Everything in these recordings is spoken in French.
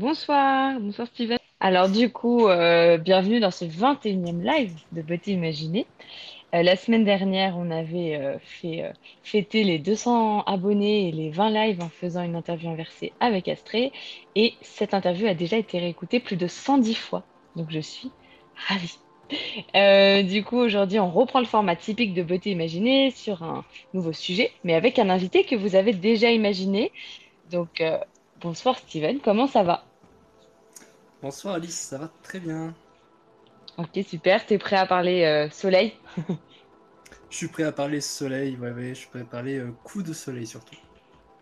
Bonsoir, bonsoir Steven. Alors du coup, euh, bienvenue dans ce 21e live de Beauté Imaginée. Euh, la semaine dernière, on avait euh, fait euh, fêter les 200 abonnés et les 20 lives en faisant une interview inversée avec Astrée. Et cette interview a déjà été réécoutée plus de 110 fois. Donc je suis ravie. Du coup, aujourd'hui, on reprend le format typique de Beauté Imaginée sur un nouveau sujet, mais avec un invité que vous avez déjà imaginé. Donc, bonsoir Steven, comment ça va? Bonsoir Alice, ça va très bien. Ok, super. T'es prêt à parler euh, soleil? Je suis prêt à parler soleil, ouais, ouais, je suis prêt à parler euh, coup de soleil surtout.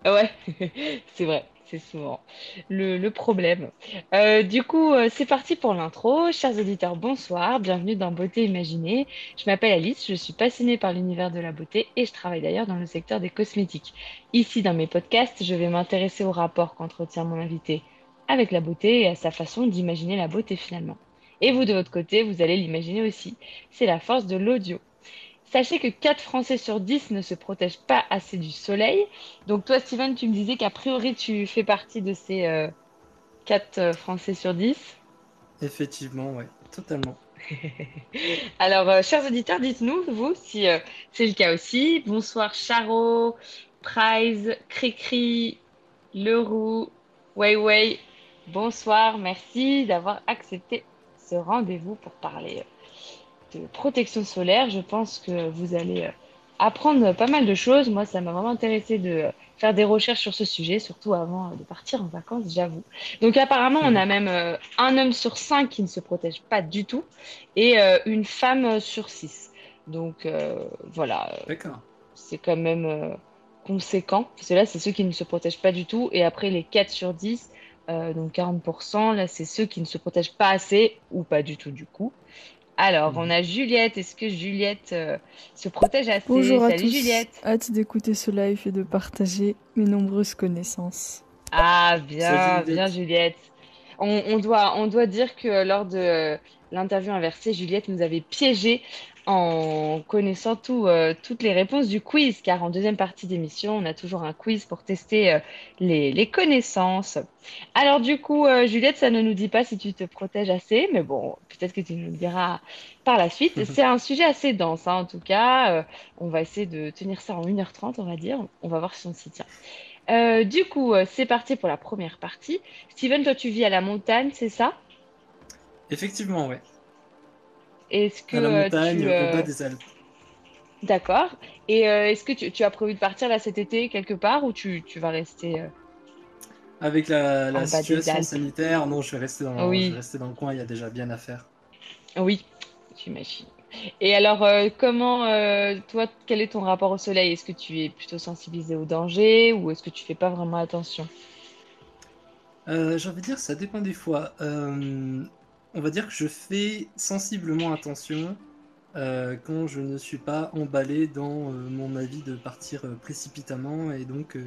Ouais, c'est vrai, c'est souvent le, le problème. Euh, du coup, c'est parti pour l'intro. Chers auditeurs, bonsoir, bienvenue dans Beauté Imaginée. Je m'appelle Alice, je suis passionnée par l'univers de la beauté et je travaille d'ailleurs dans le secteur des cosmétiques. Ici, dans mes podcasts, je vais m'intéresser au rapport qu'entretient mon invité avec la beauté et à sa façon d'imaginer la beauté finalement. Et vous, de votre côté, vous allez l'imaginer aussi. C'est la force de l'audio. Sachez que 4 Français sur 10 ne se protègent pas assez du soleil. Donc toi, Steven, tu me disais qu'a priori, tu fais partie de ces euh, 4 euh, Français sur 10. Effectivement, ouais, totalement. Alors, euh, chers auditeurs, dites-nous, vous, si euh, c'est le cas aussi. Bonsoir, Charo, Prize, Cricri, Leroux, Wei Wei. Bonsoir, merci d'avoir accepté ce rendez-vous pour parler de protection solaire. Je pense que vous allez euh, apprendre pas mal de choses. Moi, ça m'a vraiment intéressé de euh, faire des recherches sur ce sujet, surtout avant euh, de partir en vacances, j'avoue. Donc apparemment, on a Mhm. même euh, un homme sur cinq qui ne se protège pas du tout et euh, une femme sur six. Donc euh, voilà, euh, D'accord. c'est quand même euh, conséquent. Parce que là, c'est ceux qui ne se protègent pas du tout. Et après, les 4 sur 10, euh, donc 40%, là, c'est ceux qui ne se protègent pas assez ou pas du tout du coup. Alors, on Mhm. a Juliette. Est-ce que Juliette euh, se protège assez? Bonjour à tous, Juliette. hâte d'écouter ce live et de partager mes nombreuses connaissances. Ah, Salut bien, bien Juliette. On, on doit, on doit dire que lors de euh, l'interview inversée, Juliette nous avait piégés en connaissant tout, euh, toutes les réponses du quiz, car en deuxième partie d'émission, on a toujours un quiz pour tester euh, les, les connaissances. Alors du coup, euh, Juliette, ça ne nous dit pas si tu te protèges assez, mais bon, peut-être que tu nous le diras par la suite. C'est un sujet assez dense, hein, en tout cas. On va essayer de tenir ça en une heure trente, on va dire. On va voir si on s'y tient. Du coup, c'est parti pour la première partie. Steven, toi, tu vis à la montagne, c'est ça? Effectivement, ouais. Est-ce que À la euh, montagne, tu... au bas euh, des Alpes. D'accord. Et euh, est-ce que tu, tu as prévu de partir là cet été quelque part ou tu, tu vas rester Avec la, situation sanitaire, non, je vais rester dans, je vais Oui, rester dans le coin, il y a déjà bien à faire. oui, j'imagine. Et alors, euh, comment, euh, toi, quel est ton rapport au soleil? Est-ce que tu es plutôt sensibilisé au danger ou est-ce que tu fais pas vraiment attention? Euh, j'ai envie de dire, ça dépend des fois. On va dire que je fais sensiblement attention euh, quand je ne suis pas emballé dans euh, mon avis de partir euh, précipitamment et donc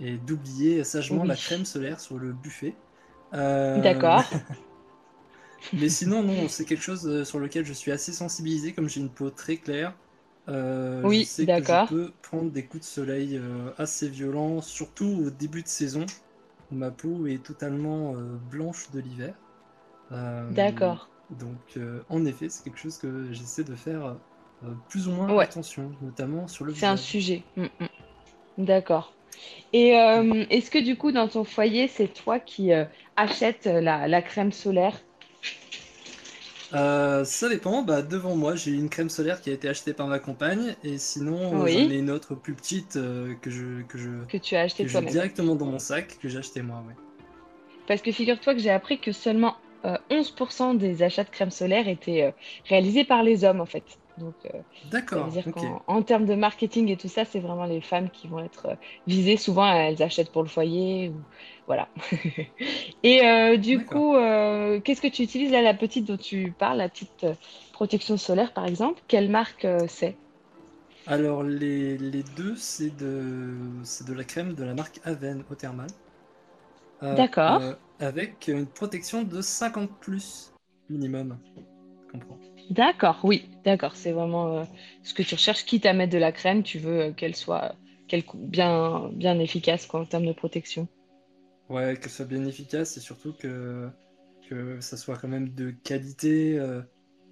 et d'oublier sagement la Oui, crème solaire sur le buffet. D'accord. mais sinon, non, c'est quelque chose sur lequel je suis assez sensibilisé, comme j'ai une peau très claire. euh, je Oui, sais que je peux prendre des coups de soleil assez violents, surtout au début de saison, où ma peau est totalement blanche de l'hiver. Euh, D'accord. donc, euh, en effet, c'est quelque chose que j'essaie de faire euh, plus ou moins Ouais, attention, notamment sur le c'est un sujet. Mm, mm. D'accord. Et euh, est-ce que du coup, dans ton foyer, c'est toi qui euh, achètes la, la crème solaire? Euh, ça dépend, bah, devant moi j'ai une crème solaire qui a été achetée par ma compagne et sinon euh, j'en ai Oui, une autre plus petite euh, que je, que je, que tu as acheté que j'ai toi-même. directement dans mon sac que j'ai acheté moi, ouais. Parce que figure-toi que j'ai appris que seulement euh, 11% des achats de crème solaire étaient euh, réalisés par les hommes, en fait. Donc, euh, D'accord, dire qu'en termes de marketing et tout ça, c'est vraiment les femmes qui vont être euh, visées. Souvent, elles achètent pour le foyer. Ou... Voilà. Et euh, du coup, euh, qu'est-ce que tu utilises là, la petite dont tu parles, la petite euh, protection solaire, par exemple? Quelle marque euh, c'est? Alors les, les deux c'est de, c'est de la crème de la marque Aven au thermal euh, D'accord. euh, avec une protection de 50 plus minimum. Comprends. D'accord, oui, d'accord. C'est vraiment euh, ce que tu recherches. Quitte à mettre de la crème, tu veux euh, qu'elle soit bien, bien efficace quoi, en termes de protection. Ouais, qu'elle soit bien efficace et surtout que, que ça soit quand même de qualité, euh,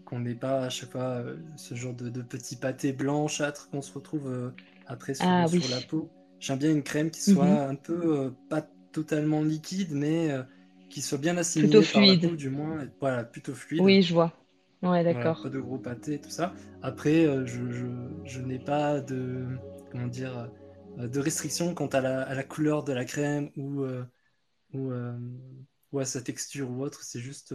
qu'on n'ait pas à chaque fois euh, ce genre de, de petit pâté blanchâtre qu'on se retrouve euh, après sur, Ah sur la oui. peau. J'aime bien une crème qui soit Mhm. un peu, euh, pas totalement liquide, mais euh, qui soit bien Plutôt assimilée par la fluide. peau, du moins. voilà, plutôt fluide. Oui, je vois. Ouais, Voilà, pas d'accord. de gros pâtés, tout ça. Après, euh, je, je, je n'ai pas de, comment dire, euh, de restriction quant à la, à la couleur de la crème ou, euh, ou, ou à sa texture ou autre. C'est juste,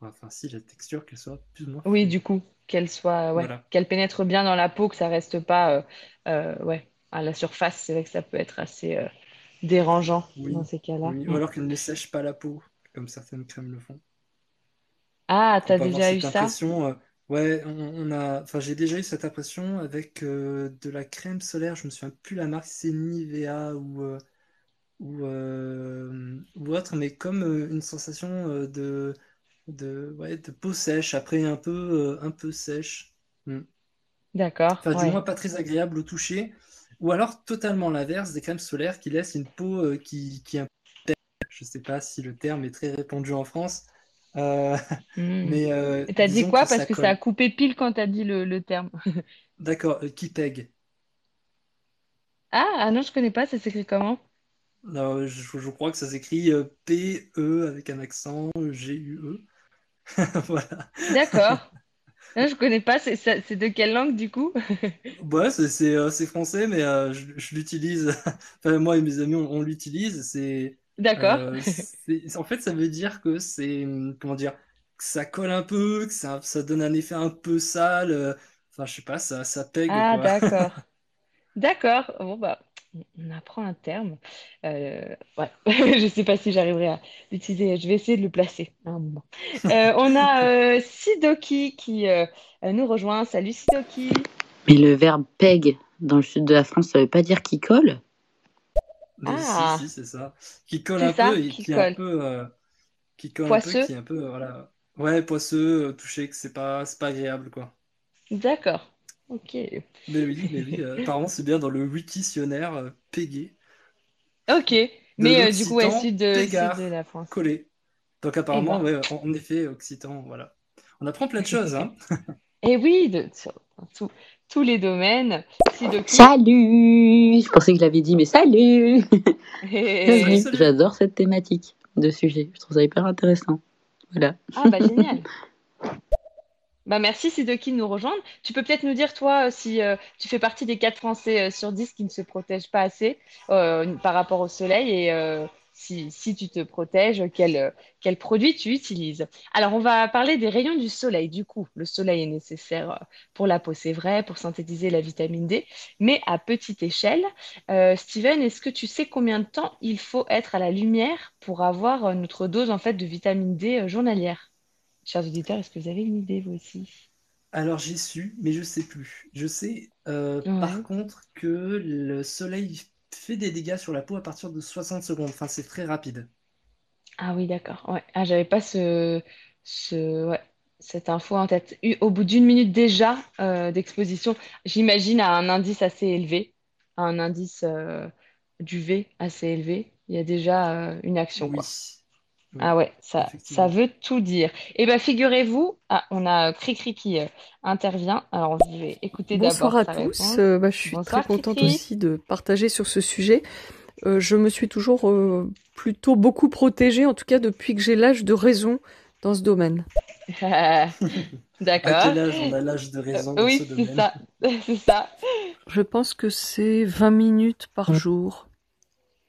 enfin, si la texture, qu'elle soit plus ou moins Oui, fluide. du coup, qu'elle soit, ouais, Voilà. qu'elle pénètre bien dans la peau, que ça reste pas, euh, euh, ouais, à la surface. C'est vrai que ça peut être assez euh, dérangeant dans ces cas-là. oui. Ou alors qu'elle ne sèche pas la peau, comme certaines crèmes le font. Ah, t'as déjà eu ça? impression, euh, ouais, on, on a, enfin, j'ai déjà eu cette impression avec euh, de la crème solaire. Je me souviens plus la marque, c'est Nivea ou. euh, ou, ou autre, mais comme une sensation de, de, ouais, de peau sèche, après un peu, un peu sèche. Hmm. D'accord, Enfin, du moins pas très agréable au toucher. Ou alors totalement l'inverse, des crèmes solaires qui laissent une peau euh, qui, qui je sais pas si le terme est très répandu en France, euh, Mm. mais euh, t'as dit que quoi? Parce que ça a coupé pile quand t'as dit le, le terme. D'accord, euh, qui pègue. Ah, ah non, je connais pas, ça s'écrit comment? Non, je, je crois que ça s'écrit euh, P-E avec un accent euh, G-U-E. Voilà. D'accord. Non, je connais pas, c'est de quelle langue du coup? Ouais, c'est euh, c'est français, mais euh, je, je l'utilise. Enfin, moi et mes amis, on, on l'utilise. C'est, D'accord. euh, en fait, ça veut dire que c'est, hum, comment dire, que ça colle un peu, que ça, ça donne un effet un peu sale. Enfin, je sais pas, ça, ça pègue, Ah, d'accord. D'accord. Bon, bah, on apprend un terme. Euh, ouais. Je sais pas si j'arriverai à l'utiliser. Je vais essayer de le placer à un moment. Euh, on a euh, Sidoki qui nous rejoint. Salut Sidoki. Mais le verbe peg dans le sud de la France, ça veut pas dire qui colle? Mais Ah, si, c'est ça. Qui colle un ça peu et qui qui est un colle. peu, euh, qui colle un peu, Poisseux. qui est un peu, voilà. Ouais, poisseux, touché, que c'est pas, c'est pas agréable, quoi. D'accord. Ok. Mais oui, mais oui, euh, apparemment c'est bien dans le Wikitionnaire euh, Pégué. Ok. De Mais euh, du coup, ouais, sud de, sud de la France. collé. Donc Eh apparemment, ben. ouais, en, en effet, occitan, voilà. On apprend plein de choses, hein. Et oui, de, sur dans tous tous les domaines. Sidoki. Salut Je pensais que je l'avais dit, mais salut C'est Et- vrai, Salut. j'adore cette thématique de sujet. Je trouve ça hyper intéressant. Voilà. Ah bah génial. Bah merci Sidoki de nous rejoindre. Tu peux peut-être nous dire toi euh, si euh, tu fais partie des 4 Français euh, sur 10 qui ne se protègent pas assez par rapport au soleil et si, tu te protèges, quel, quel produit tu utilises. Alors on va parler des rayons du soleil. Du coup, le soleil est nécessaire pour la peau, c'est vrai, pour synthétiser la vitamine D, mais à petite échelle. Steven, est-ce que tu sais combien de temps il faut être à la lumière pour avoir notre dose en fait de vitamine D journalière? Chers auditeurs, est-ce que vous avez une idée, vous aussi? Alors j'ai su, mais je sais plus. Je sais euh, par contre que le soleil fait des dégâts sur la peau à partir de 60 secondes. Enfin, c'est très rapide. Ah oui, d'accord. Ouais. Ah, j'avais pas ce, ce, ouais, cette info en tête. Au bout d'une minute déjà euh, d'exposition, j'imagine à un indice assez élevé, à un indice euh, d'UV assez élevé, il y a déjà euh, une action, Oui, quoi. Oui, Ah ouais, ça, veut tout dire. Eh bien, figurez-vous, ah, on a Cricri qui euh, intervient. Alors, je vais écouter Bonsoir d'abord à sa tous. Euh, bah, je suis Bonsoir, très contente Cricri. aussi de partager sur ce sujet. Euh, je me suis toujours euh, plutôt beaucoup protégée, en tout cas depuis que j'ai l'âge de raison dans ce domaine. À D'accord. quel âge on a l'âge de Euh, raison dans ce oui, c'est domaine? ça. C'est ça. Je pense que c'est 20 minutes par jour.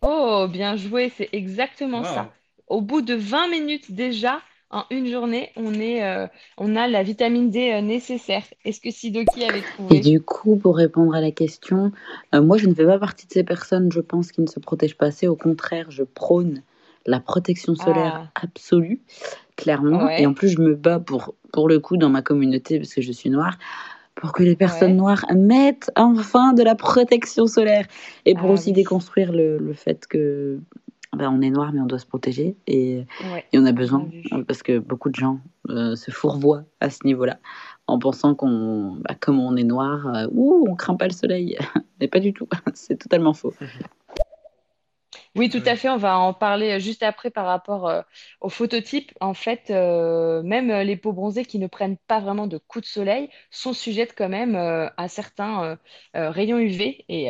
Oh, bien joué, c'est exactement ça. Au bout de 20 minutes déjà, en une journée, on est, euh, on a la vitamine D euh, nécessaire. Est-ce que Sidoki avait Et trouvé? du coup, pour répondre à la question, euh, moi je ne fais pas partie de ces personnes, je pense, qui ne se protègent pas assez. Au contraire, je prône la protection solaire Ah, absolue, clairement. Et en plus, je me bats pour, pour le coup dans ma communauté, parce que je suis noire, pour que les personnes ouais. noires mettent enfin de la protection solaire. Et pour Ah aussi oui, déconstruire le, le fait que ben, on est noir, mais on doit se protéger. Et, ouais, et on a besoin, vu. parce que beaucoup de gens euh, se fourvoient à ce niveau-là, en pensant qu'on, bah, comme on est noir, euh, ouh, on craint pas le soleil. mais pas du tout, c'est totalement faux. Oui, tout à fait. On va en parler juste après par rapport euh, au phototype. En fait, euh, même euh, les peaux bronzées qui ne prennent pas vraiment de coups de soleil sont sujettes quand même euh, à certains rayons UV et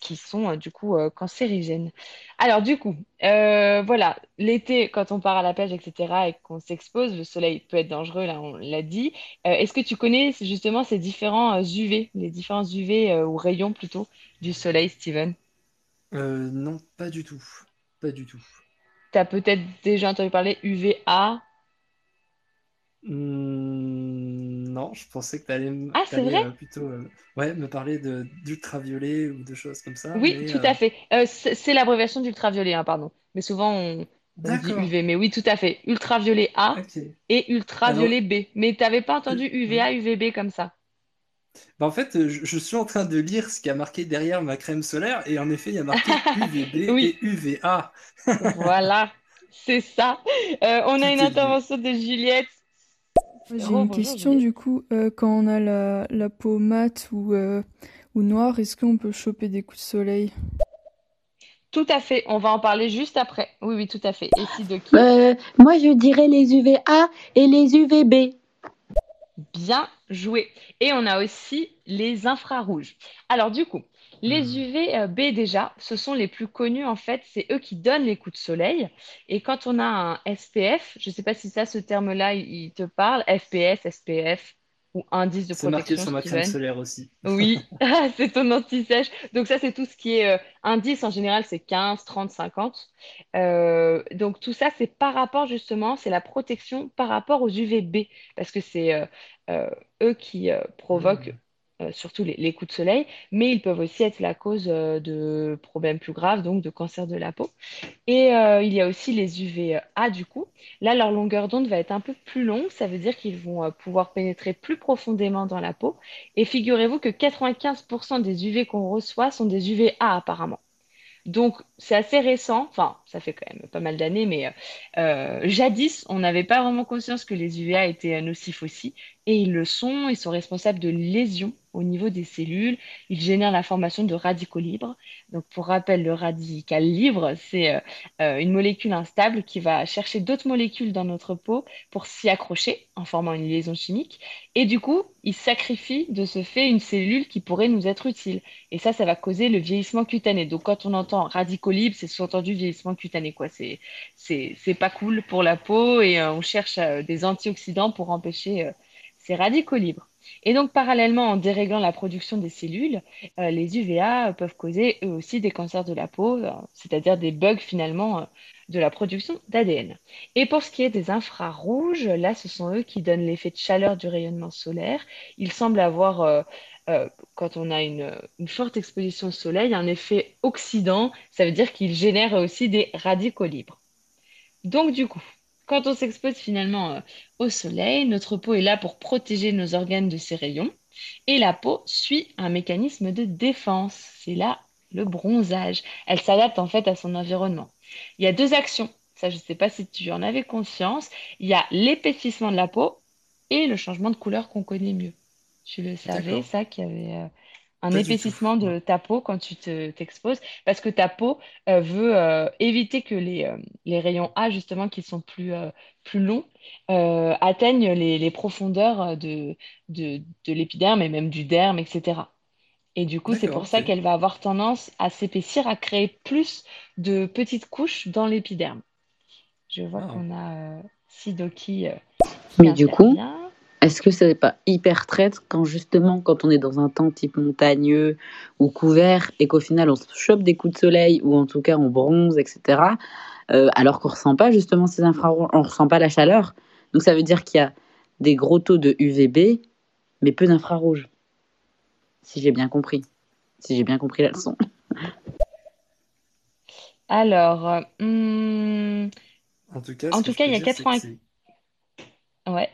qui sont du coup cancérigènes. Alors du coup, voilà, l'été, quand on part à la plage, etc., et qu'on s'expose, le soleil peut être dangereux, là on l'a dit. Est-ce que tu connais justement ces différents UV, les différents UV ou rayons plutôt du soleil, Steven? Euh, non, pas du tout. Pas du tout. Tu as peut-être déjà entendu parler UVA. Hmm, non, je pensais que tu allais, Ah, c'est vrai? plutôt euh, ouais, me parler de d'ultraviolet ou de choses comme ça, Oui, mais tout euh, à fait. Euh, c'est c'est l'abréviation d'ultraviolet, hein, pardon. Mais souvent, on, on dit UV. Mais oui, tout à fait. Ultraviolet A et Alors, ultraviolet B. Mais tu n'avais pas euh, entendu. UVA, UVB comme ça? Bah, en fait, je, je suis en train de lire ce qui a marqué derrière ma crème solaire, et en effet, il y a marqué UVB Oui, et UVA. voilà. C'est ça. Euh, on a une intervention de Juliette. J'ai une Rebonjour, question Juliette. du coup, euh, quand on a la, la peau mate ou, euh, ou noire, est-ce qu'on peut choper des coups de soleil? Tout à fait. On va en parler juste après. Oui, oui, tout à fait. Et si de qui? Euh, moi, je dirais les UVA et les UVB. Bien joué. Et on a aussi les infrarouges. Alors du coup, les Hmm. UVB déjà, ce sont les plus connus en fait, c'est eux qui donnent les coups de soleil. Et quand on a un SPF, je ne sais pas si ça, ce terme-là, il te parle, FPS, SPF ou indice de C'est marqué protection, sur ma crème Steven. solaire aussi. Oui, Ah, c'est ton anti-sèche. Donc ça, c'est tout ce qui est euh, indice. En général, c'est 15, 30, 50. Euh, donc tout ça, c'est par rapport justement, c'est la protection par rapport aux UVB, parce que c'est euh, euh, eux qui provoquent Hmm. Euh, surtout les, coups de soleil, mais ils peuvent aussi être la cause euh, de problèmes plus graves, donc de cancer de la peau. Et euh, il y a aussi les UVA du coup. Là, leur longueur d'onde va être un peu plus longue. Ça veut dire qu'ils vont pouvoir pénétrer plus profondément dans la peau. Et figurez-vous que 95% des UV qu'on reçoit sont des UVA apparemment. Donc, c'est assez récent, enfin, ça fait quand même pas mal d'années, mais jadis, on n'avait pas vraiment conscience que les UVA étaient nocifs aussi, et ils le sont, ils sont responsables de lésions au niveau des cellules, ils génèrent la formation de radicaux libres. Donc, pour rappel, le radical libre, c'est euh, euh, une molécule instable qui va chercher d'autres molécules dans notre peau pour s'y accrocher en formant une liaison chimique, et du coup, il sacrifie de ce fait une cellule qui pourrait nous être utile. Et ça, ça va causer le vieillissement cutané. Donc, quand on entend radicaux libres, c'est sous-entendu vieillissement cutané, quoi. C'est, pas cool pour la peau et euh, on cherche des antioxydants pour empêcher ces radicaux libres. Et donc, parallèlement, en déréglant la production des cellules, euh, les UVA peuvent causer eux aussi des cancers de la peau, euh, c'est-à-dire des bugs finalement euh, de la production d'ADN. Et pour ce qui est des infrarouges, là, ce sont eux qui donnent l'effet de chaleur du rayonnement solaire. Ils semblent avoir quand on a une, une forte exposition au soleil, un effet oxydant, ça veut dire qu'il génère aussi des radicaux libres. Donc du coup, quand on s'expose finalement euh, au soleil, notre peau est là pour protéger nos organes de ces rayons et la peau suit un mécanisme de défense. C'est là le bronzage. Elle s'adapte en fait à son environnement. Il y a deux actions. Ça, je ne sais pas si tu en avais conscience. Il y a l'épaississement de la peau et le changement de couleur qu'on connaît mieux. Tu le savais, ça, qu'il y avait euh, un Pas épaississement de ta peau quand tu te t'exposes, parce que ta peau euh, veut euh, éviter que les, euh, les rayons A, justement, qui sont plus, euh, plus longs, euh, atteignent les, les profondeurs de, de, de l'épiderme et même du derme, etc. Et du coup, c'est pour ça qu'elle va avoir tendance à s'épaissir, à créer plus de petites couches dans l'épiderme. Je vois Ah. qu'on a euh, Sidoki euh, qui Mais du coup. Est-ce que c'est pas hyper traître quand justement, quand on est dans un temps type montagneux ou couvert et qu'au final on se chope des coups de soleil ou en tout cas on bronze, etc. euh, alors qu'on ressent pas justement ces infrarouges, on ressent pas la chaleur. Donc ça veut dire qu'il y a des gros taux de UVB, mais peu d'infrarouges. Si j'ai bien compris. Si j'ai bien compris la leçon. Alors, euh, hmm, En tout cas, en tout cas, il y a dire, c'est que 80... c'est Ouais.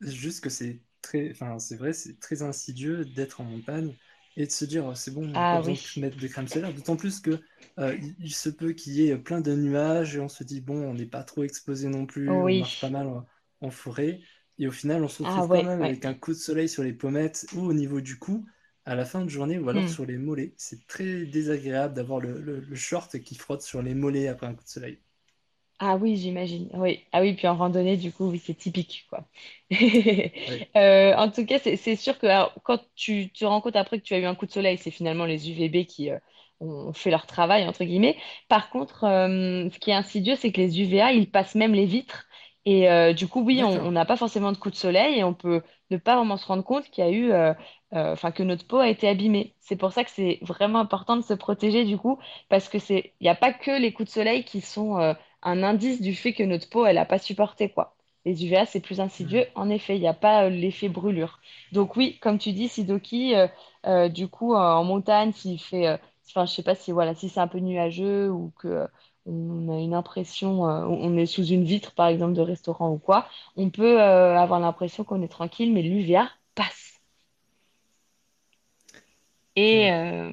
Juste que c'est très, enfin, c'est vrai, c'est très insidieux d'être en montagne et de se dire, oh, c'est bon, pas Ah oui. de mettre de crème solaire. D'autant plus que euh, il, il se peut qu'il y ait plein de nuages et on se dit, bon, on n'est pas trop exposé non plus, on marche pas mal en, en forêt. Et au final, on se Ah retrouve quand même ouais. avec un coup de soleil sur les pommettes ou au niveau du cou, à la fin de journée ou alors Hmm. sur les mollets. C'est très désagréable d'avoir le, le- le short qui frotte sur les mollets après un coup de soleil. Ah oui, j'imagine. Oui. Ah oui, puis en randonnée, du coup, oui, c'est typique, quoi. Oui, Euh, en tout cas, c'est c'est sûr que alors, quand tu te rends compte après que tu as eu un coup de soleil, c'est finalement les UVB qui euh, ont fait leur travail, entre guillemets. Par contre, euh, ce qui est insidieux, c'est que les UVA, ils passent même les vitres. Et euh, du coup, oui, on on d'accord. n'a pas forcément de coup de soleil et on peut ne pas vraiment se rendre compte qu'il y a eu, euh, euh, enfin, que notre peau a été abîmée. C'est pour ça que c'est vraiment important de se protéger, du coup, parce que c'est, il n'y a pas que les coups de soleil qui sont euh, un indice du fait que notre peau, elle n'a pas supporté, quoi. Les UVA, c'est plus insidieux. En effet, il n'y a pas euh, l'effet brûlure. Donc oui, comme tu dis, Sidoki, euh, euh, du coup, en montagne, s'il fait, enfin, je sais pas si voilà, si c'est un peu nuageux ou que on a une impression, on est sous une vitre, par exemple, de restaurant ou quoi, on peut avoir l'impression qu'on est tranquille, mais l'UVA passe. Et euh,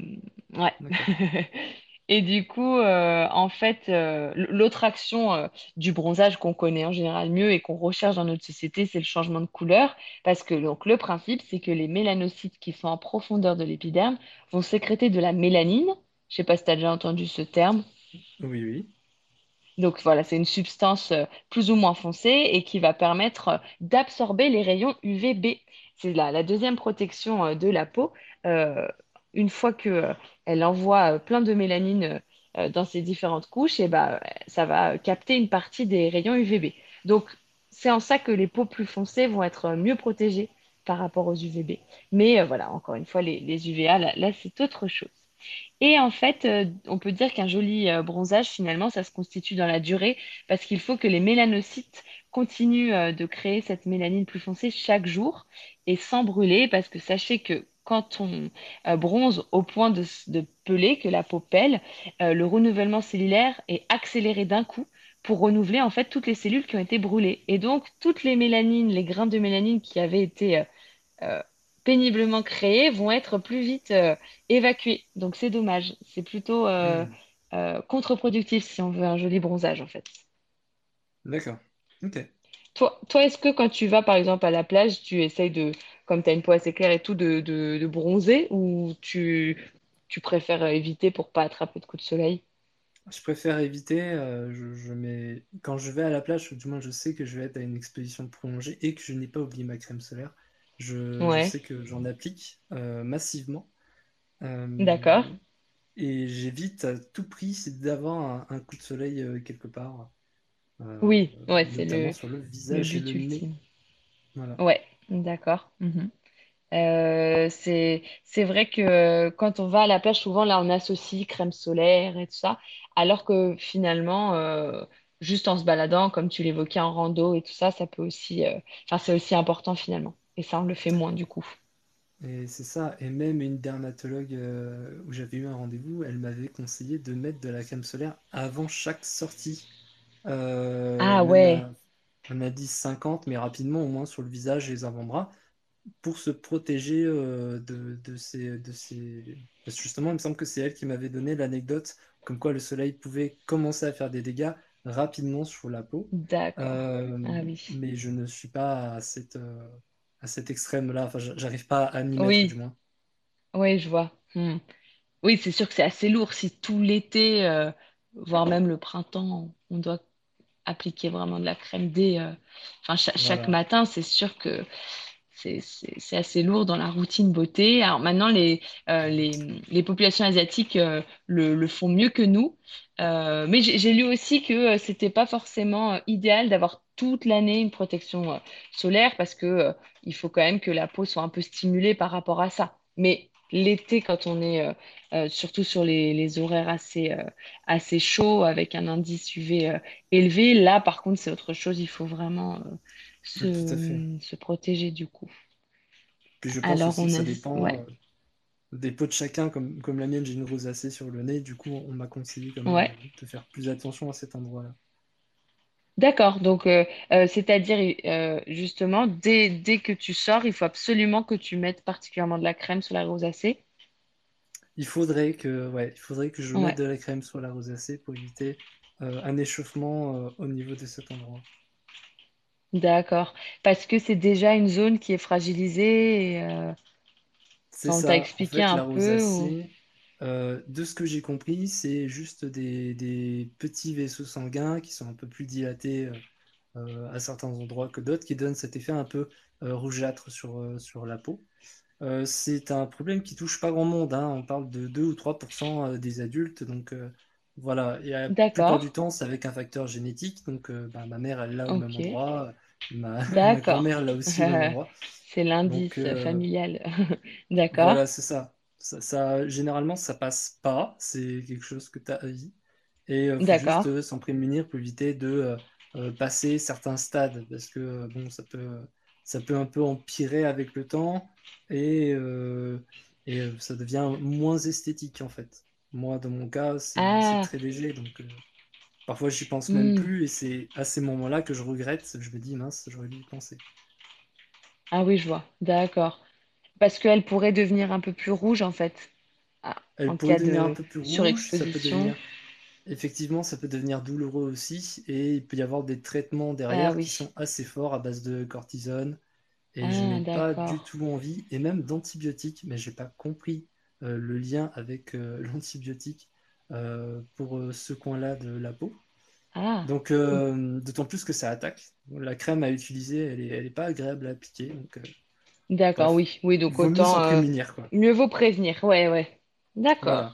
ouais. Et du coup, euh, en fait, euh, l'autre action euh, du bronzage qu'on connaît en général mieux et qu'on recherche dans notre société, c'est le changement de couleur. Parce que donc, le principe, c'est que les mélanocytes qui sont en profondeur de l'épiderme vont sécréter de la mélanine. Je sais pas si tu as déjà entendu ce terme. Oui, oui. Donc voilà, c'est une substance plus ou moins foncée et qui va permettre d'absorber les rayons UVB. C'est la, la deuxième protection de la peau. Euh, une fois que, euh, elle envoie euh, plein de mélanine euh, dans ses différentes couches, et bah, ça va capter une partie des rayons UVB. Donc c'est en ça que les peaux plus foncées vont être mieux protégées par rapport aux UVB. Mais voilà, encore une fois, les, UVA, là, c'est autre chose. Et en fait, on peut dire qu'un joli bronzage, finalement, ça se constitue dans la durée parce qu'il faut que les mélanocytes continuent de créer cette mélanine plus foncée chaque jour et sans brûler parce que sachez que quand on euh, bronze au point de, de peler, que la peau pèle, euh, le renouvellement cellulaire est accéléré d'un coup pour renouveler en fait toutes les cellules qui ont été brûlées. Et donc, toutes les mélanines, les grains de mélanine qui avaient été euh, péniblement créés vont être plus vite euh, évacués. Donc c'est dommage. C'est plutôt euh, contre-productif si on veut un joli bronzage en fait. D'accord. Ok. Toi, toi, est-ce que quand tu vas par exemple à la plage, tu essayes de, comme tu as une peau assez claire et tout, de, de, de bronzer ou tu, tu préfères éviter pour pas attraper de coups de soleil? Je préfère éviter, euh, je, je mets... quand je vais à la plage, ou du moins je sais que je vais être à une exposition prolongée et que je n'ai pas oublié ma crème solaire, je, sais que j'en applique euh, massivement. d'accord. Euh, et j'évite à tout prix d'avoir un, un coup de soleil quelque part, Oui, ouais, c'est le, sur le le visage et le nez. Voilà. Ouais, d'accord. Mhm. Euh, c'est, c'est vrai que euh, quand on va à la plage, souvent là on associe crème solaire et tout ça, alors que finalement, euh, juste en se baladant, comme tu l'évoquais en rando et tout ça, ça peut aussi, euh, enfin c'est aussi important finalement. Et ça, on le fait moins du coup. Et c'est ça. Et même une dermatologue euh, où j'avais eu un rendez-vous, elle m'avait conseillé de mettre de la crème solaire avant chaque sortie. Euh, Ah même ouais, elle m'a dit 50, mais rapidement, au moins sur le visage et les avant-bras, pour se protéger euh, de, de ces, de ces... Parce que justement, il me semble que c'est elle qui m'avait donné l'anecdote comme quoi le soleil pouvait commencer à faire des dégâts rapidement sur la peau. d'accord. Euh, Ah oui. mais je ne suis pas à cette, euh, à cet extrême-là. Enfin, j'arrive pas à m'y mettre, du Oui, moins. oui, je vois. Hmm. Oui, c'est sûr que c'est assez lourd si tout l'été, euh, voire même le printemps, on doit appliquer vraiment de la crème dès, euh, enfin, cha- chaque matin, c'est sûr que c'est assez lourd dans la routine beauté. Alors maintenant, les, euh, les, les populations asiatiques euh, le, le font mieux que nous. Euh, mais j'ai lu aussi que c'était pas forcément idéal d'avoir toute l'année une protection solaire parce que il faut quand même que la peau soit un peu stimulée par rapport à ça. Mais l'été, quand on est euh, euh, surtout sur les, les horaires assez, euh, assez chauds avec un indice UV élevé, là par contre c'est autre chose. Il faut vraiment se, protéger du coup. Puis je pense Alors on a... ça dépend Ouais, des peaux de chacun. Comme, comme la mienne, j'ai une rosacée sur le nez. Du coup, on m'a conseillé quand même ouais. de, de faire plus attention à cet endroit-là. D'accord. Donc, euh, euh, c'est-à-dire, euh, justement, dès, dès que tu sors, il faut absolument que tu mettes particulièrement de la crème sur la rosacée? Il faudrait que, ouais, il faudrait que je mette Ouais, de la crème sur la rosacée pour éviter euh, un échauffement euh, au niveau de cet endroit. d'accord. Parce que c'est déjà une zone qui est fragilisée. et, euh, C'est Enfin, on t'a ça. En expliqué fait, un la peu ou... rosacée, euh, de ce que j'ai compris, c'est juste des, des petits vaisseaux sanguins qui sont un peu plus dilatés euh, euh, à certains endroits que d'autres, qui donnent cet effet un peu euh, rougeâtre sur, sur la peau. C'est un problème qui touche pas grand monde, hein. On parle de 2 ou 3% euh, des adultes, donc voilà. Et la plupart du temps, c'est avec un facteur génétique, donc bah, ma mère, elle l'a au même endroit, ma, grand-mère l'a aussi au même endroit. C'est l'indice familial. D'accord, Voilà, c'est ça. Ça, ça- généralement, ça passe pas. C'est quelque chose que tu as à vie. Et il faut juste euh, s'en prémunir pour éviter de euh, euh, passer certains stades. Parce que euh, bon, ça peut, ça peut un peu empirer avec le temps et, euh, et euh, ça devient moins esthétique en fait. Moi, dans mon cas, c'est Ah, très léger. Donc euh, parfois, j'y pense même hmm. plus. Et c'est à ces moments-là que je regrette. Je me dis, mince, j'aurais dû y penser. Ah oui, je vois. D'accord. Parce qu'elle pourrait devenir un peu plus rouge en fait, ah, Elle en pourrait cas devenir un de peu plus rouge, ça peut surexposition. devenir Effectivement, ça peut devenir douloureux aussi, et il peut y avoir des traitements Ah derrière qui oui. sont assez forts à base de cortisone, et je Ah, n'ai pas du tout envie, et même d'antibiotiques, mais j'ai pas compris euh, le lien avec euh, l'antibiotique euh, pour ce coin-là de la peau. Ah, Donc, d'autant plus que ça attaque. La crème à utiliser, elle est, elle est pas agréable à appliquer, donc d'accord, bref, oui. Oui, donc vaut mieux autant euh, prémunir, quoi. mieux vaut prévenir. Ouais, ouais. D'accord. Voilà.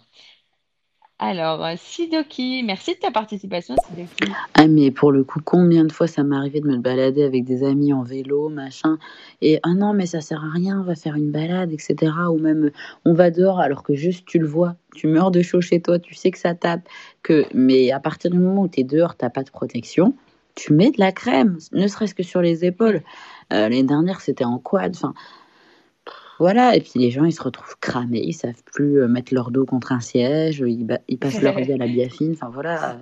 Alors, euh, Sidoki, merci de ta participation, Sidoki. Ah, mais pour le coup, combien de fois ça m'est arrivé de me balader avec des amis en vélo, machin, et ah non, mais ça sert à rien, on va faire une balade, etc. Ou même on va dehors alors que juste tu le vois, tu meurs de chaud chez toi, tu sais que ça tape, que mais à partir du moment où tu es dehors, t'as pas de protection, tu mets de la crème, ne serait-ce que sur les épaules. Euh, l'année dernière, c'était en quad, enfin voilà, et puis les gens ils se retrouvent cramés, ils savent plus euh, mettre leur dos contre un siège, ils, passent leur vie à la biafine, enfin voilà,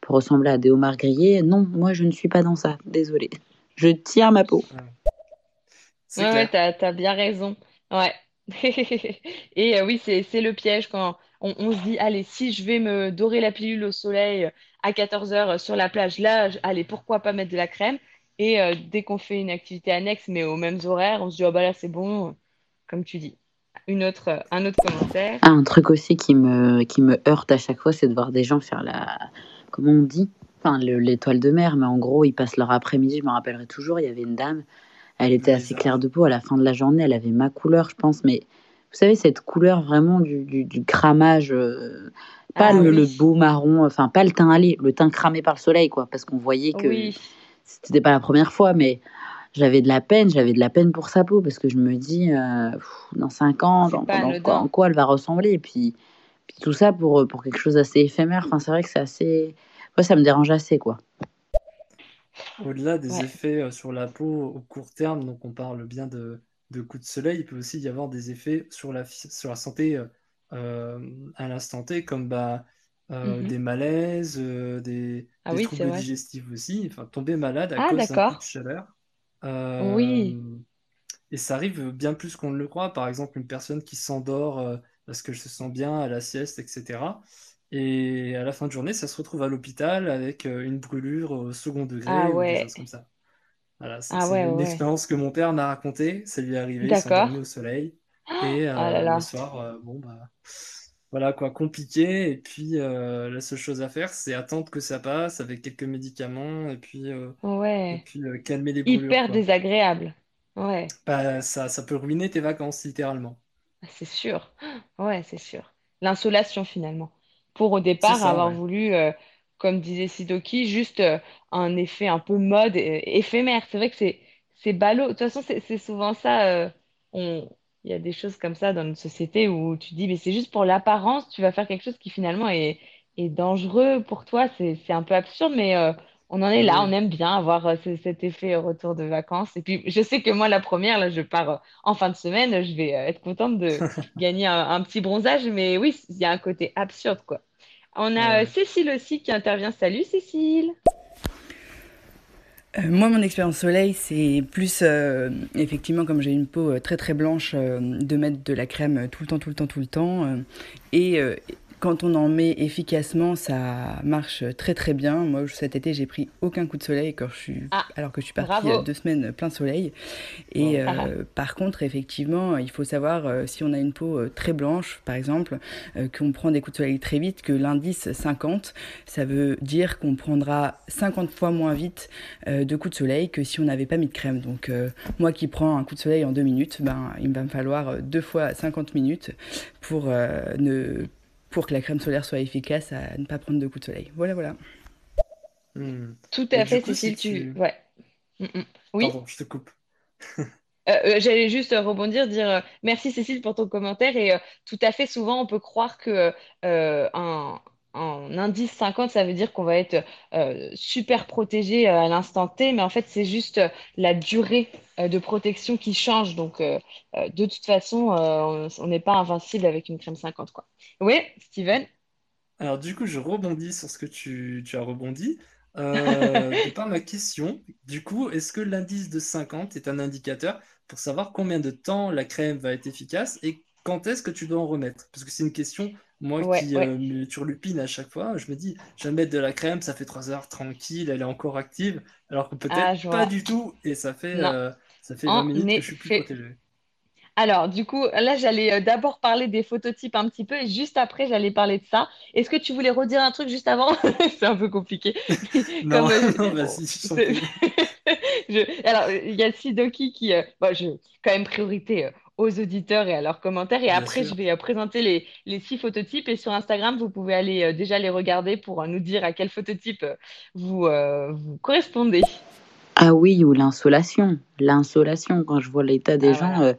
pour ressembler à des homards grillés. Non, moi je ne suis pas dans ça, désolée. Je tiens ma peau. Ouais. Ouais, t'as, t'as bien raison. Ouais. Et euh, oui, c'est, le piège quand on, on se dit, allez, si je vais me dorer la pilule au soleil à 14 heures sur la plage, là, allez, pourquoi pas mettre de la crème? Et euh, dès qu'on fait une activité annexe, mais aux mêmes horaires, on se dit, oh bah là, c'est bon, comme tu dis. Une autre, un autre commentaire. Ah, un truc aussi qui me, qui me heurte à chaque fois, c'est de voir des gens faire la... Comment on dit? Enfin, le- l'étoile de mer, mais en gros, ils passent leur après-midi, je me rappellerai toujours, il y avait une dame, elle Le était assez claire de peau, à la fin de la journée, elle avait ma couleur, je pense, mais vous savez, cette couleur vraiment du, du, du cramage, euh, pas Ah le, le beau marron, enfin, pas le teint allé, le teint cramé par le soleil, quoi, parce qu'on voyait que oui, c'était pas la première fois, mais j'avais de la peine, j'avais de la peine pour sa peau, parce que je me dis, euh, pff, dans 5 ans, c'est dans, pas dans quoi, en quoi elle va ressembler, et puis, puis tout ça pour, pour quelque chose d'assez éphémère, enfin, c'est vrai que c'est assez... Moi, ça me dérange assez, quoi. Au-delà des Ouais. effets euh, sur la peau au court terme, donc on parle bien de, de coups de soleil, il peut aussi y avoir des effets sur la, sur la santé euh, à l'instant T, comme bah, euh, Mhm. des malaises, euh, des, Ah des oui, troubles digestifs aussi, enfin tomber malade à Ah, cause d'un coup de chaleur. Oui. Euh, et ça arrive bien plus qu'on ne le croit. Par exemple, une personne qui s'endort parce qu'elle se sent bien à la sieste, etc. Et à la fin de journée, ça se retrouve à l'hôpital avec une brûlure au second Ah degré ou des ouais. choses comme ça. Voilà, c'est Ah ouais, une ouais. expérience que mon père m'a racontée. Ça lui est arrivé, il s'endormait au soleil. Et Ah là le soir, bon, bah, voilà quoi, compliqué. Et puis, euh, la seule chose à faire, c'est attendre que ça passe avec quelques médicaments et puis, euh, et Ouais. puis euh, calmer les brûlures, Hyper quoi. désagréable. Ouais. Bah, ça, ça peut ruiner tes vacances, littéralement. Ah, C'est sûr. Ouais, c'est sûr. L'insolation finalement. Pour au C'est départ ça, avoir ouais. voulu, euh, comme disait Sidoki, juste euh, un effet un peu mode euh, éphémère. C'est vrai que c'est c'est ballot. De toute façon, c'est c'est souvent ça. euh, on... Il y a des choses comme ça dans notre société où tu dis, mais c'est juste pour l'apparence, tu vas faire quelque chose qui finalement est, est dangereux pour toi. C'est un peu absurde, mais euh, on en est là. On aime bien avoir euh, ce- cet effet retour de vacances. Et puis, je sais que moi, la première, là, je pars. euh, en fin de semaine, je vais être contente de gagner un, un petit bronzage, mais oui, il y a un côté absurde, quoi. On a ouais. Cécile aussi qui intervient. Salut Cécile. Euh, moi, mon expérience soleil, c'est plus, euh, effectivement, comme j'ai une peau euh, très très blanche, de mettre de la crème tout le temps, tout le temps, tout le temps. et quand on en met efficacement, ça marche très très bien. Moi, cet été, j'ai pris aucun coup de soleil quand je suis, Ah, alors que je suis partie bravo. deux semaines plein soleil. Et Ah, euh, par contre, effectivement, il faut savoir euh, si on a une peau euh, très blanche, par exemple, euh, qu'on prend des coups de soleil très vite, que l'indice 50, ça veut dire qu'on prendra 50 fois moins vite de coups de soleil que si on n'avait pas mis de crème. Donc, moi qui prends un coup de soleil en deux minutes, ben, il va me falloir deux fois 50 minutes pour, ne, pour que la crème solaire soit efficace à ne pas prendre de coups de soleil. Voilà, voilà. Hmm. Tout à fait, si Cécile, tu... tu... Ouais. Mm, mm. Oui. Pardon, je te coupe. Euh, euh, j'allais juste euh, rebondir, dire euh, merci Cécile pour ton commentaire et euh, tout à fait souvent on peut croire que euh, un, un indice 50 ça veut dire qu'on va être euh, super protégé euh, à l'instant T mais en fait c'est juste euh, la durée de protection qui change donc de toute façon on n'est pas invincible avec une crème 50 quoi. Oui, Steven? Alors du coup, je rebondis sur ce que tu, tu as rebondi. De par ma question, du coup, est-ce que l'indice de 50 est un indicateur pour savoir combien de temps la crème va être efficace et quand est-ce que tu dois en remettre? Parce que c'est une question, moi, Ouais, qui ouais. euh, me turlupine à chaque fois. Je me dis, je vais mettre de la crème, ça fait 3 heures tranquille, elle est encore active, alors que Ah, peut-être pas du tout et ça fait, euh, ça fait 20 en minutes que je suis plus. Alors, du coup, là, j'allais euh, d'abord parler des phototypes un petit peu et juste après, j'allais parler de ça. Est-ce que tu voulais redire un truc juste avant? C'est un peu compliqué. Non, Comme, euh, non, c'est- prie. je- Alors, il y a Sidoki qui... euh, bon, je... quand même priorité euh, aux auditeurs et à leurs commentaires. Et Bien après, je vais euh, présenter les, les six phototypes. Et sur Instagram, vous pouvez aller euh, déjà les regarder pour euh, nous dire à quel phototype vous, euh, vous correspondez. Ah oui, ou l'insolation. L'insolation, quand je vois l'état des Ah, gens, voilà. euh,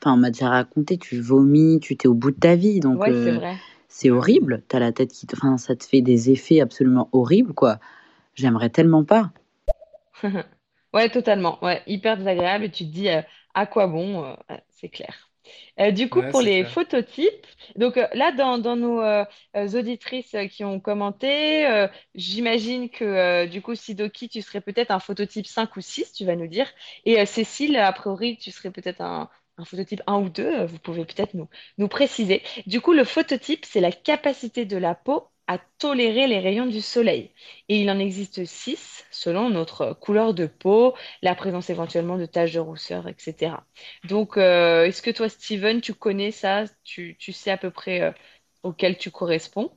enfin, on m'a déjà raconté, tu vomis, tu t'es au bout de ta vie, donc Ouais, c'est euh, vrai. c'est horrible. T'as la tête qui te... Enfin, ça te fait des effets absolument horribles, quoi. J'aimerais tellement pas. Ouais, totalement. Ouais, hyper désagréable. Et tu te dis euh, à quoi bon, euh, c'est clair. Euh, du coup, Ouais, pour les clair. phototypes, donc euh, là, dans, dans nos auditrices qui ont commenté, j'imagine que du coup, Sidoki, tu serais peut-être un phototype 5 ou 6, tu vas nous dire. Et Cécile, a priori, tu serais peut-être un, un phototype 1 ou 2, euh, vous pouvez peut-être nous, nous préciser. Du coup, le phototype, c'est la capacité de la peau à tolérer les rayons du soleil. Et il en existe 6 selon notre couleur de peau, la présence éventuellement de taches de rousseur, etc. Donc, euh, est-ce que toi, Steven, tu connais ça? Tu, tu sais à peu près euh, auquel tu corresponds?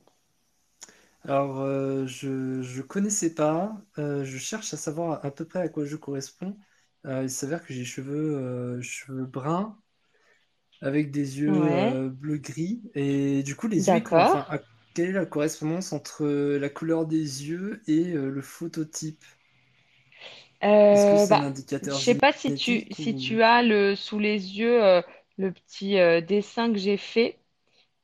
Alors, euh, je je connaissais pas. Je cherche à savoir à peu près à quoi je corresponds. Il s'avère que j'ai cheveux, cheveux bruns avec des yeux Ouais, bleu-gris. Et du coup, les yeux, enfin, à- quelle est la correspondance entre la couleur des yeux et euh, le phototype? Est-ce que Euh, c'est un bah, je sais pas si tu, génétique si ou... tu as le, sous les yeux euh, le petit euh, dessin que j'ai fait.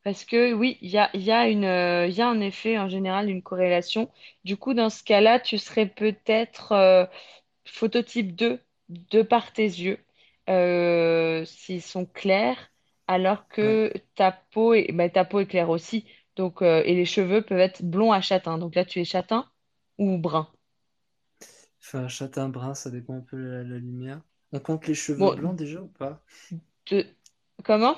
Parce que oui, il y a, y a une, euh, il y a en effet en général une corrélation. Du coup, dans ce cas-là, tu serais peut-être euh, phototype 2 de par tes yeux, euh, s'ils sont clairs, alors Ouais. que ta peau est, bah, ta peau est claire aussi. Donc, euh, et les cheveux peuvent être blonds à châtain. Donc là, tu es châtain ou brun? Enfin, châtain brun, ça dépend un peu de la, la lumière. On compte les cheveux Bon, blancs déjà ou pas? de... comment?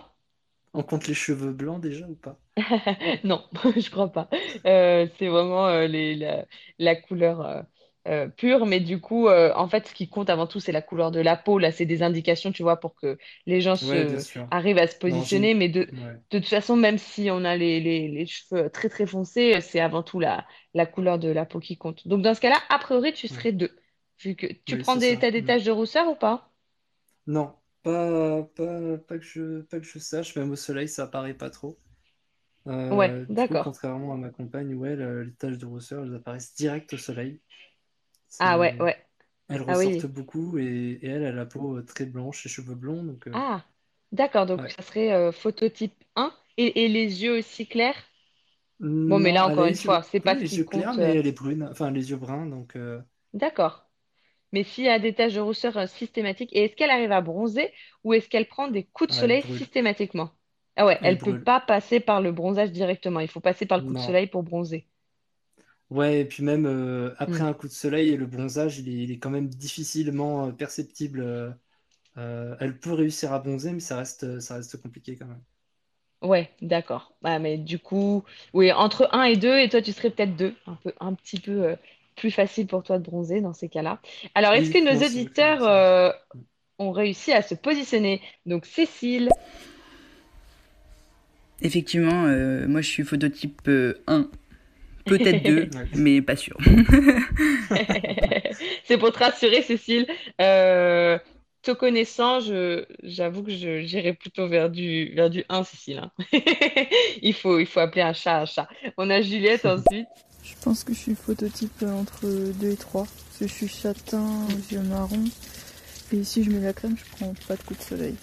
On compte les cheveux blancs déjà ou pas? Non, je crois pas. Euh, c'est vraiment euh, les, la, la couleur euh, euh, pure, mais du coup, euh, en fait, ce qui compte avant tout, c'est la couleur de la peau. Là, c'est des indications, tu vois, pour que les gens Ouais, se arrivent à se Non, positionner. Mais de, Ouais. de toute façon, même si on a les, les, les cheveux très très foncés, c'est avant tout la, la couleur de la peau qui compte. Donc, dans ce cas-là, a priori, tu Ouais. serais deux. Vu que tu Oui, prends des, t'as des Mm. taches de rousseur ou pas? Non, pas, pas, pas que je, pas que je sache, même au soleil, ça apparaît pas trop. Ouais, Euh, du coup, d'accord. contrairement à ma compagne, où elle, euh, les taches de rousseur, elles apparaissent direct au soleil. Ah ouais, ouais. Elles Ah oui. beaucoup et, et elle a la peau euh, très blanche, les cheveux blonds, donc euh, Ah, d'accord. Donc, ouais. ça serait euh, phototype 1 et, et les yeux aussi clairs? Bon, mais là, elle encore une fois, c'est pas ce les qui yeux clairs, mais euh, elle est brune, enfin les yeux bruns, donc euh, D'accord. Mais s'il y a des taches de rousseur systématiques, et est-ce qu'elle arrive à bronzer ou est-ce qu'elle prend des coups de elle soleil systématiquement? Ah ouais, Elle elle peut pas passer par le bronzage directement. Il faut passer par le coup de soleil pour bronzer. Ouais, et puis même euh, après Hmm. un coup de soleil, le bronzage, il est, il est quand même difficilement euh, perceptible. euh, euh, elle peut réussir à bronzer, mais ça reste, ça reste compliqué quand même. Ouais, d'accord. Bah, mais du coup, oui, entre un et 2, et toi, tu serais peut-être 2, un peu, un petit peu euh, plus facile pour toi de bronzer dans ces cas-là. Alors, est-ce Oui, que nos auditeurs euh, ont réussi à se positionner? Donc, Cécile, Effectivement, euh, moi je suis phototype euh, 1, peut-être 2, Ouais. mais pas sûr. c'est pour te rassurer, Cécile. Euh, te connaissant, je, j'avoue que je, j'irais plutôt vers du, vers du un, Cécile. hein. Il faut, il faut appeler un chat un chat. On a Juliette ensuite. Je pense que je suis phototype euh, entre 2 et 3. Parce que je suis châtain aux yeux marrons. Et si je mets la crème, je prends pas de coup de soleil.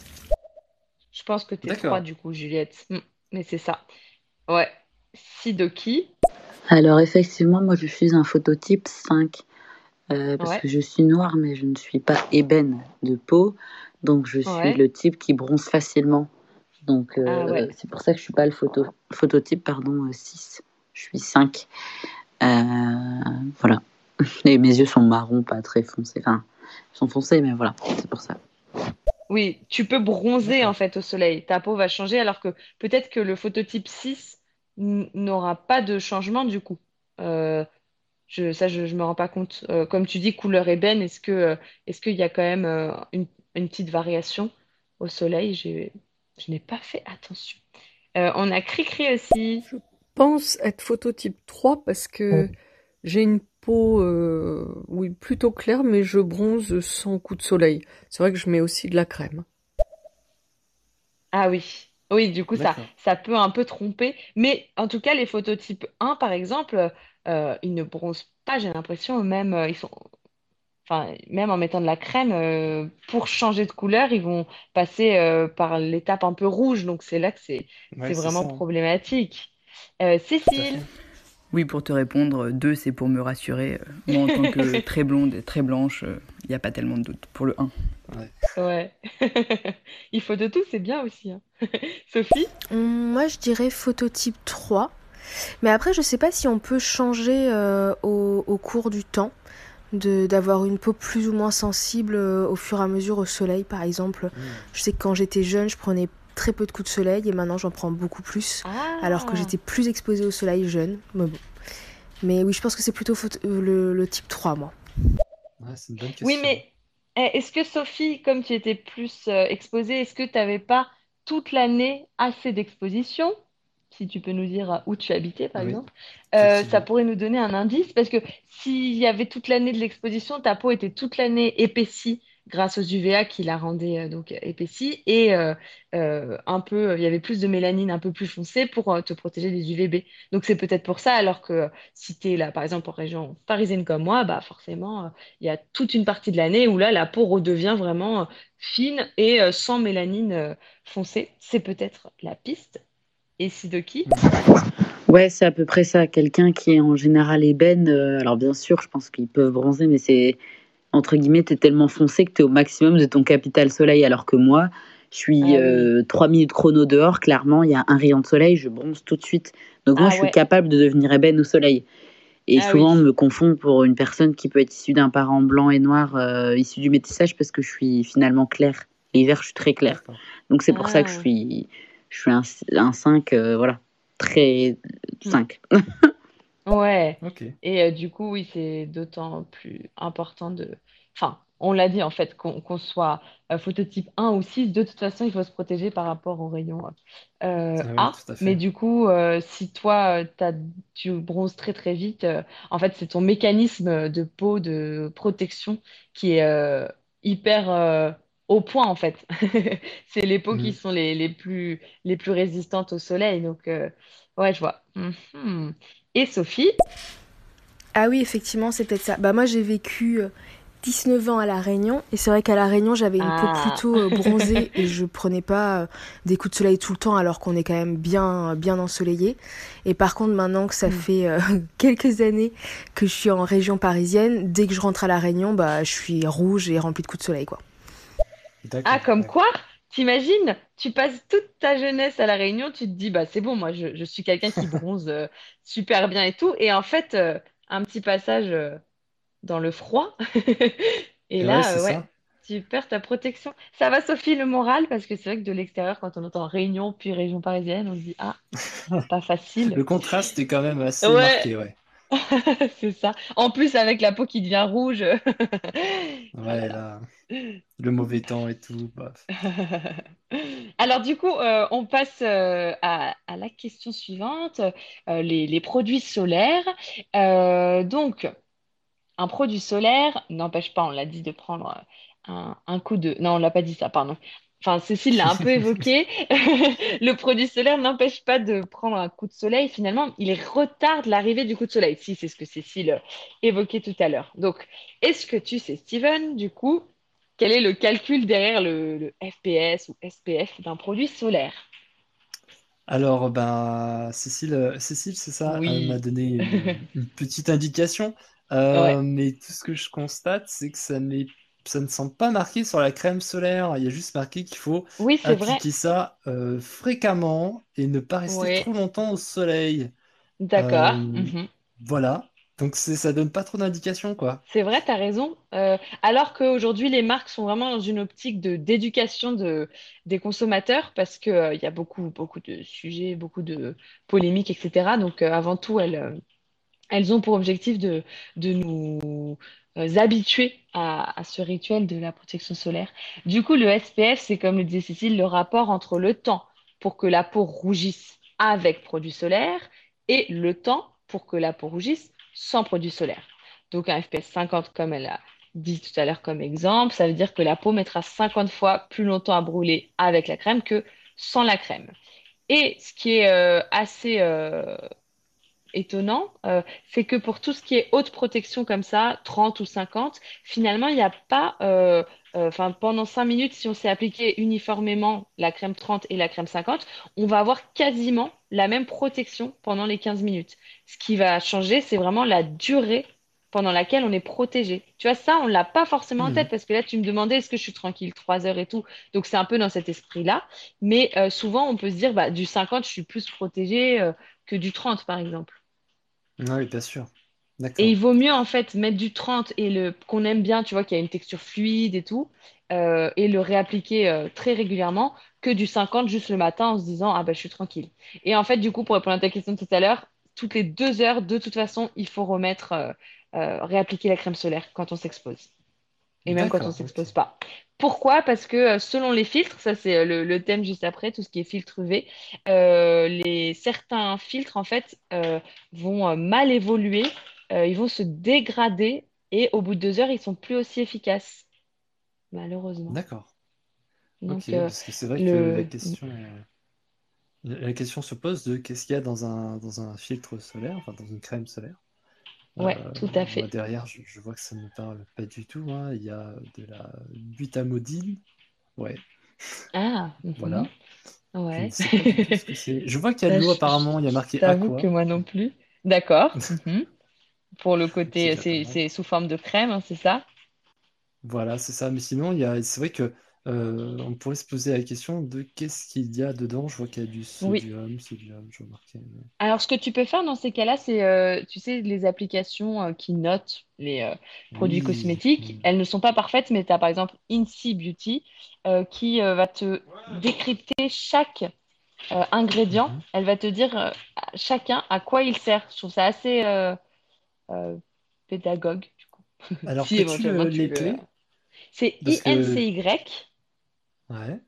Je pense que t'es D'accord. 3 du coup, Juliette. Hmm, mais c'est ça. Ouais. Sidoki. Alors effectivement, moi je suis un phototype 5 euh, parce Ouais. que je suis noire mais je ne suis pas ébène de peau, donc je suis Ouais. le type qui bronze facilement. Donc euh, Ah ouais. c'est pour ça que je suis pas le photo, phototype pardon euh, 6, je suis 5. Euh, voilà. Et mes yeux sont marrons, pas très foncés. Enfin, ils sont foncés mais voilà, c'est pour ça. Oui, tu peux bronzer en fait au soleil. Ta peau va changer alors que peut-être que le phototype 6 n- n'aura pas de changement du coup. Euh, je, ça, je, je me rends pas compte. Euh, comme tu dis, couleur ébène, est-ce que, euh, est-ce qu'il y a quand même une, une petite variation au soleil? Je n'ai pas fait attention. On a Cricri aussi. Je pense être phototype 3 parce que j'ai une peau oui, plutôt claire, mais je bronze sans coup de soleil. C'est vrai que je mets aussi de la crème. Ah oui. Oui, du coup, ça, D'accord. ça peut un peu tromper. Mais en tout cas, les phototypes 1, par exemple, euh, ils ne bronzent pas, j'ai l'impression, même, euh, ils sont, enfin, même en mettant de la crème, euh, pour changer de couleur, ils vont passer euh, par l'étape un peu rouge. Donc, c'est là que c'est, Ouais, c'est c'est vraiment hein. problématique. Euh, Tout à Cécile, fait. Oui, pour te répondre, 2 c'est pour me rassurer. Euh, Moi en tant que très blonde et très blanche, il n'y a pas tellement de doute. Pour le 1. ouais. Il faut de tout, c'est bien aussi. hein. Sophie? Hum, Moi, je dirais phototype 3. Mais après, je sais pas si on peut changer euh, au, au cours du temps, de d'avoir une peau plus ou moins sensible euh, au fur et à mesure au soleil, par exemple. Mm. Je sais que quand j'étais jeune, je prenais très peu de coups de soleil et maintenant j'en prends beaucoup plus, alors que Ah, j'étais plus exposée au soleil jeune. Mais bon. Mais oui, je pense que c'est plutôt euh, le, le type 3, moi. Ouais, c'est une bonne Oui, mais eh, est-ce que Sophie, comme tu étais plus euh, exposée, est-ce que tu n'avais pas toute l'année assez d'exposition? Si tu peux nous dire euh, où tu habitais, par Oui, exemple, Euh, ça pourrait nous donner un indice, parce que s'il y avait toute l'année de l'exposition, ta peau était toute l'année épaissie grâce aux UVA qui la rendaient euh, donc épaissie, et euh, euh, un peu, il y avait plus de mélanine un peu plus foncée pour te protéger des UVB. Donc c'est peut-être pour ça, alors que si tu es là, par exemple, en région parisienne comme moi, bah forcément, il y a toute une partie de l'année où là, la peau redevient vraiment fine et sans mélanine foncée. C'est peut-être la piste. Et Sidoki? Ouais, c'est à peu près ça. Quelqu'un qui est en général ébène, alors bien sûr, je pense qu'ils peuvent bronzer, mais c'est entre guillemets, t'es tellement foncé que t'es au maximum de ton capital soleil, alors que moi, je suis Ah oui. euh, trois minutes chrono dehors, clairement, il y a un rayon de soleil, je bronze tout de suite. Donc moi, Ah je suis capable de devenir ébène au soleil. Et Ah souvent, on me confond pour une personne qui peut être issue d'un parent blanc et noir, euh, issu du métissage, parce que je suis finalement claire. L'hiver, je suis très claire. Donc c'est pour ça que je Ah. suis, je suis un, un 5, euh, voilà, très Hmm. 5. Ouais. Ok. Et euh, du coup, oui, c'est d'autant plus important de... Enfin, on l'a dit en fait, qu'on qu'on soit euh, phototype 1 ou 6, de toute façon, il faut se protéger par rapport au rayon euh, Ah oui, A. tout à Mais du coup, euh, si toi, euh, t'as, tu bronzes très très vite, euh, en fait, c'est ton mécanisme de peau, de protection qui est euh, hyper euh, au point en fait. C'est les peaux qui Mhm. sont les, les plus, les plus résistantes au soleil. Donc, euh, ouais, je vois. Mhm. Et Sophie? Ah oui, effectivement, c'est peut-être ça. Bah moi, j'ai vécu euh, 19 ans à La Réunion et c'est vrai qu'à La Réunion, j'avais une peau Ah. plutôt euh, bronzée et je prenais pas euh, des coups de soleil tout le temps alors qu'on est quand même bien bien ensoleillé. Et par contre, maintenant que ça Mm. fait euh, quelques années que je suis en région parisienne, dès que je rentre à La Réunion, bah je suis rouge et remplie de coups de soleil quoi. Ah, comme quoi, t'imagines, tu passes toute ta jeunesse à La Réunion, tu te dis, bah c'est bon, moi je, je suis quelqu'un qui bronze euh, super bien et tout. Et en fait, euh, un petit passage euh, dans le froid. Et ouais, là, ouais, tu perds ta protection. Ça va, Sophie, le moral, parce que c'est vrai que de l'extérieur, quand on entend Réunion puis région parisienne, on se dit, ah, pas facile. Le contraste est quand même assez Ouais, marqué, ouais. c'est ça. En plus, avec la peau qui devient rouge. Ouais, là, le mauvais temps et tout. bah. Alors du coup, euh, on passe euh, à, à la question suivante, euh, les, les produits solaires. Donc, un produit solaire n'empêche pas, on l'a dit, de prendre un, un coup de... Non, on l'a pas dit ça, pardon. Enfin, Cécile l'a un peu évoqué. Le produit solaire n'empêche pas de prendre un coup de soleil. Finalement, il retarde l'arrivée du coup de soleil. Si, c'est ce que Cécile évoquait tout à l'heure. Donc, est-ce que tu sais, Steven, du coup, quel est le calcul derrière le, le FPS ou SPF d'un produit solaire? Alors, ben, Cécile, Cécile, c'est ça, elle m'a donné une, une petite indication, Ouais. Euh, mais tout ce que je constate, c'est que ça n'est, ça ne semble pas marqué sur la crème solaire. Il y a juste marqué qu'il faut Oui, vrai. appliquer ça euh, fréquemment et ne pas rester Oui. trop longtemps au soleil. D'accord. Euh, Mhm. voilà. Donc ça donne pas trop d'indications, quoi. C'est vrai, tu as raison. Euh, alors qu'aujourd'hui, les marques sont vraiment dans une optique de d'éducation de, des consommateurs parce que, euh, il y a beaucoup, beaucoup de sujets, beaucoup de polémiques, etc. Donc, avant tout, elles, elles ont pour objectif de, nous euh, habituer à, à ce rituel de la protection solaire. Du coup, le SPF, c'est comme le disait Cécile, le rapport entre le temps pour que la peau rougisse avec produit solaire et le temps pour que la peau rougisse sans produit solaire. Donc, un FPS 50, comme elle a dit tout à l'heure comme exemple, ça veut dire que la peau mettra 50 fois plus longtemps à brûler avec la crème que sans la crème. Et ce qui est euh, assez euh, étonnant, euh, c'est que pour tout ce qui est haute protection comme ça, 30 ou 50, finalement, il n'y a pas, euh, euh, pendant 5 minutes, si on s'est appliqué uniformément la crème 30 et la crème 50, on va avoir quasiment la même protection pendant les 15 minutes. Ce qui va changer, c'est vraiment la durée pendant laquelle on est protégé. Tu vois, ça, on l'a pas forcément en tête Mhm. parce que là, tu me demandais est-ce que je suis tranquille 3 heures et tout. Donc, c'est un peu dans cet esprit-là. Mais souvent, on peut se dire, bah, du 50, je suis plus protégée euh, que du 30, par exemple. Oui, bien sûr. Et il vaut mieux en fait mettre du 30 et le qu'on aime bien, tu vois, qu'il y a une texture fluide et tout, euh, et le réappliquer euh, très régulièrement que du 50 juste le matin en se disant ah ben je suis tranquille. Et en fait, du coup, pour répondre à ta question de tout à l'heure, toutes les deux heures, de toute façon, il faut remettre, euh, réappliquer la crème solaire quand on s'expose. Et même quand on ok. s'expose pas. Pourquoi? Parce que euh, selon les filtres, ça c'est euh, le, le thème juste après, tout ce qui est filtre UV, euh, les, certains filtres en fait euh, vont mal évoluer, euh, ils vont se dégrader et au bout de deux heures, ils sont plus aussi efficaces, malheureusement. D'accord. Donc parce que c'est vrai que la question, la question se pose de qu'est-ce qu'il y a dans un, dans un filtre solaire, enfin dans une crème solaire? Ouais, Euh, tout à moi fait. derrière, je, je vois que ça ne me parle pas du tout, hein. Il y a de la butamodine. Ouais, Ah, mhm, voilà. Je ne ouais. tout ce que. Je vois qu'il y a de l'eau je, je apparemment, il y a marqué t'avoue que aqua. moi non plus. D'accord. mhm. Pour le côté, c'est sous forme de crème, hein, c'est ça? Voilà, c'est ça. Mais sinon, il y a, c'est vrai que euh, on pourrait se poser la question de qu'est-ce qu'il y a dedans. Je vois qu'il y a du Oui. sodium, sodium, je mais- Alors, ce que tu peux faire dans ces cas-là, c'est, euh, tu sais, les applications euh, qui notent les produits Oui. cosmétiques, hmm. elles ne sont pas parfaites, mais tu as par exemple Incy Beauty qui va te décrypter chaque ingrédient. Mhm. Elle va te dire chacun à quoi il sert. Je trouve ça assez pédagogue, du coup, Alors, si tu les veux. clés? C'est I-N-C-Y, ouais,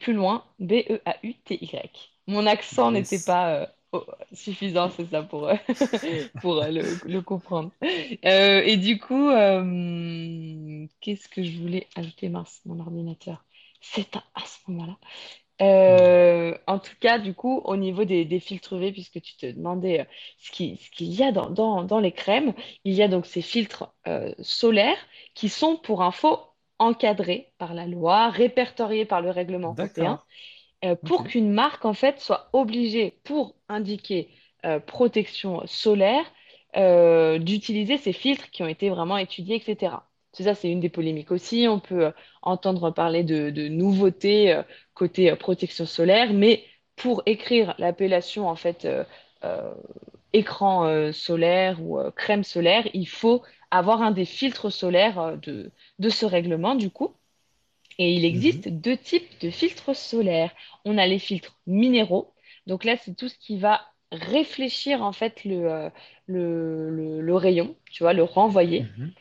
plus loin, B-E-A-U-T-Y. Mon accent n'était pas euh, oh, suffisant, c'est ça, pour, euh, pour euh, le, le comprendre. Et du coup, qu'est-ce que je voulais ajouter? Mince, mon ordinateur? S'éteint à ce moment-là. Euh, en tout cas, du coup, au niveau des, des filtres UV, puisque tu te demandais euh, ce qui, ce qu'il y a dans, dans, dans les crèmes, il y a donc ces filtres euh, solaires qui sont, pour info, encadrés par la loi, répertoriés par le règlement européen euh, pour qu'une marque en fait soit obligée pour indiquer euh, protection solaire euh, d'utiliser ces filtres qui ont été vraiment étudiés, etc. C'est ça, c'est une des polémiques aussi. On peut entendre parler de, de nouveautés côté protection solaire, mais pour écrire l'appellation en fait écran solaire ou crème solaire, il faut avoir un des filtres solaires de, de ce règlement, du coup. Et il existe Mhm. deux types de filtres solaires. On a les filtres minéraux. Donc là, c'est tout ce qui va réfléchir en fait le, euh, le, le- le rayon, tu vois, le renvoyer. Mhm.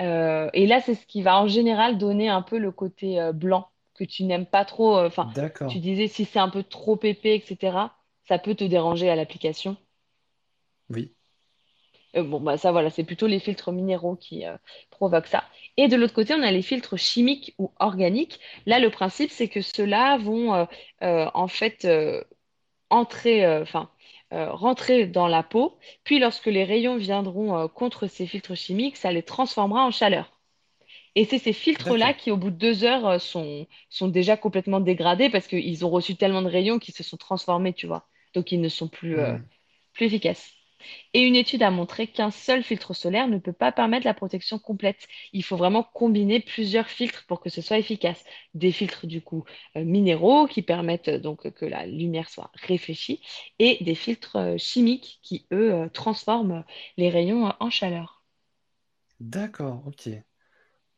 Euh, et là, c'est ce qui va en général donner un peu le côté euh, blanc que tu n'aimes pas trop. euh, Enfin, tu disais si c'est un peu trop épais, etc., ça peut te déranger à l'application. Oui. Euh, bon, bah ça, voilà, c'est plutôt les filtres minéraux qui euh, provoquent ça. Et de l'autre côté, on a les filtres chimiques ou organiques. Là, le principe, c'est que ceux-là vont euh, en fait entrer, enfin, rentrer dans la peau. Puis, lorsque les rayons viendront contre ces filtres chimiques, ça les transformera en chaleur. Et c'est ces filtres-là qui, au bout de deux heures, sont, sont déjà complètement dégradés parce qu'ils ont reçu tellement de rayons qu'ils se sont transformés, tu vois. Donc, ils ne sont plus, plus efficaces. Et une étude a montré qu'un seul filtre solaire ne peut pas permettre la protection complète. Il faut vraiment combiner plusieurs filtres pour que ce soit efficace. Des filtres du coup euh, minéraux qui permettent euh, donc que la lumière soit réfléchie et des filtres euh, chimiques qui, eux, transforment les rayons en chaleur. D'accord, ok.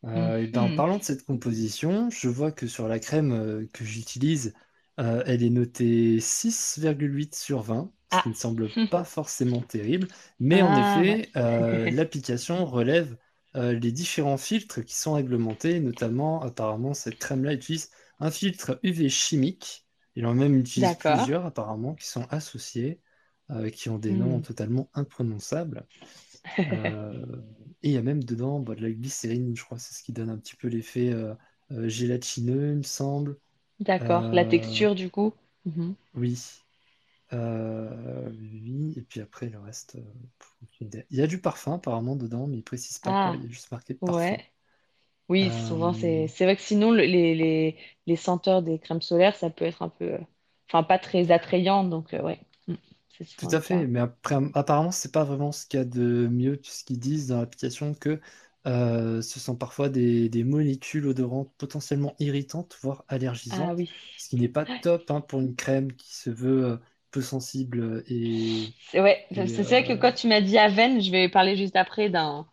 Euh, ben, en Mhm. parlant de cette composition, je vois que sur la crème que j'utilise, euh, elle est notée 6,8 sur 20, ce Ah. qui ne semble pas forcément terrible. Mais en Ah effet, euh, l'application relève euh, les différents filtres qui sont réglementés, notamment apparemment cette crème-là utilise un filtre UV chimique. Il en même utilise plusieurs apparemment qui sont associés, euh, qui ont des noms Hmm. totalement imprononçables. Euh, et il y a même dedans bah, de la glycérine, je crois, c'est ce qui donne un petit peu l'effet euh, gélatineux, il me semble. D'accord. La texture du coup. Mhm. oui. Euh, oui, et puis après le reste. euh. Il y a du parfum apparemment dedans, mais il précise pas quoi, Ah, il y a juste marqué parfum. ouais. Oui, souvent Euh, c'est c'est vrai que sinon le- les, les, les senteurs des crèmes solaires, ça peut être un peu, euh, enfin pas très attrayant, donc euh, ouais, Mm. c'est tout souvent à fait, mais après, apparemment, c'est pas vraiment ce qu'il y a de mieux, puisqu'ils disent dans l'application que euh, ce sont parfois des, des molécules odorantes potentiellement irritantes, voire Ah allergisantes, oui. ce qui n'est pas top hein, pour une crème qui se veut euh, peu sensible et, C'est ouais, vrai que euh, quand tu m'as dit Aven, je vais parler juste après d'un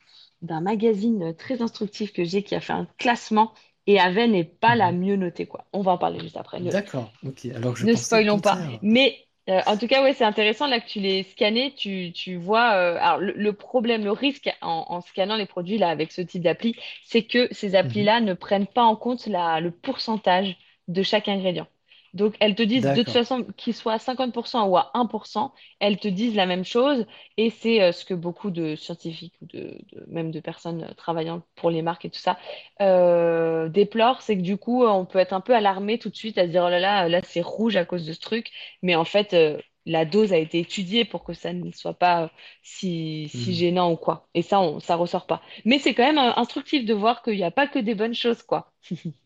d'un magazine très instructif que j'ai qui a fait un classement et Aven n'est pas la mhm. mieux notée quoi. On va en parler juste après. Ne, D'accord, ok, alors je ne spoilons pas. Mais euh, en tout cas, ouais, c'est intéressant là que tu les scannés, tu, tu vois. euh, alors le, le problème, le risque en, en scannant les produits là avec ce type d'appli, c'est que ces Mhm. applis-là ne prennent pas en compte la, le pourcentage de chaque ingrédient. Donc elles te disent de toute façon qu'il soit à 50% ou à 1%, elles te disent la même chose et c'est euh, ce que beaucoup de scientifiques ou de, de- même de personnes euh, travaillant pour les marques et tout ça euh, déplorent, c'est que du coup on peut être un peu alarmé tout de suite à se dire oh là là, là c'est rouge à cause de ce truc. Mais en fait, euh, la dose a été étudiée pour que ça ne soit pas si, si Mhm. gênant ou quoi. Et ça, on, ça ressort pas. Mais c'est quand même instructif de voir qu'il n'y a pas que des bonnes choses, quoi.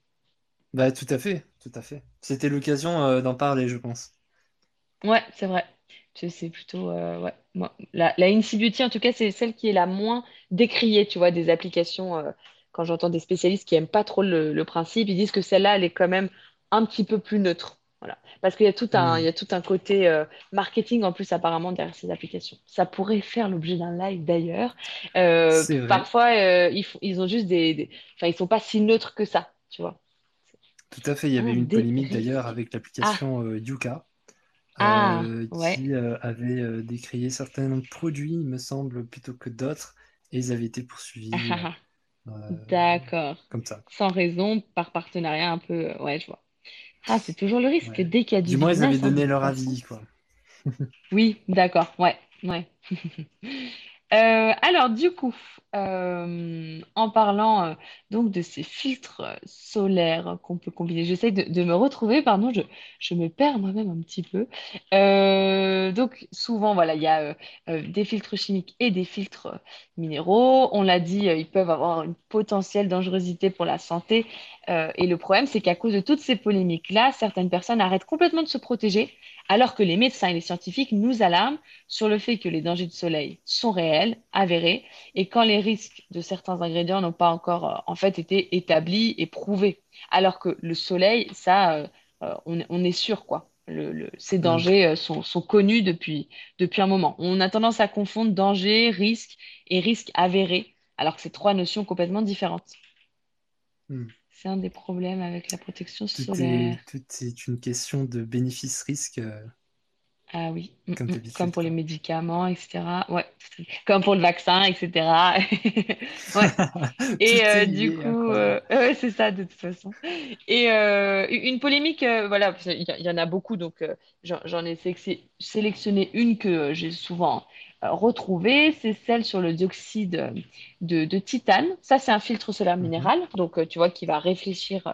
Bah tout à fait, tout à fait. C'était l'occasion euh, d'en parler, je pense. Ouais, c'est vrai. Sais plutôt, euh, ouais. Moi, la, la Beauty, en tout cas, c'est celle qui est la moins décriée, tu vois, des applications. euh, quand j'entends des spécialistes qui aiment pas trop le, le principe, ils disent que celle-là, elle est quand même un petit peu plus neutre. Voilà. Parce qu'il y a tout un, il y a tout un côté euh, marketing en plus apparemment derrière ces applications. Ça pourrait faire l'objet d'un live d'ailleurs. Euh, C'est parfois, euh, ils, ont juste des, des- enfin, ils sont pas si neutres que ça, tu vois. Tout à fait. Il y avait Ah, une polémique d'ailleurs avec Ah, l'application euh, Yuka. ah, euh, ouais. qui euh, avait euh, décrié certains produits, il me semble, plutôt que d'autres, et ils avaient été poursuivis D'accord. comme ça. Sans raison, par partenariat un peu. Ouais, je vois. Ah, c'est toujours le risque. Ouais. Dès qu'il y a du Du moins, ils avaient hein, donné toute leur avis, quoi. Oui, d'accord. Ouais, ouais. Euh, alors, du coup, euh, en parlant euh, donc de ces filtres solaires qu'on peut combiner, j'essaie de, me retrouver, pardon, je, je me perds moi-même un petit peu. Donc, souvent, voilà, il y a des filtres chimiques et des filtres minéraux. On l'a dit, ils peuvent avoir une potentielle dangerosité pour la santé. Et le problème, c'est qu'à cause de toutes ces polémiques-là, certaines personnes arrêtent complètement de se protéger, alors que les médecins et les scientifiques nous alarment sur le fait que les dangers du soleil sont réels, avérés, et quand les risques de certains ingrédients n'ont pas encore euh, en fait été établis et prouvés. Alors que le soleil, ça, euh, euh, on, est- on est sûr, quoi. Le- le- ces Hmm. dangers euh, sont, sont connus depuis, depuis un moment. On a tendance à confondre danger, risque et risque avéré. alors que c'est trois notions complètement différentes. Hmm. C'est un des problèmes avec la protection Tout solaire. est, tout est une question de bénéfice-risque. euh, Ah oui, mm, Comme mm. Comme pour les médicaments, etc. Ouais, comme pour le vaccin, etc. Ouais. Et euh, du coup, euh, ouais, c'est ça de toute façon. Et euh, une polémique, voilà, y, il y en a beaucoup, donc j'en ai sélectionné sélectionné une que j'ai souvent euh, retrouvée, c'est celle sur le dioxyde de, de titane. Ça, c'est un filtre solaire Mhm. minéral, donc euh, tu vois, qui va réfléchir euh,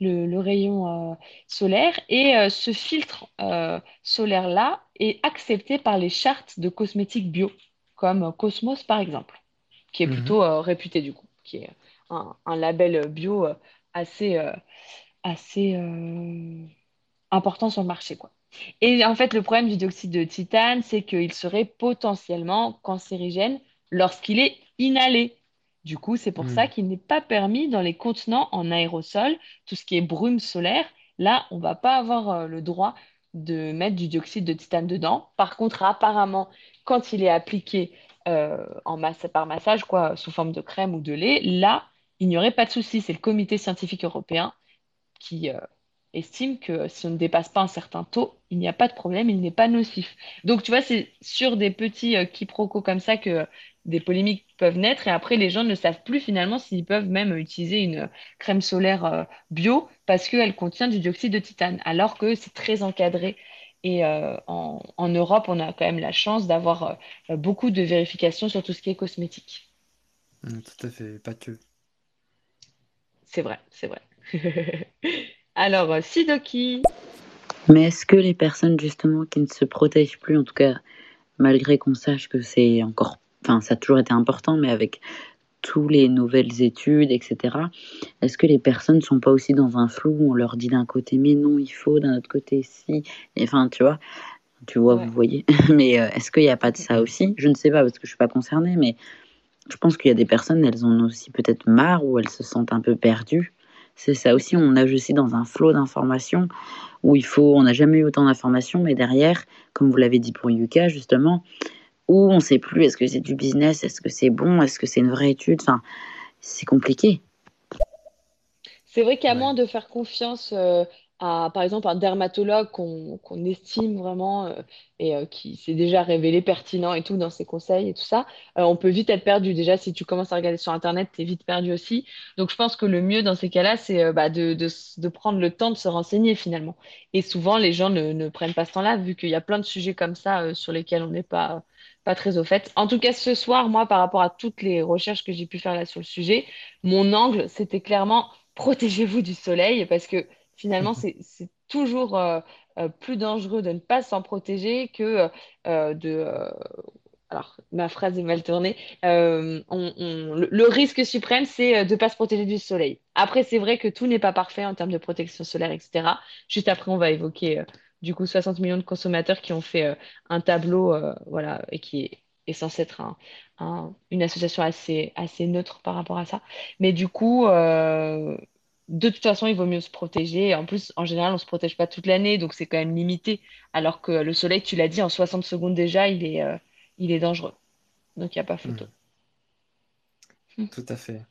le, le rayon euh, solaire. Et euh, ce filtre euh, solaire-là est accepté par les chartes de cosmétiques bio, comme Cosmos par exemple qui est Mhm. plutôt réputé du coup, qui est un, un label bio assez, assez important sur le marché, quoi. Et en fait, le problème du dioxyde de titane, c'est qu'il serait potentiellement cancérigène lorsqu'il est inhalé. Du coup, c'est pour ça Mhm. qu'il n'est pas permis dans les contenants en aérosol, tout ce qui est brume solaire. Là, on va pas avoir euh, le droit de mettre du dioxyde de titane dedans. Par contre, apparemment, quand il est appliqué euh, en masse, par massage, quoi, sous forme de crème ou de lait, là, il n'y aurait pas de souci. C'est le comité scientifique européen qui euh, estime que si on ne dépasse pas un certain taux, il n'y a pas de problème, il n'est pas nocif. Donc, tu vois, c'est sur des petits euh, quiproquos comme ça que des polémiques peuvent naître et après, les gens ne savent plus finalement s'ils peuvent même utiliser une crème solaire euh, bio parce qu'elle contient du dioxyde de titane, alors que c'est très encadré. Et euh, en, en Europe, on a quand même la chance d'avoir beaucoup de vérifications sur tout ce qui est cosmétique. Mhm, Tout à fait, pas que. C'est vrai, c'est vrai. Alors, euh, Sidoki. Mais est-ce que les personnes justement qui ne se protègent plus, en tout cas malgré qu'on sache que c'est encore, enfin ça a toujours été important, mais avec tous les nouvelles études, etc., est-ce que les personnes ne sont pas aussi dans un flou où on leur dit d'un côté mais non il faut, d'un autre côté si, et enfin tu vois, tu vois, Ouais. vous voyez, mais euh, est-ce qu'il n'y a pas de ça aussi? Je ne sais pas parce que je suis pas concernée, mais je pense qu'il y a des personnes, elles en ont aussi peut-être marre ou elles se sentent un peu perdues. C'est ça aussi, on nage aussi dans un flot d'informations où il faut, on n'a jamais eu autant d'informations, mais derrière, comme vous l'avez dit pour Yuka justement, où on ne sait plus est-ce que c'est du business, est-ce que c'est bon, est-ce que c'est une vraie étude, enfin, c'est compliqué. C'est vrai qu'à Ouais. moins de faire confiance euh, par exemple, un dermatologue qu'on estime vraiment euh, et euh, qui s'est déjà révélé pertinent et tout dans ses conseils et tout ça, euh, on peut vite être perdu. Déjà, si tu commences à regarder sur Internet, t'es vite perdu aussi. Donc, je pense que le mieux dans ces cas-là, c'est bah, de, prendre le temps de se renseigner finalement. Et souvent, les gens ne, ne prennent pas ce temps-là, vu qu'il y a plein de sujets comme ça sur lesquels on n'est pas, pas très au fait. En tout cas, ce soir, moi, par rapport à toutes les recherches que j'ai pu faire là sur le sujet, mon angle, c'était clairement protégez-vous du soleil parce que finalement, c'est, c'est toujours euh, euh, plus dangereux de ne pas s'en protéger que euh, de... euh, alors, ma phrase est mal tournée. On- on- le, le risque suprême, c'est de ne pas se protéger du soleil. Après, c'est vrai que tout n'est pas parfait en termes de protection solaire, etc. Juste après, on va évoquer du coup 60 millions de consommateurs qui ont fait un tableau, voilà, et qui est, est censé être un- un- une association assez, assez neutre par rapport à ça. Mais du coup, euh, de toute façon, il vaut mieux se protéger. En plus, en général, on ne se protège pas toute l'année, donc c'est quand même limité. Alors que le soleil, tu l'as dit, en 60 secondes déjà, il est, euh, il est dangereux. Donc, il n'y a pas photo. Mhm. Tout à fait.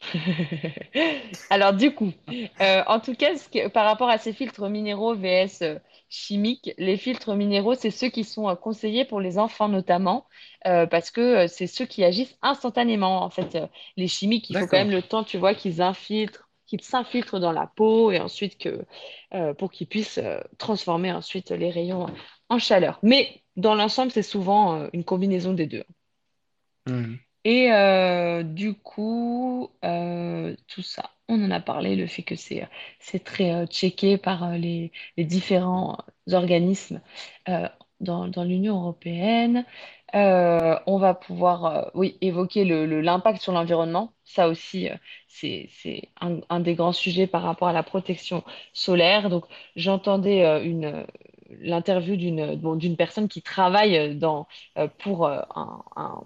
Alors, du coup, euh, en tout cas, ce que- par rapport à ces filtres minéraux vs euh, chimiques, les filtres minéraux, c'est ceux qui sont conseillés pour les enfants notamment, euh, parce que c'est ceux qui agissent instantanément. En fait, les chimiques, il faut quand même le temps, tu vois, qu'ils infiltrent, qu'ils s'infiltrent dans la peau et ensuite que, euh, pour qu'ils puissent euh, transformer ensuite les rayons en chaleur. Mais dans l'ensemble, c'est souvent euh, une combinaison des deux. Mhm. Et euh, du coup, tout ça, on en a parlé, le fait que c'est c'est très checké par les, les différents organismes dans, dans l'Union européenne. Euh, on va pouvoir, euh, oui, évoquer l'impact sur l'environnement. Ça aussi, euh, c'est, un, des grands sujets par rapport à la protection solaire. Donc, j'entendais une, l'interview d'une personne qui travaille dans, pour un, un-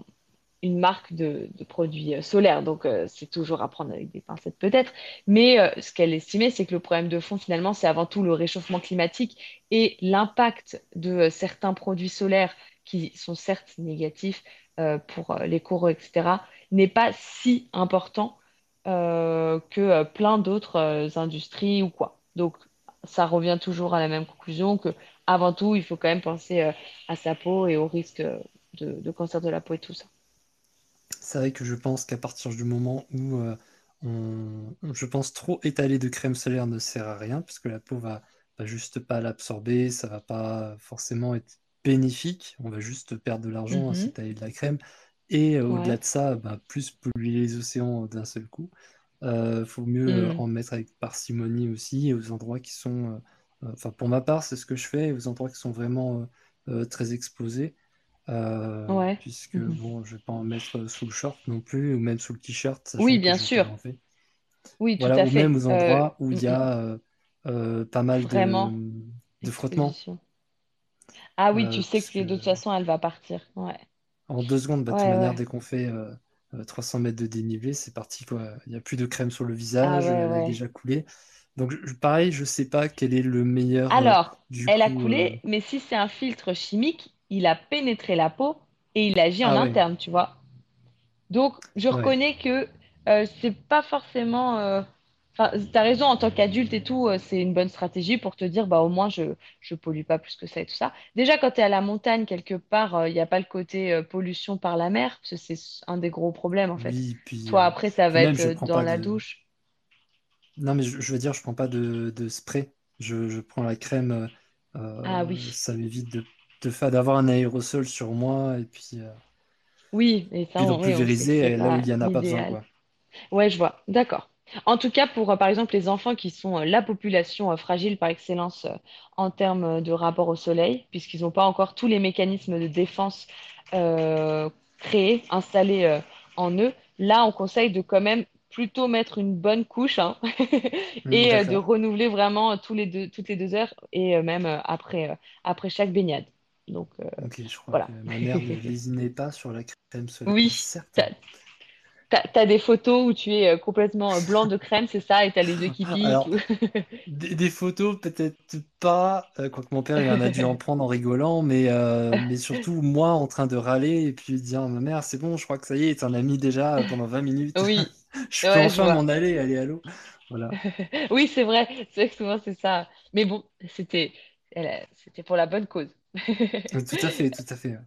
une marque de, produits solaires. Donc, c'est toujours à prendre avec des pincettes peut-être. Mais ce qu'elle estimait, c'est que le problème de fond, finalement, c'est avant tout le réchauffement climatique et l'impact de certains produits solaires qui sont certes négatifs euh, pour euh, les coraux, etc. n'est pas si important euh, que plein d'autres industries ou quoi. Donc, ça revient toujours à la même conclusion que avant tout, il faut quand même penser à sa peau et au risque de, cancer de la peau et tout ça. C'est vrai que je pense qu'à partir du moment où on, je pense trop étaler de crème solaire ne sert à rien, parce que la peau va, va juste pas l'absorber, ça va pas forcément être bénéfique, on va juste perdre de l'argent à Mhm. s'étaler de la crème, et euh, au-delà de ça, bah, plus polluer les océans d'un seul coup. Euh, faut mieux euh, Mm. en mettre avec parcimonie aussi, aux endroits qui sont, euh, euh, enfin pour ma part, c'est ce que je fais, aux endroits qui sont vraiment euh, euh, très exposés. Euh, Ouais. puisque Mhm. bon, je vais pas en mettre sous le short non plus, ou même sous le t-shirt, Oui, bien sûr. Oui, tout Voilà, à ou fait. même aux Euh, endroits où il y mm, mm. a euh, euh, pas mal de, de frottements. Ah oui, Euh, tu sais que que de toute façon, elle va partir. Ouais. en deux secondes, bah, de toute Ouais, manière, ouais. dès qu'on fait euh, euh, 300 mètres de dénivelé, c'est parti, quoi. Il n'y a plus de crème sur le Ah visage, elle a déjà coulé. Donc, je- pareil, je sais pas quel est le meilleur, euh, Alors, du elle a coup. euh, coulé, mais si c'est un filtre chimique, il a pénétré la peau et il agit en Ah interne, tu vois. Donc, je reconnais que euh, c'est pas forcément. euh, Enfin, t'as raison, en tant qu'adulte et tout, euh, c'est une bonne stratégie pour te dire, bah au moins je je pollue pas plus que ça et tout ça. Déjà, quand t'es à la montagne quelque part, euh, il n'y a pas le côté euh, pollution par la mer, parce que c'est un des gros problèmes en fait. Oui, puis, euh, après, ça va même, être euh, dans la de. douche. Non, mais je, je veux dire, je prends pas de, de spray. Je, je prends la crème. euh, Ah euh, oui, ça m'évite de, de faire d'avoir un aérosol sur moi et puis, euh, oui, et ça, puis on, oui, on c'est pulvériser euh, là où il y en a pas besoin, quoi. Ouais, je vois. D'accord. En tout cas, pour euh, par exemple les enfants qui sont euh, la population euh, fragile par excellence en termes de rapport au soleil, puisqu'ils n'ont pas encore tous les mécanismes de défense créés, installés en eux, là, on conseille de quand même plutôt mettre une bonne couche hein, Hmm, et de renouveler vraiment tous les deux, toutes les deux heures et même après, après chaque baignade. Donc euh, Ok, je crois voilà. que ma mère ne lésinait pas sur la crème solaire, Oui. T'as, des photos où tu es euh, complètement euh, blanc de crème, c'est ça, et t'as les yeux qui piquent. Alors, des, des photos, peut-être pas, euh, quoique mon père, il en a dû en prendre en rigolant, mais, euh, mais surtout moi en train de râler et puis dire, ma mère, c'est bon, je crois que ça y est, t'en as mis déjà pendant 20 minutes, Oui, je peux ouais, je enfin m'en aller, aller à l'eau. Voilà. Oui, c'est vrai, c'est vrai que souvent c'est ça. Mais bon, c'était, c'était pour la bonne cause. Tout à fait, tout à fait.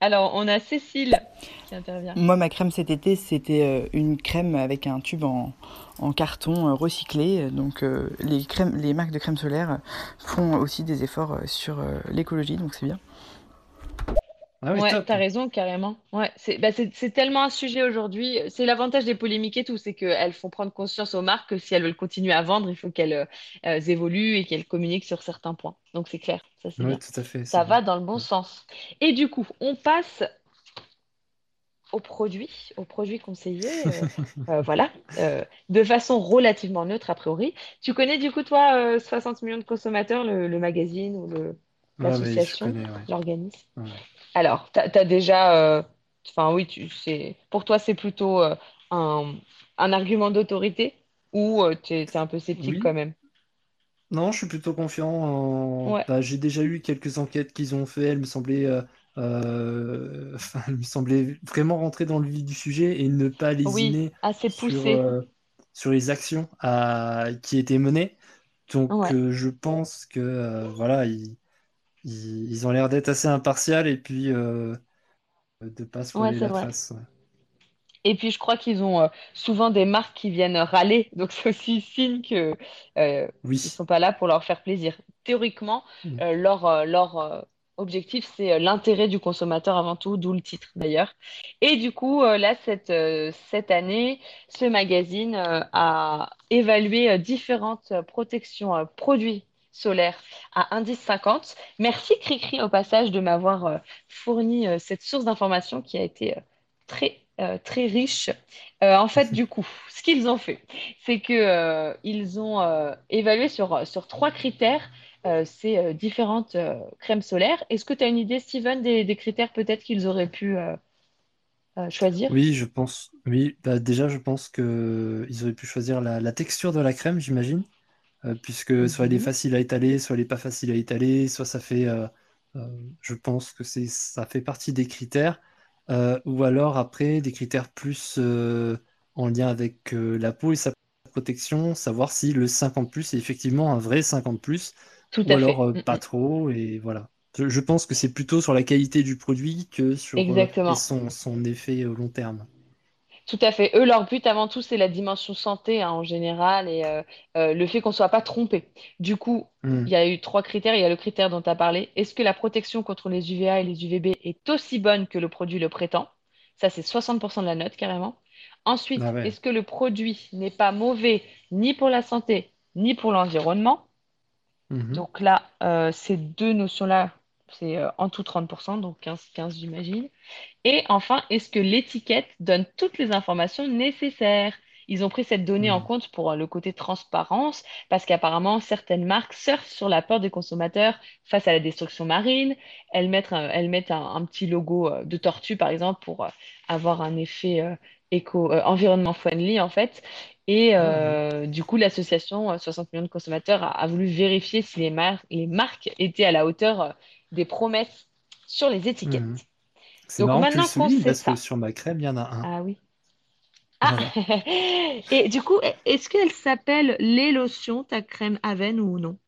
Alors, on a Cécile qui intervient. Moi, ma crème cet été, c'était euh, une crème avec un tube en, carton euh, recyclé. Donc, euh, les les marques de crème solaire font aussi des efforts sur l'écologie, donc c'est bien. Ah oui, Ouais, t'as raison, carrément. Ouais, c'est bah, c'est c'est tellement un sujet aujourd'hui. C'est l'avantage des polémiques et tout, c'est qu'elles font prendre conscience aux marques que si elles veulent continuer à vendre, il faut qu'elles euh, euh, évoluent et qu'elles communiquent sur certains points. Donc c'est clair, ça c'est Oui, bien. tout à fait, c'est Ça bien. va dans le bon sens. Et du coup, on passe aux produits, aux produits conseillés, euh, euh, voilà, euh, de façon relativement neutre a priori. Tu connais du coup, toi, euh, 60 millions de consommateurs, le, le magazine ou le, je l'association, connais, ouais. l'organisme? Ouais. Alors, t'as, t'as déjà, euh, enfin oui, tu, c'est, pour toi, c'est plutôt euh, un, un argument d'autorité ou euh, t'es, t'es un peu sceptique Oui, quand même? non, je suis plutôt confiant en... Ouais, bah, j'ai déjà eu quelques enquêtes qu'ils ont fait, elles me semblaient, euh, euh, enfin, elles me semblaient vraiment rentrer dans le vif du sujet et ne pas oui, lésiner assez sur, poussé. euh, sur les actions à- qui étaient menées. Donc, Ouais, euh, je pense que, euh, voilà, ils, ils, ils ont l'air d'être assez impartials et puis euh, de pas se ouais, la vrai. face. ouais. Et puis, je crois qu'ils ont euh, souvent des marques qui viennent râler. Donc, c'est aussi signe que euh, ils Oui. sont pas là pour leur faire plaisir. Théoriquement, euh, leur, leur objectif, c'est l'intérêt du consommateur avant tout, d'où le titre d'ailleurs. Et du coup, là, cette, cette année, ce magazine a évalué différentes protections produits solaires à indice 50. Merci Cricri au passage de m'avoir euh, fourni euh, cette source d'information qui a été euh, très, euh, très riche. Euh, en fait, du coup, ce qu'ils ont fait, c'est euh, ils ont évalué sur, sur trois critères ces différentes crèmes solaires. Est-ce que tu as une idée, Steven, des, des critères peut-être qu'ils auraient pu choisir? Oui, je pense. Oui, bah, déjà, je pense que ils auraient pu choisir la, la texture de la crème, j'imagine. Euh, puisque soit elle est Mhm. facile à étaler, soit elle est pas facile à étaler, soit ça fait, euh, euh, je pense que c'est, ça fait partie des critères. Ou alors après des critères plus en lien avec la peau et sa protection, savoir si le 50 plus est effectivement un vrai 50 plus Tout ou alors euh, pas trop et voilà. Je, je pense que c'est plutôt sur la qualité du produit que sur euh, son, son effet au long terme. Tout à fait. Eux, leur but avant tout, c'est la dimension santé hein, en général et euh, euh, le fait qu'on ne soit pas trompé. Du coup, Hmm. il y a eu trois critères. Il y a le critère dont tu as parlé. Est-ce que la protection contre les UVA et les UVB est aussi bonne que le produit le prétend? Ça, c'est 60% de la note carrément. Ensuite, Ah ouais. est-ce que le produit n'est pas mauvais ni pour la santé ni pour l'environnement? Mhm. Donc là, euh, ces deux notions-là, c'est euh, en tout 30%, donc 15-15 j'imagine. Et enfin, est-ce que l'étiquette donne toutes les informations nécessaires? Ils ont pris cette donnée en Hmm. compte pour euh, le côté transparence, parce qu'apparemment, certaines marques surfent sur la peur des consommateurs face à la destruction marine. Elles mettent un, elles mettent un, un petit logo euh, de tortue, par exemple, pour avoir un effet euh, éco, euh, environnement friendly, en fait. Et euh, du coup, l'association euh, 60 millions de consommateurs a, a voulu vérifier si les, mar- les marques étaient à la hauteur des promesses sur les étiquettes. Mhm. C'est Donc marrant que tu le maintenant parce que ça, sur ma crème, il y en a un. ah oui. Ah, Voilà. et du coup, est-ce qu'elle s'appelle les lotions, ta crème Aven ou non?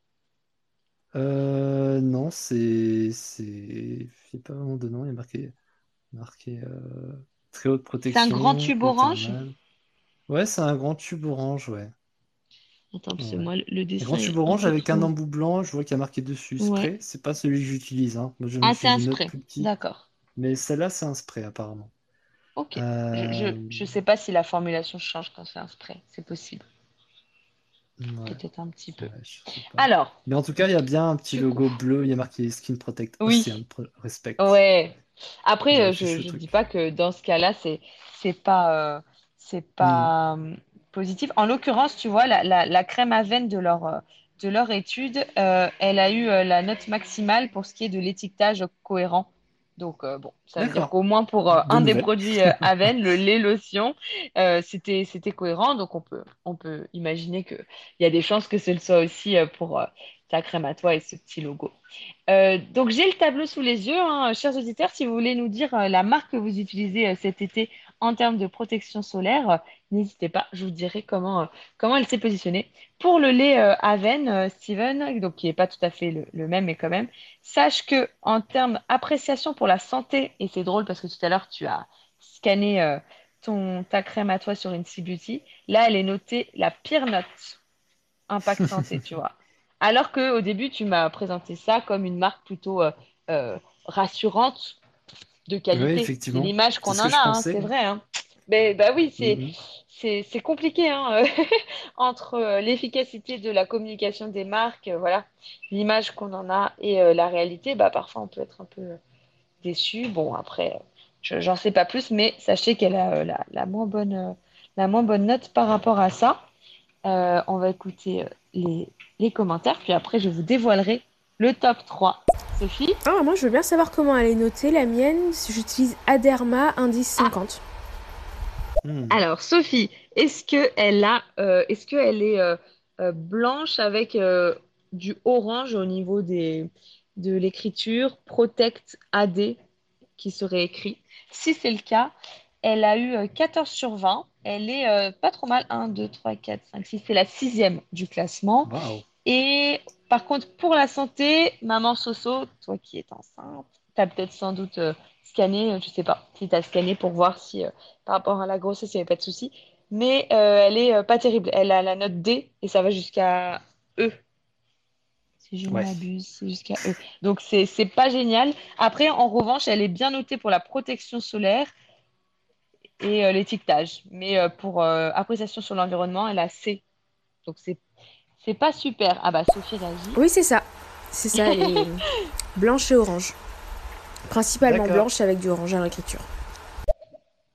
Euh, non, c'est c'est c'est pas vraiment de nom, il y a marqué marqué euh, très haute C'est un grand protection, tube orange? Ouais, c'est un grand tube orange, ouais. Attends, parce que Ouais. moi, le dessin est un peu avec un trop. embout blanc, je vois qu'il y a marqué dessus Ouais. spray. C'est pas celui que j'utilise, hein. Moi, je me Ah, c'est fais un une autre spray. plus. D'accord. Mais celle-là, c'est un spray, apparemment. Ok. Je, je, Euh, je sais pas si la formulation change quand c'est un spray. C'est possible. ouais, Peut-être un petit peu. ouais, je sais pas. Alors, Mais en tout cas, il y a bien un petit du coup, logo bleu, il y a marqué Skin Protect oui. Ocean Pro- Respect. Ouais. Après, euh, affiché je le je dis truc. pas que dans ce cas-là, c'est c'est pas euh, c'est Hmm. pas euh, En l'occurrence, tu vois, la, la, la crème Aven de leur euh, de leur étude, euh, elle a eu euh, la note maximale pour ce qui est de l'étiquetage cohérent. Donc euh, bon, ça veut dire qu'au moins pour euh, un des produits euh, Aven, le lait lotion, c'était c'était cohérent. Donc on peut on peut imaginer que il y a des chances que ce le soit aussi pour ta crème à toi et ce petit logo. Donc j'ai le tableau sous les yeux, hein, chers auditeurs. Si vous voulez nous dire la marque que vous utilisez cet été en termes de protection solaire, euh, n'hésitez pas, je vous dirai comment, euh, comment elle s'est positionnée. Pour le lait Aven, euh, Steven, donc qui n'est pas tout à fait le, le même, mais quand même, sache que en termes appréciation pour la santé, et c'est drôle parce que tout à l'heure tu as scanné euh, ton, ta crème à toi sur Incy Beauty, là elle est notée la pire note impact santé, tu vois. Alors que au début, tu m'as présenté ça comme une marque plutôt euh, euh, rassurante de Oui, qualité. C'est l'image qu'on en a, hein, c'est vrai. Hein. Mais bah oui, c'est Mhm. c'est c'est compliqué hein, euh, entre euh, l'efficacité de la communication des marques, euh, voilà, l'image qu'on en a et euh, la réalité. Bah parfois, on peut être un peu déçu. Bon, après, je- j'en sais pas plus, mais sachez qu'elle a euh, la, la moins bonne euh, la moins bonne note par rapport à ça. On va écouter les, les commentaires, puis après je vous dévoilerai le top 3. Sophie? Ah, moi, je veux bien savoir comment elle est notée. La mienne, j'utilise Aderma indice Ah, 50. Hmm. alors Sophie, est-ce que elle a, euh, est-ce que elle est euh, euh, blanche avec euh, du orange au niveau des, de l'écriture Protect AD qui serait écrit? Si c'est le cas, elle a eu euh, 14 sur 20. Elle est euh, pas trop mal. 1, 2, 3, 4, 5, 6. C'est la sixième du classement. Waouh. Et par contre, pour la santé, maman Soso, toi qui es enceinte, tu as peut-être sans doute euh, scanné, euh, je sais pas, si tu as scanné pour voir si euh, par rapport à la grossesse, il n'y avait pas de souci. Mais euh, elle est pas terrible. Elle a la note D et ça va jusqu'à E. Si je ne Ouais. m'abuse, c'est jusqu'à E. Donc c'est c'est pas génial. Après, en revanche, elle est bien notée pour la protection solaire et l'étiquetage. Mais pour appréciation sur l'environnement, elle a C. Donc c'est c'est pas super. Ah bah Sophie réagit. Oui, c'est ça. C'est ça, blanche et orange. Principalement blanche avec du orange à l'écriture.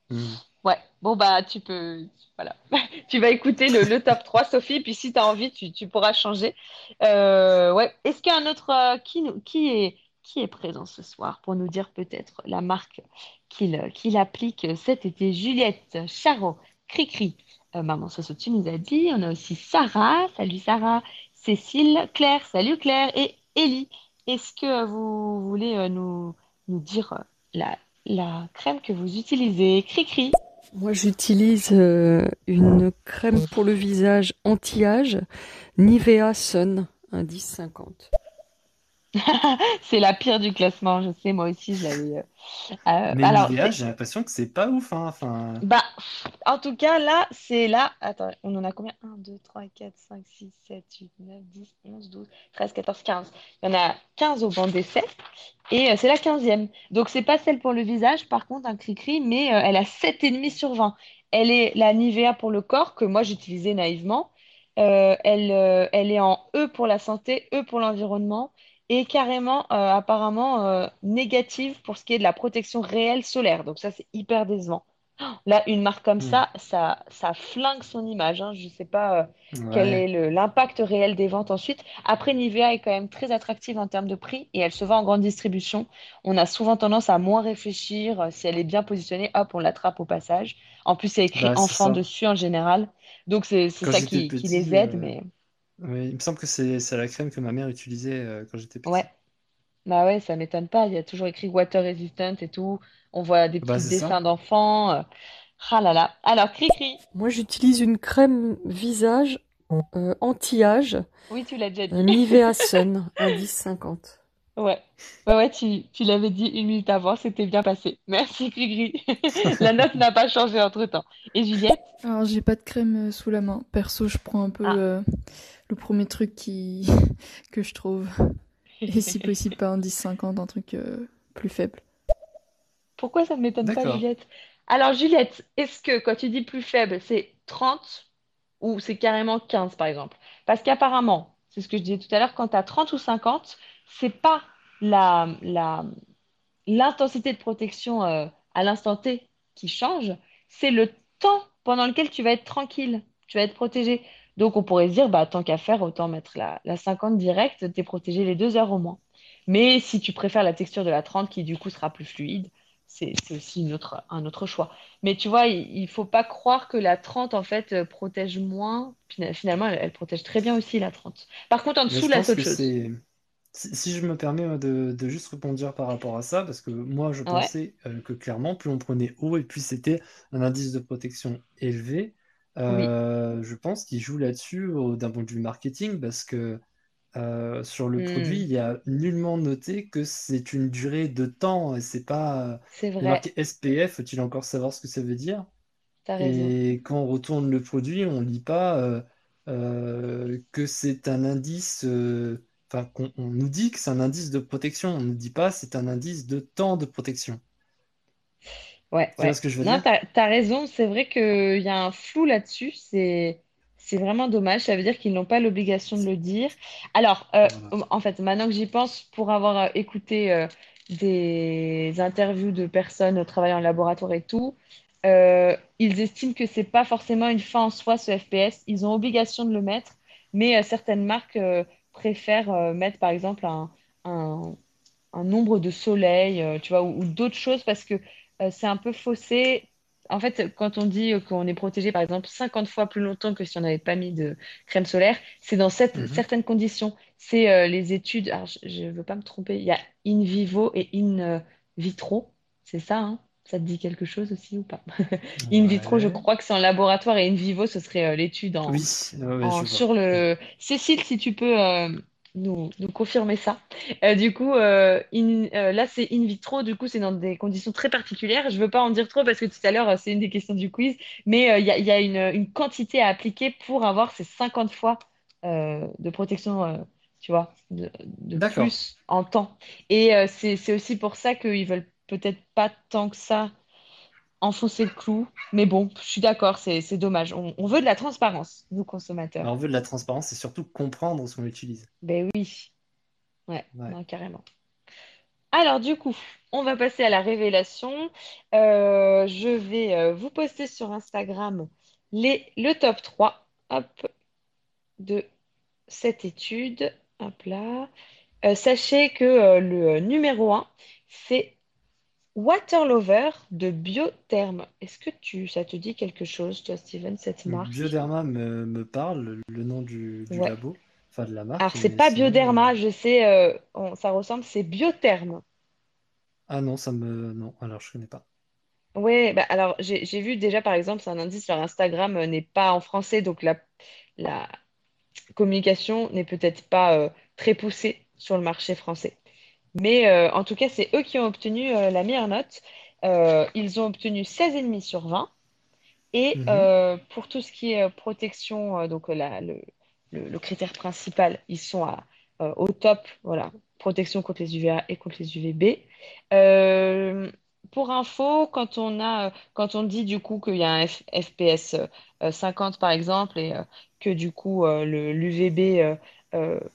Hmm. Ouais, bon bah tu peux, voilà, tu vas écouter le, le top 3, Sophie, puis si tu as envie, tu, tu pourras changer. Euh, ouais, est-ce qu'il y a un autre euh, qui, nous- qui est, qui est présent ce soir pour nous dire peut-être la marque qu'il qu'il applique cet été? Juliette, Charo, Cricri, euh, Maman Soso, tu nous as dit. On a aussi Sarah, salut Sarah, Cécile, Claire, salut Claire, et Ellie. Est-ce que vous voulez euh, nous, dire euh, la, crème que vous utilisez? Cri-cri. Moi, j'utilise une crème pour le visage anti-âge, Nivea Sun, un 10-50. c'est la pire du classement, je sais, moi aussi, je l'avais. Euh, euh, Mais alors, j'ai l'impression que c'est pas ouf. Hein, enfin... Bah, en tout cas, là, c'est là. Attends, on en a combien? 1, 2, 3, 4, 5, 6, 7, 8, 9, 10, 11, 12, 13, 14, 15. Il y en a 15 au banc d'essai et euh, c'est la 15e. Donc, c'est pas celle pour le visage, par contre, un cri-cri, mais elle a 7,5 sur 20. Elle est la Nivea pour le corps, que moi j'utilisais naïvement. elle, elle est en E pour la santé, E pour l'environnement et carrément euh, apparemment euh, négative pour ce qui est de la protection réelle solaire. Donc ça, c'est hyper décevant. Là, une marque comme ça, hmm. ça, ça flingue son image. Hein. Je ne sais pas euh, quel est l'impact réel des ventes ensuite. Après, Nivea est quand même très attractive en termes de prix et elle se vend en grande distribution. On a souvent tendance à moins réfléchir. Si elle est bien positionnée, hop, on l'attrape au passage. En plus, c'est écrit bah, enfant dessus en général. Donc, c'est ça qui, qui, les aide. Mais... Oui, il me semble que c'est la crème que ma mère utilisait euh, quand j'étais petit. Ouais, bah ouais, ça m'étonne pas. Il y a toujours écrit water resistant et tout. On voit des bah, petits dessins d'enfants. Euh. Ah là là. Alors, cri-cri. Moi, j'utilise une crème visage euh, anti-âge, Oui, tu l'as déjà dit. Nivea Sun, un 10,50. Ouais, ouais, ouais, tu, tu l'avais dit une minute avant, c'était bien passé. Merci, Cri-Cri. La note n'a pas changé entre-temps. Et Juliette? Alors, j'ai pas de crème sous la main. Perso, je prends un peu ah le premier truc qui que je trouve. Et si possible pas un 10-50, un truc euh, plus faible. Pourquoi ça ne m'étonne pas, Juliette? Alors, Juliette, est-ce que quand tu dis plus faible, c'est 30 ou c'est carrément 15 par exemple? Parce qu'apparemment, c'est ce que je disais tout à l'heure, quand tu as 30 ou 50, c'est pas la, la, l'intensité de protection euh, à l'instant T qui change, c'est le temps pendant lequel tu vas être tranquille, tu vas être protégé. Donc, on pourrait se dire, bah, tant qu'à faire, autant mettre la, la 50 direct, t'es protégé les deux heures au moins. Mais si tu préfères la texture de la 30, qui du coup sera plus fluide, c'est aussi une autre, un autre choix. Mais tu vois, il ne faut pas croire que la 30, en fait, euh, protège moins. Finalement, elle, protège très bien aussi, la 30. Par contre, en dessous, la autre chose. Si, je me permets de, de, juste répondre par rapport à ça, parce que moi, je pensais euh, que clairement, plus on prenait haut et plus c'était un indice de protection élevé, euh, je pense qu'il joue là-dessus d'un point de vue marketing parce que euh, sur le produit, hmm. il y a nullement noté que c'est une durée de temps et c'est pas C'est marqué SPF, faut-il encore savoir ce que ça veut dire? Et quand on retourne le produit, on lit pas euh, que c'est un indice, enfin, qu'on on nous dit que c'est un indice de protection, on ne dit pas c'est un indice de temps de protection. Ouais, Tu vois ce que je veux non, dire? t'as, raison. C'est vrai qu'il y a un flou là-dessus. C'est, c'est vraiment dommage. Ça veut dire qu'ils n'ont pas l'obligation de le dire. Alors, euh, en fait, maintenant que j'y pense, pour avoir euh, écouté euh, des interviews de personnes travaillant en laboratoire et tout, ils estiment que c'est pas forcément une fin en soi, ce FPS. Ils ont obligation de le mettre, mais certaines marques préfèrent mettre, par exemple, un, un, un nombre de soleils, tu vois, ou d'autres choses parce que c'est un peu faussé. En fait, quand on dit qu'on est protégé, par exemple, 50 fois plus longtemps que si on n'avait pas mis de crème solaire, c'est dans cette, mhm. certaines conditions. C'est euh, les études, alors je ne veux pas me tromper, il y a in vivo et in euh, vitro, c'est ça, hein? Ça te dit quelque chose aussi ou pas? In vitro, je crois que c'est en laboratoire et in vivo, ce serait l'étude en, oui. sur le. Cécile, si tu peux nous, confirmer ça. Euh, du coup, euh, euh, là, c'est in vitro. Du coup, c'est dans des conditions très particulières. Je ne veux pas en dire trop parce que tout à l'heure, c'est une des questions du quiz. Mais il y a, une, quantité à appliquer pour avoir ces 50 fois de protection, tu vois, de, plus en temps. Et c'est aussi pour ça qu'ils veulent peut-être pas tant que ça enfoncer le clou. Mais bon, je suis d'accord, c'est dommage. On, veut de la transparence, nous consommateurs. on veut de la transparence et surtout comprendre ce qu'on utilise. Ben oui. Ouais, carrément. Alors du coup, on va passer à la révélation. Euh, je vais euh, vous poster sur Instagram les, le top 3 de cette étude. Hop là. Euh, sachez que le numéro 1, c'est Waterlover de Biotherm. Est-ce que tu, ça te dit quelque chose, toi, Steven, cette marque? Bioderma me, me parle, le nom du, du labo, enfin de la marque, Alors, c'est pas Bioderma, je sais, euh, ça ressemble, c'est Biotherm. Ah non, ça me... Non, alors je connais pas. Ouais, bah alors j'ai vu déjà par exemple, c'est un indice sur Instagram euh, n'est pas en français, donc la, la communication n'est peut-être pas euh, très poussée sur le marché français. Mais euh, en tout cas, c'est eux qui ont obtenu euh, la meilleure note. Euh, ils ont obtenu 16,5 sur 20. Et Mhm. pour tout ce qui est protection, donc la- le, le- le critère principal, ils sont à, au top, voilà, protection contre les UVA et contre les UVB. Pour info, quand on a, quand on dit du coup qu'il y a un F- FPS euh, 50 par exemple et que du coup l'UVB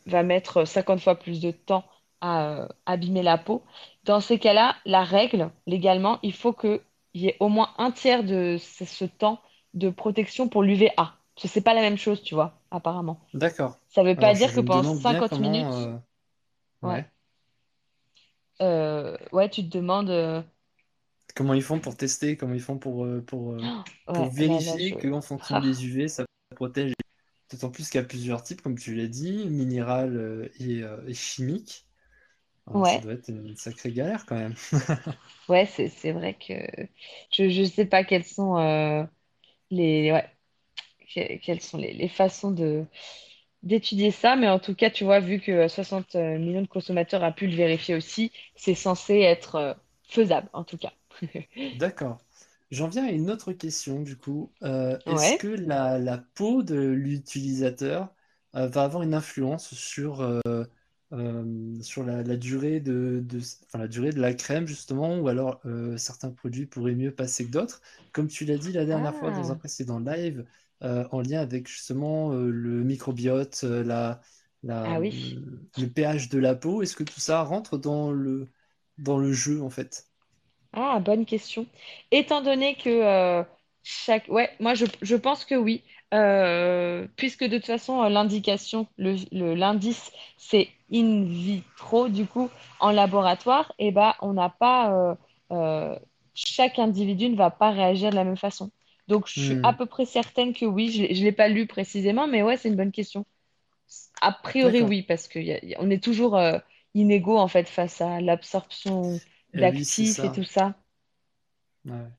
va mettre 50 fois plus de temps à euh, abîmer la peau, dans ces cas-là, la règle, légalement, il faut que il y ait au moins un tiers de ce, ce temps de protection pour l'UVA. Parce que c'est pas la même chose, tu vois, apparemment. D'accord. Ça veut pas Alors dire que pendant demande bien 50 comment... minutes, euh, ouais, Ouais. euh, ouais, tu te demandes, euh, Comment ils font pour tester, comment ils font pour, pour, pour ouais, là, là, je, vérifier qu'en fonction Ah, des UV, ça protège. D'autant plus qu'il y a plusieurs types, comme tu l'as dit, minéral et, et chimique. Ça ouais, doit être une sacrée galère quand même. ouais, c'est, c'est vrai que je, je sais pas quelles sont euh, les, ouais, que- quelles sont les, les façons de, d'étudier ça, mais en tout cas, tu vois, vu que 60 millions de consommateurs a pu le vérifier aussi, c'est censé être euh, faisable, en tout cas. D'accord. J'en viens à une autre question du coup. Euh, est-ce Ouais. que la, la peau de l'utilisateur euh, va avoir une influence sur, euh, euh, sur la, la durée de, de- enfin, la durée de la crème justement, ou alors euh, certains produits pourraient mieux passer que d'autres? Comme tu l'as dit la dernière fois dans un Ah, précédent live, euh, en lien avec justement euh, le microbiote, euh, la, la, ah oui. le pH de la peau, est-ce que tout ça rentre dans le, dans le jeu en fait? Ah, bonne question. Étant donné que euh, chaque... Ouais, moi je, je pense que oui. Euh, puisque de toute façon, euh, l'indication, l'indice, c'est in vitro, du coup, en laboratoire, et ben on n'a pas... euh, euh, chaque individu ne va pas réagir de la même façon. Donc je suis à Hmm, peu près certaine que oui. Je ne l'ai pas lu précisément, mais ouais, c'est une bonne question. A priori, oui, parce qu'on est toujours inégaux en fait face à l'absorption Eh oui, d'actifs et tout ça. Ouais.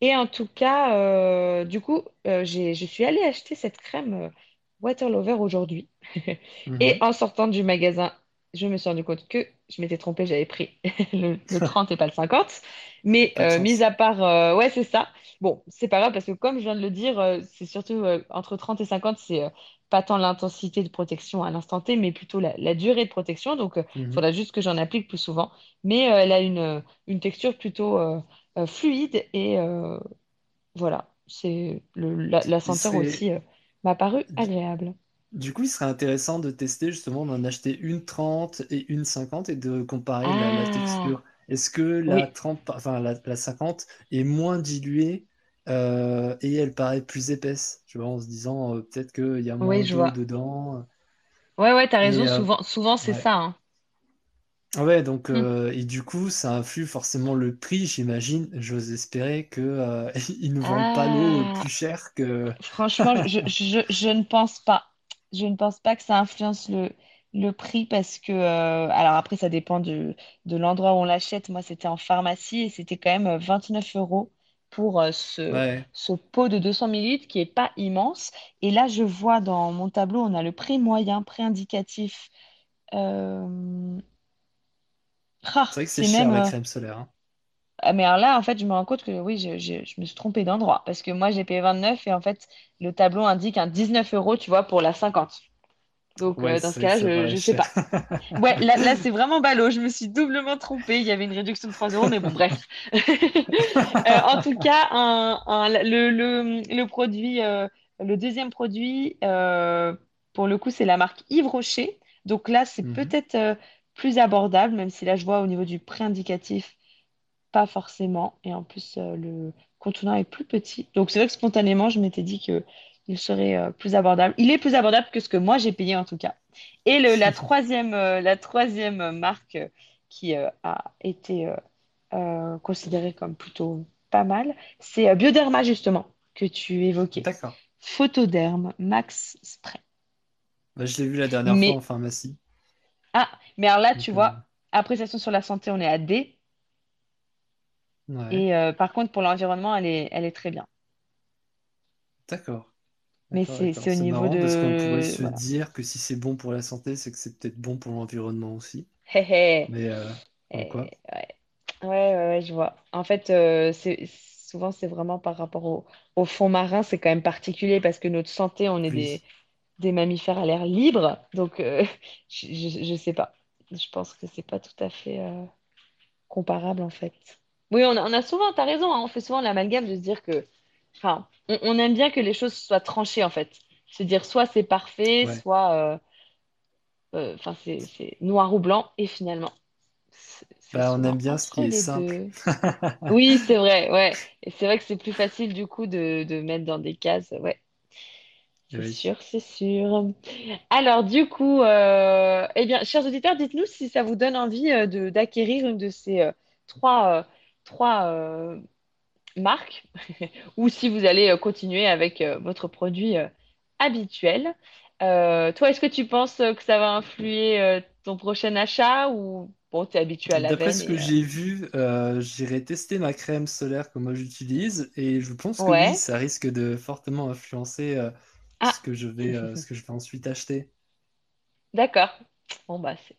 Et en tout cas, euh, du coup, euh, j'ai, je suis allée acheter cette crème euh, Water Lover aujourd'hui. Et Mhm. en sortant du magasin, je me suis rendu compte que je m'étais trompée, j'avais pris le, le 30 et pas le 50. Mais Pas de euh, mis chance. à part, euh, ouais, c'est ça. Bon, c'est pas grave parce que comme je viens de le dire, euh, c'est surtout euh, entre 30 et 50, c'est euh, pas tant l'intensité de protection à l'instant T, mais plutôt la, la durée de protection. Donc, il Mhm. faudra juste que j'en applique plus souvent. Mais euh, elle a une, une texture plutôt euh, fluide et euh, voilà, c'est la, la senteur aussi euh, m'a paru agréable. du coup, il serait intéressant de tester justement d'en acheter une 30 et une 50 et de comparer la, la Ah, texture. Est-ce que la oui, 30, par- enfin la, la 50 est moins diluée euh, et elle paraît plus épaisse, tu vois, en se disant euh, peut-être qu'il y a oui, moins je d'eau dedans. Ouais, ouais, t'as raison, Et euh, souvent, souvent c'est ouais. ça, hein. Ouais, donc, Hmm. euh, et du coup, ça influe forcément le prix, j'imagine. J'ose espérer que, euh, ils ne vendent pas l'eau Ah, plus cher que. franchement, je, je, je ne pense pas. Je ne pense pas que ça influence le, le prix parce que, euh, alors après, ça dépend de, de l'endroit où on l'achète. Moi, c'était en pharmacie et c'était quand même euh, 29 euros pour euh, ce, Ouais, ce pot de 200 millilitres qui est pas immense. Et là, je vois dans mon tableau, on a le prix moyen, prix indicatif. Euh, c'est Ah, vrai que c'est cher même. la euh, crème solaire. hein. ah, mais alors là, en fait, je me rends compte que oui, je, je- je me suis trompée d'endroit. Parce que moi, j'ai payé 29 et en fait, le tableau indique un 19 euros, tu vois, pour la 50. Donc, Ouais, euh, dans ce c'est vrai que cas-là, ça je, paraît je sais cher. pas. Ouais, là, là c'est vraiment ballot. Je me suis doublement trompée. Il y avait une réduction de 3 euros, mais bon, bref. Euh, en tout cas, un, un- le, le, le produit, euh, le deuxième produit, euh, pour le coup, c'est la marque Yves Rocher. Donc là, c'est Mhm. peut-être plus abordable, même si là, je vois au niveau du prix indicatif. Pas forcément. Et en plus, euh, le contenant est plus petit. Donc, c'est vrai que spontanément, je m'étais dit que il serait euh, plus abordable. Il est plus abordable que ce que moi j'ai payé en tout cas. Et le, la troisième, euh, la troisième marque euh, qui euh, a été euh, euh, considérée comme plutôt pas mal, c'est euh, Bioderma justement que tu évoquais. D'accord. Photoderme Max Spray. Bah, je l'ai vu la dernière fois en Mais pharmacie. Ah, mais alors là, tu Donc, vois, appréciation sur la santé, on est à D. Ouais, Et euh, par contre, pour l'environnement, elle est, elle est très bien. d'accord. Mais c'est, au niveau marrant parce qu'on pourrait de... se Voilà. dire que si c'est bon pour la santé, c'est que c'est peut-être bon pour l'environnement aussi. Mais euh, Eh, quoi. ouais. Ouais, ouais, ouais, je vois. En fait, euh, souvent, c'est vraiment par rapport au, au fond marin, c'est quand même particulier parce que notre santé, on est Oui. des mammifères à l'air libre. Donc, euh, je, je sais pas. Je pense que c'est pas tout à fait euh, comparable, en fait. Oui, on a, on a souvent, t'as raison, hein, on fait souvent l'amalgame de se dire que, enfin, on, on aime bien que les choses soient tranchées, en fait. Se dire soit c'est parfait, Ouais. soit, euh, euh, enfin, c'est, noir ou blanc, et finalement, Bah, on aime bien ce qui est simple. Oui, c'est vrai, ouais. Et c'est vrai que c'est plus facile, du coup, de, de mettre dans des cases, ouais. C'est Oui. sûr, c'est sûr. Alors, du coup, euh, eh bien, chers auditeurs, dites-nous si ça vous donne envie euh, d'acquérir une de ces euh, trois, trois marques ou si vous allez continuer avec votre produit habituel. Toi, est-ce que tu penses que ça va influer ton prochain achat ou bon, tu es habitué à D'après L'aven ce que euh, j'ai vu, euh, j'irai tester ma crème solaire que moi j'utilise et je pense que oui, ça risque de fortement influencer euh, Ah, ce que je vais, euh, ce que je vais ensuite acheter. d'accord. Bon, bah, c'est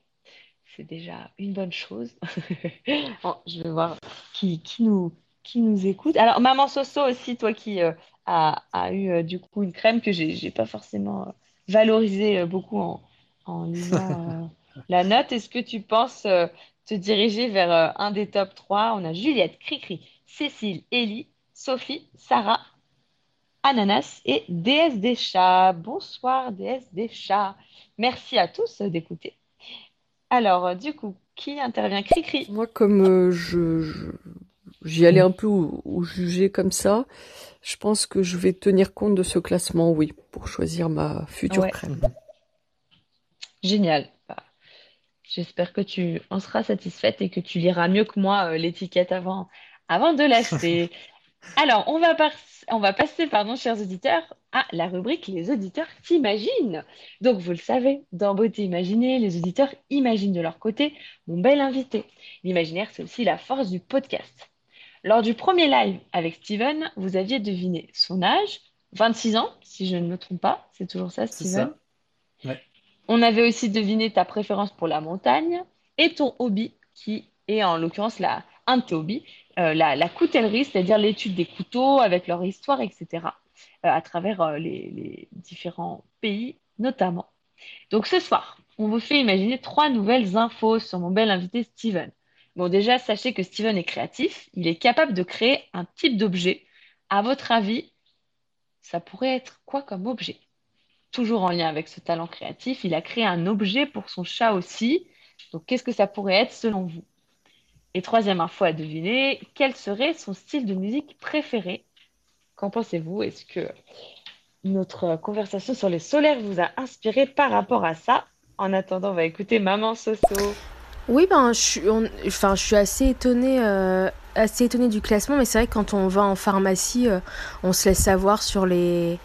c'est déjà une bonne chose. Bon, je vais voir qui, qui nous, qui nous écoute. Alors, Maman Soso aussi, toi qui euh, a, a eu euh, du coup une crème que j'ai pas forcément euh, valorisée beaucoup en, en lisant la note. Est-ce que tu penses te diriger vers un des top 3? On a Juliette, Cricri, Cécile, Ellie, Sophie, Sarah, Ananas et déesse des chats. Bonsoir, déesse des chats. Merci à tous d'écouter. Alors, euh, du coup, qui intervient? Cricri. Moi, comme euh, je, je- j'y allais un peu au, au jugé comme ça, je pense que je vais tenir compte de ce classement, oui, pour choisir ma future Ouais, crème. génial. Bah, j'espère que tu en seras satisfaite et que tu liras mieux que moi euh, l'étiquette avant, avant de l'acheter. Alors, on va, par- on va passer, pardon, chers auditeurs, à la rubrique Les auditeurs t'imaginent. Donc, vous le savez, dans Beauté Imaginée, les auditeurs imaginent de leur côté mon bel invité. L'imaginaire, c'est aussi la force du podcast. Lors du premier live avec Steven, vous aviez deviné son âge, 26 ans, si je ne me trompe pas. C'est toujours ça, Steven? ça. Ouais. On avait aussi deviné ta préférence pour la montagne et ton hobby, qui est en l'occurrence la, un hobbies, euh, la, la coutellerie, c'est-à-dire l'étude des couteaux avec leur histoire, etc., euh, à travers euh, les, les différents pays notamment. Donc ce soir, on vous fait imaginer trois nouvelles infos sur mon bel invité Steven. Bon, déjà, sachez que Steven est créatif, il est capable de créer un type d'objet. À votre avis, ça pourrait être quoi comme objet? Toujours en lien avec ce talent créatif, il a créé un objet pour son chat aussi. Donc, qu'est-ce que ça pourrait être selon vous? Et troisième info à deviner, quel serait son style de musique préféré? Qu'en pensez-vous? Est-ce que notre conversation sur les solaires vous a inspiré par rapport à ça? En attendant, on va écouter Maman Soso. Oui, ben, je suis, enfin, assez étonnée, euh, assez étonnée du classement, mais c'est vrai que quand on va en pharmacie, euh, on se laisse savoir sur les,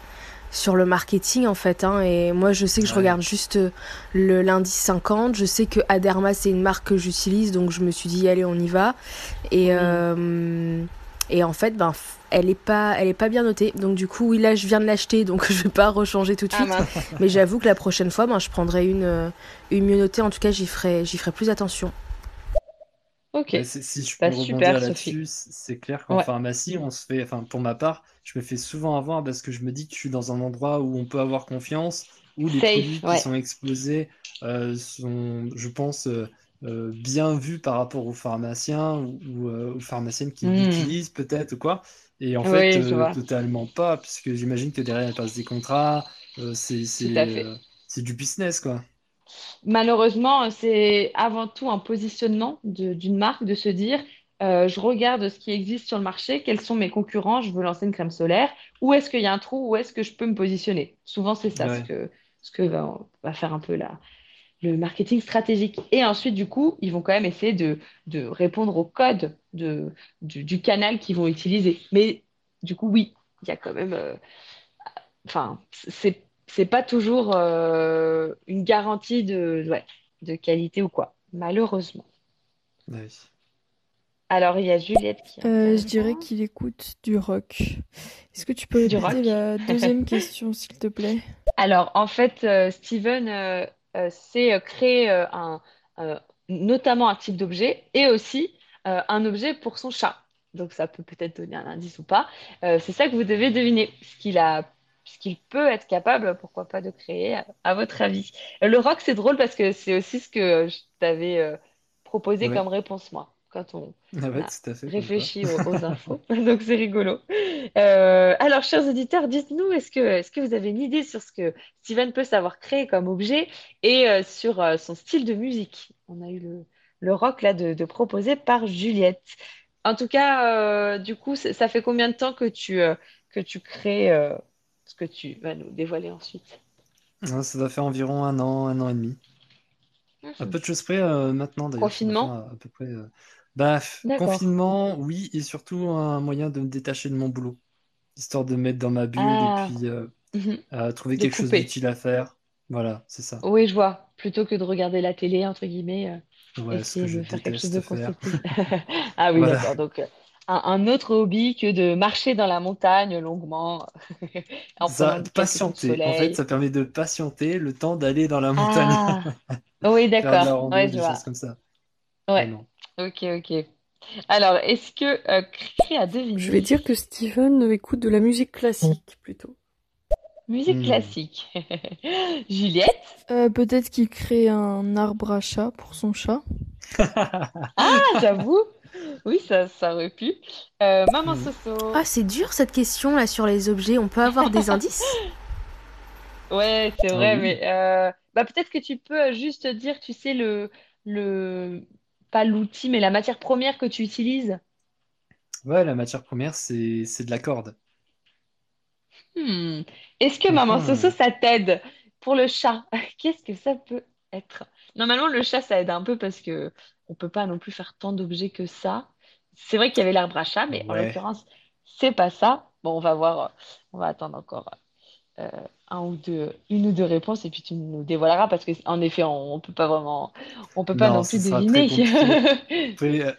sur le marketing en fait. Hein, et moi, je sais que je Ouais. regarde juste euh, le l'indice 50. Je sais que Aderma c'est une marque que j'utilise, donc je me suis dit allez, on y va. Et Oui. euh, et en fait, ben, elle est pas, elle est pas bien notée. Donc du coup, oui, là, je viens de l'acheter, donc je vais pas rechanger tout de Ah suite. Mais j'avoue que la prochaine fois, ben, je prendrai une, euh, une mieux notée. En tout cas, j'y ferai, j'y ferai plus attention. Ok. C'est- si je Bah, peux super, rebondir là-dessus, c'est clair qu'en Ouais. pharmacie, on se fait, enfin pour ma part, je me fais souvent avoir parce que je me dis que je suis dans un endroit où on peut avoir confiance, où les Safe, produits qui sont exposés euh, sont, je pense, euh, euh, bien vus par rapport aux pharmaciens ou, ou, aux pharmaciennes qui Hmm. l'utilisent peut-être ou quoi. Et en Oui, fait, totalement pas, puisque j'imagine que derrière, il passe des contrats, c'est, du business, quoi. Malheureusement, c'est avant tout un positionnement d'une marque de se dire, euh, je regarde ce qui existe sur le marché, quels sont mes concurrents, je veux lancer une crème solaire, où est-ce qu'il y a un trou, où est-ce que je peux me positionner? Souvent, c'est ça ce que, ce que va, va faire un peu la, le marketing stratégique. Et ensuite, du coup, ils vont quand même essayer de, de répondre au code de, du, du canal qu'ils vont utiliser. Mais du coup, oui, il y a quand même... euh, enfin, c'est c'est pas toujours euh, une garantie de, ouais, de qualité ou quoi, malheureusement. Oui. Alors, il y a Juliette qui a Euh, je dirais qu'il écoute du rock. Est-ce que tu peux Du répéter rock. la deuxième question, s'il te plaît? Alors, en fait, euh, Steven euh, euh, sait créer euh, un, euh, notamment un type d'objet et aussi euh, un objet pour son chat. Donc, ça peut peut-être donner un indice ou pas. Euh, c'est ça que vous devez deviner, ce qu'il a, ce qu'il peut être capable, pourquoi pas, de créer, à, à votre avis. Le rock, c'est drôle parce que c'est aussi ce que je t'avais euh, proposé Ouais. comme réponse, moi, quand on, Ah ouais, Ah, réfléchit aux, aux infos. Donc c'est rigolo. Euh, alors, chers auditeurs, dites-nous, est-ce que, est-ce que vous avez une idée sur ce que Steven peut savoir créer comme objet et euh, sur euh, son style de musique? On a eu le, le rock là de, de proposé par Juliette. En tout cas, du coup, ça fait combien de temps que tu, que tu crées ce que tu vas nous dévoiler ensuite? Ouais, Ça doit faire environ un an, un an et demi. À Mhm. peu de choses près euh, maintenant d'ailleurs. Confinement? faire à, à peu près. euh, Bah, D'accord. confinement, oui, et surtout un moyen de me détacher de mon boulot, histoire de me mettre dans ma bulle Ah, et puis euh, mhm. euh, trouver De quelque chose couper. d'utile à faire. Voilà, c'est ça. Oui, je vois. Plutôt que de regarder la télé, entre guillemets. euh, Ouais, ce que Essayer je de faire quelque chose de déteste faire. constructif. Ah oui, Voilà. d'accord. Donc, euh, un, un autre hobby que de marcher dans la montagne longuement en prenant Ça, quelques coups de patienter. En fait, soleil. ça permet de patienter le temps d'aller dans la montagne, Ah, oui, faire de la d'accord. rando, Ouais, des je vois. comme ça. Ouais, Vraiment. ok, ok. Alors, est-ce que euh, Cricri a Je vais dire que Steven écoute de la musique classique plutôt. musique Hmm. classique? Juliette? Euh, peut-être qu'il crée un arbre à chat pour son chat. Ah, j'avoue. Oui, ça, ça aurait pu. Euh, Maman Hmm. Soso. Ah, c'est dur cette question là sur les objets. On peut avoir des indices? Ouais, c'est Ah vrai, oui. mais euh, bah, peut-être que tu peux juste dire, tu sais, le, le, pas l'outil, mais la matière première que tu utilises. Ouais, la matière première, c'est c'est de la corde. Hmm. Est-ce que Maman Soso, Mhm. ça t'aide pour le chat? Qu'est-ce que ça peut être? Normalement, le chat, ça aide un peu parce que on peut pas non plus faire tant d'objets que ça. C'est vrai qu'il y avait l'arbre à chat, mais en Ouais. l'occurrence, c'est pas ça. Bon, on va voir, euh, on va attendre encore euh, un ou deux, une ou deux réponses et puis tu nous dévoileras parce que en effet, on, on peut pas vraiment, on peut pas Non, plus deviner. Après, euh,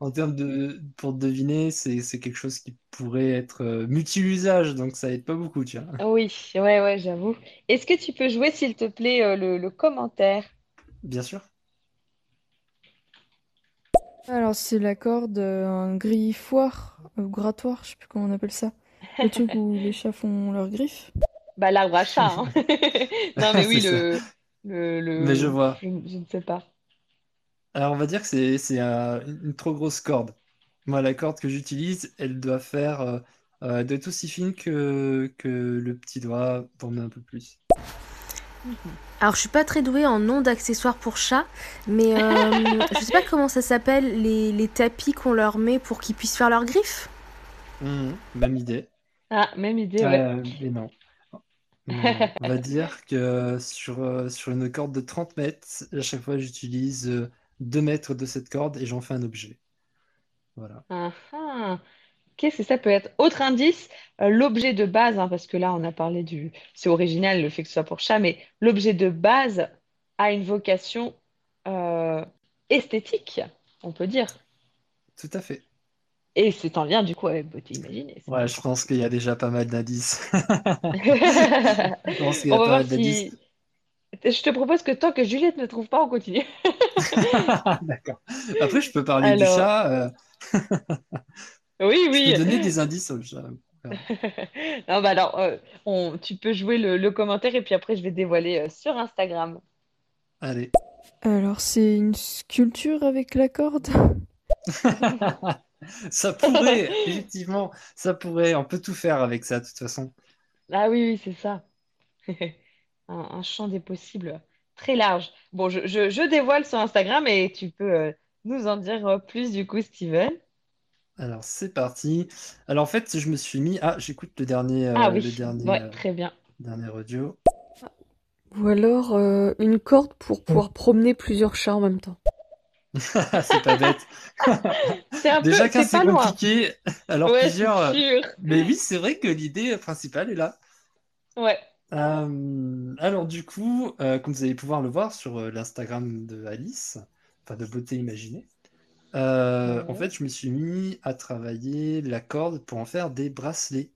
en termes de pour deviner, c'est c'est quelque chose qui pourrait être euh, multi-usage, donc ça aide pas beaucoup, tiens. Oui, ouais, ouais, j'avoue. Est-ce que tu peux jouer, s'il te plaît, euh, le, le commentaire? Bien sûr. Alors, c'est la corde, un griffoir, grattoir, je sais plus comment on appelle ça. Le truc où les chats font leurs griffes. Bah, l'arbre à chat, hein. Non, mais oui, C'est ça. le, le, le- Mais je vois. je, je ne sais pas. Alors, on va dire que c'est c'est un- une trop grosse corde. Moi, la corde que j'utilise, elle doit faire euh, euh, elle doit être aussi fine que, que le petit doigt, pour un peu plus. Alors, je suis pas très douée en nom d'accessoires pour chat, mais euh, je sais pas comment ça s'appelle, les, les tapis qu'on leur met pour qu'ils puissent faire leurs griffes. Mhm, même idée. Ah, même idée, ouais. Euh, mais non. On va dire que sur, euh, sur une corde de 30 mètres, à chaque fois, j'utilise euh, 2 mètres de cette corde et j'en fais un objet. Voilà. Ah, ah. Qu'est-ce que ça peut être? Autre indice, euh, l'objet de base, hein, parce que là, on a parlé du... C'est original le fait que ce soit pour chat, mais l'objet de base a une vocation euh, esthétique, on peut dire. Tout à fait. Et c'est en lien, du coup, avec beauté imaginée. Ouais, je pense qu'il y a déjà pas mal d'indices. Je pense qu'il y a pas mal d'indices. si... Je te propose que tant que Juliette ne trouve pas, on continue. D'accord. Après, je peux parler du Alors, chat. euh, oui, je oui. peux donner des indices au chat. Non, bah alors, euh, on... tu peux jouer le, le commentaire et puis après, je vais dévoiler euh, sur Instagram. Allez. Alors, c'est une sculpture avec la corde? Ça pourrait, effectivement, ça pourrait. On peut tout faire avec ça, de toute façon. Ah oui, oui, c'est ça. Un, un champ des possibles très large. Bon, je, je, je dévoile sur Instagram et tu peux euh, nous en dire euh, plus du coup, Steven. Alors, c'est parti. Alors, en fait, je me suis mis. Ah, j'écoute le dernier, Ah euh, le oui, dernier, ouais, très bien. dernier audio. Ou alors euh, une corde pour pouvoir promener plusieurs chats en même temps. C'est pas bête. C'est un peu, Déjà qu'un c'est loin. compliqué, alors Ouais, plusieurs. euh. Mais oui, c'est vrai que l'idée principale est là. Ouais. Euh, alors du coup, euh, comme vous allez pouvoir le voir sur euh, l'Instagram de Alice, enfin de Beauté Imaginée, en fait, je me suis mis à travailler la corde pour en faire des bracelets.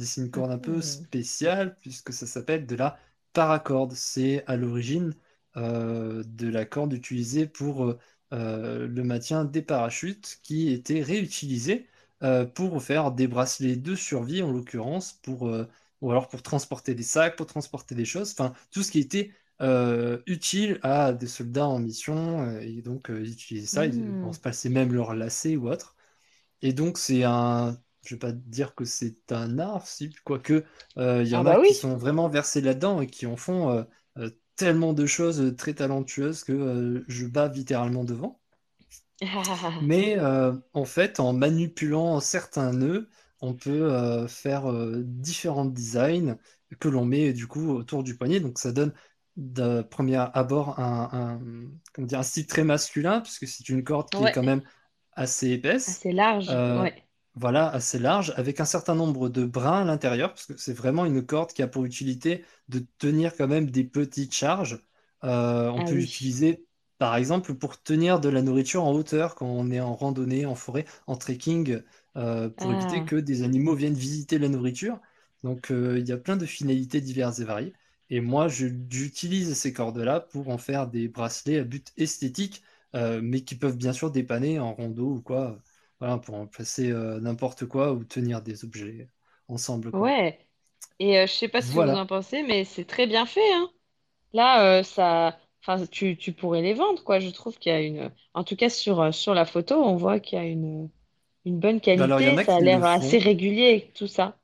C'est une corde un peu Mhm. spéciale puisque ça s'appelle de la paracorde. C'est à l'origine de la corde utilisée pour euh, euh, le maintien des parachutes qui était réutilisée euh, pour faire des bracelets de survie en l'occurrence, pour, euh, ou alors pour transporter des sacs, pour transporter des choses, enfin tout ce qui était euh, utile à des soldats en mission, euh, et donc euh, ils utilisaient ça, ils Mhm. se passer même leur lacets ou autre. Et donc c'est un, je vais pas dire que c'est un art, si, quoique euh, il y Ah en a bah qui sont vraiment versés là-dedans et qui en font euh, euh, tellement de choses très talentueuses que euh, je bats littéralement devant. Mais euh, en fait, en manipulant certains nœuds, on peut euh, faire euh, différents designs que l'on met du coup autour du poignet. Donc ça donne de premier abord un, un, comment dire, un style très masculin, puisque c'est une corde qui est quand même assez épaisse, assez large. euh, Ouais. Voilà, assez large, avec un certain nombre de brins à l'intérieur, parce que c'est vraiment une corde qui a pour utilité de tenir quand même des petites charges. Euh, on Ah peut oui. l'utiliser, par exemple, pour tenir de la nourriture en hauteur quand on est en randonnée, en forêt, en trekking, euh, pour éviter Ah, que des animaux viennent visiter la nourriture. Donc, euh, il y a plein de finalités diverses et variées. Et moi, j'utilise ces cordes-là pour en faire des bracelets à but esthétique, mais qui peuvent bien sûr dépanner en rando ou quoi. Voilà, pour en placer euh, n'importe quoi ou tenir des objets ensemble, quoi. ouais. Et euh, je sais pas ce que vous en pensez, mais c'est très bien fait, hein. Là, euh, ça, enfin, tu, tu pourrais les vendre, quoi. Je trouve qu'il y a une, en tout cas sur euh, sur la photo, on voit qu'il y a une une bonne Bah alors, il y en qualité. a Ça a qui le l'air assez font. régulier, tout ça.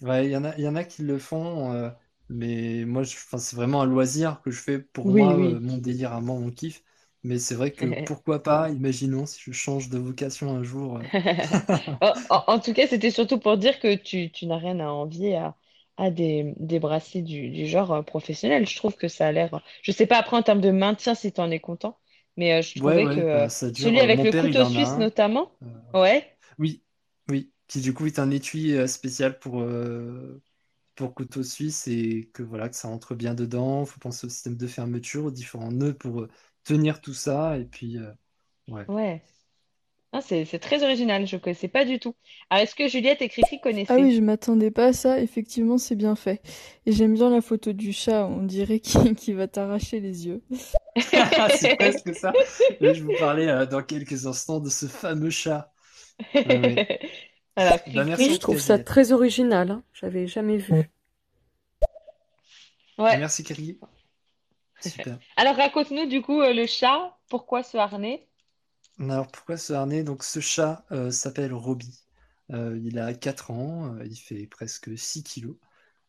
Ouais, il y en a, il y en a qui le font, euh, mais moi, je, c'est vraiment un loisir que je fais pour Oui, moi, euh, oui. mon délire à moi, mon kiff. Mais c'est vrai que pourquoi pas, imaginons si je change de vocation un jour. euh. En, tout cas, c'était surtout pour dire que tu, tu n'as rien à envier à, à des, des bracelets du, du genre euh, professionnel. Je trouve que ça a l'air. Je sais pas après en termes de maintien si tu en es content, mais euh, je trouvais que ouais, bah, celui avec mon le père, il couteau suisse notamment, Euh, ouais, oui, oui, qui du coup est un étui spécial pour, euh, pour couteau suisse et que voilà, que ça entre bien dedans. Faut penser au système de fermeture, aux différents nœuds pour tenir tout ça. Et puis, euh, ouais. ouais. Ah, c'est, c'est très original, je ne connaissais pas du tout. Alors, est-ce que Juliette et Cricri Ah oui, connaissaient? je m'attendais pas à ça. Effectivement, c'est bien fait. Et j'aime bien la photo du chat. On dirait qu'il qu'il va t'arracher les yeux. C'est presque ça. Là, je vous parlais euh, dans quelques instants de ce fameux chat. Alors, Bah, merci Je Cricri, trouve ça très original, hein. J'avais jamais vu. ouais. Merci, Kerry. Super. Alors, raconte-nous du coup euh, le chat, pourquoi ce harnais? Alors, pourquoi ce harnais? Donc, ce chat euh, s'appelle Roby. Euh, il a 4 ans, euh, il fait presque 6 kilos.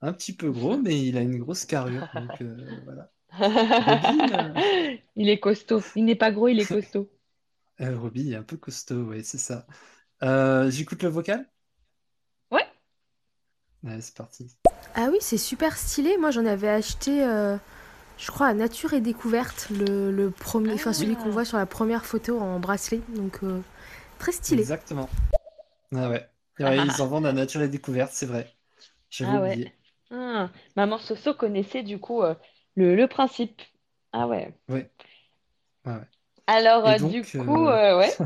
Un petit peu gros, mais il a une grosse carrure. Donc, euh, voilà. Roby, euh, Il est costaud. Il n'est pas gros, il est costaud. euh, Roby est un peu costaud, ouais, c'est ça. Euh, j'écoute le vocal? Ouais. Ouais, c'est parti. Ah oui, c'est super stylé. Moi, j'en avais acheté, euh, je crois, à Nature et Découverte, le, le premier, enfin celui qu'on Ah, voit sur la première photo en bracelet. Donc, euh, très stylé. Exactement. Ah ouais. Ouais, ils en vendent à Nature et Découverte, c'est vrai. J'avais ah ouais. Ah, Maman Soso connaissait du coup euh, le, le principe. Ah ouais. Ouais, ouais, ouais. Alors, euh, du coup, euh, euh, ouais.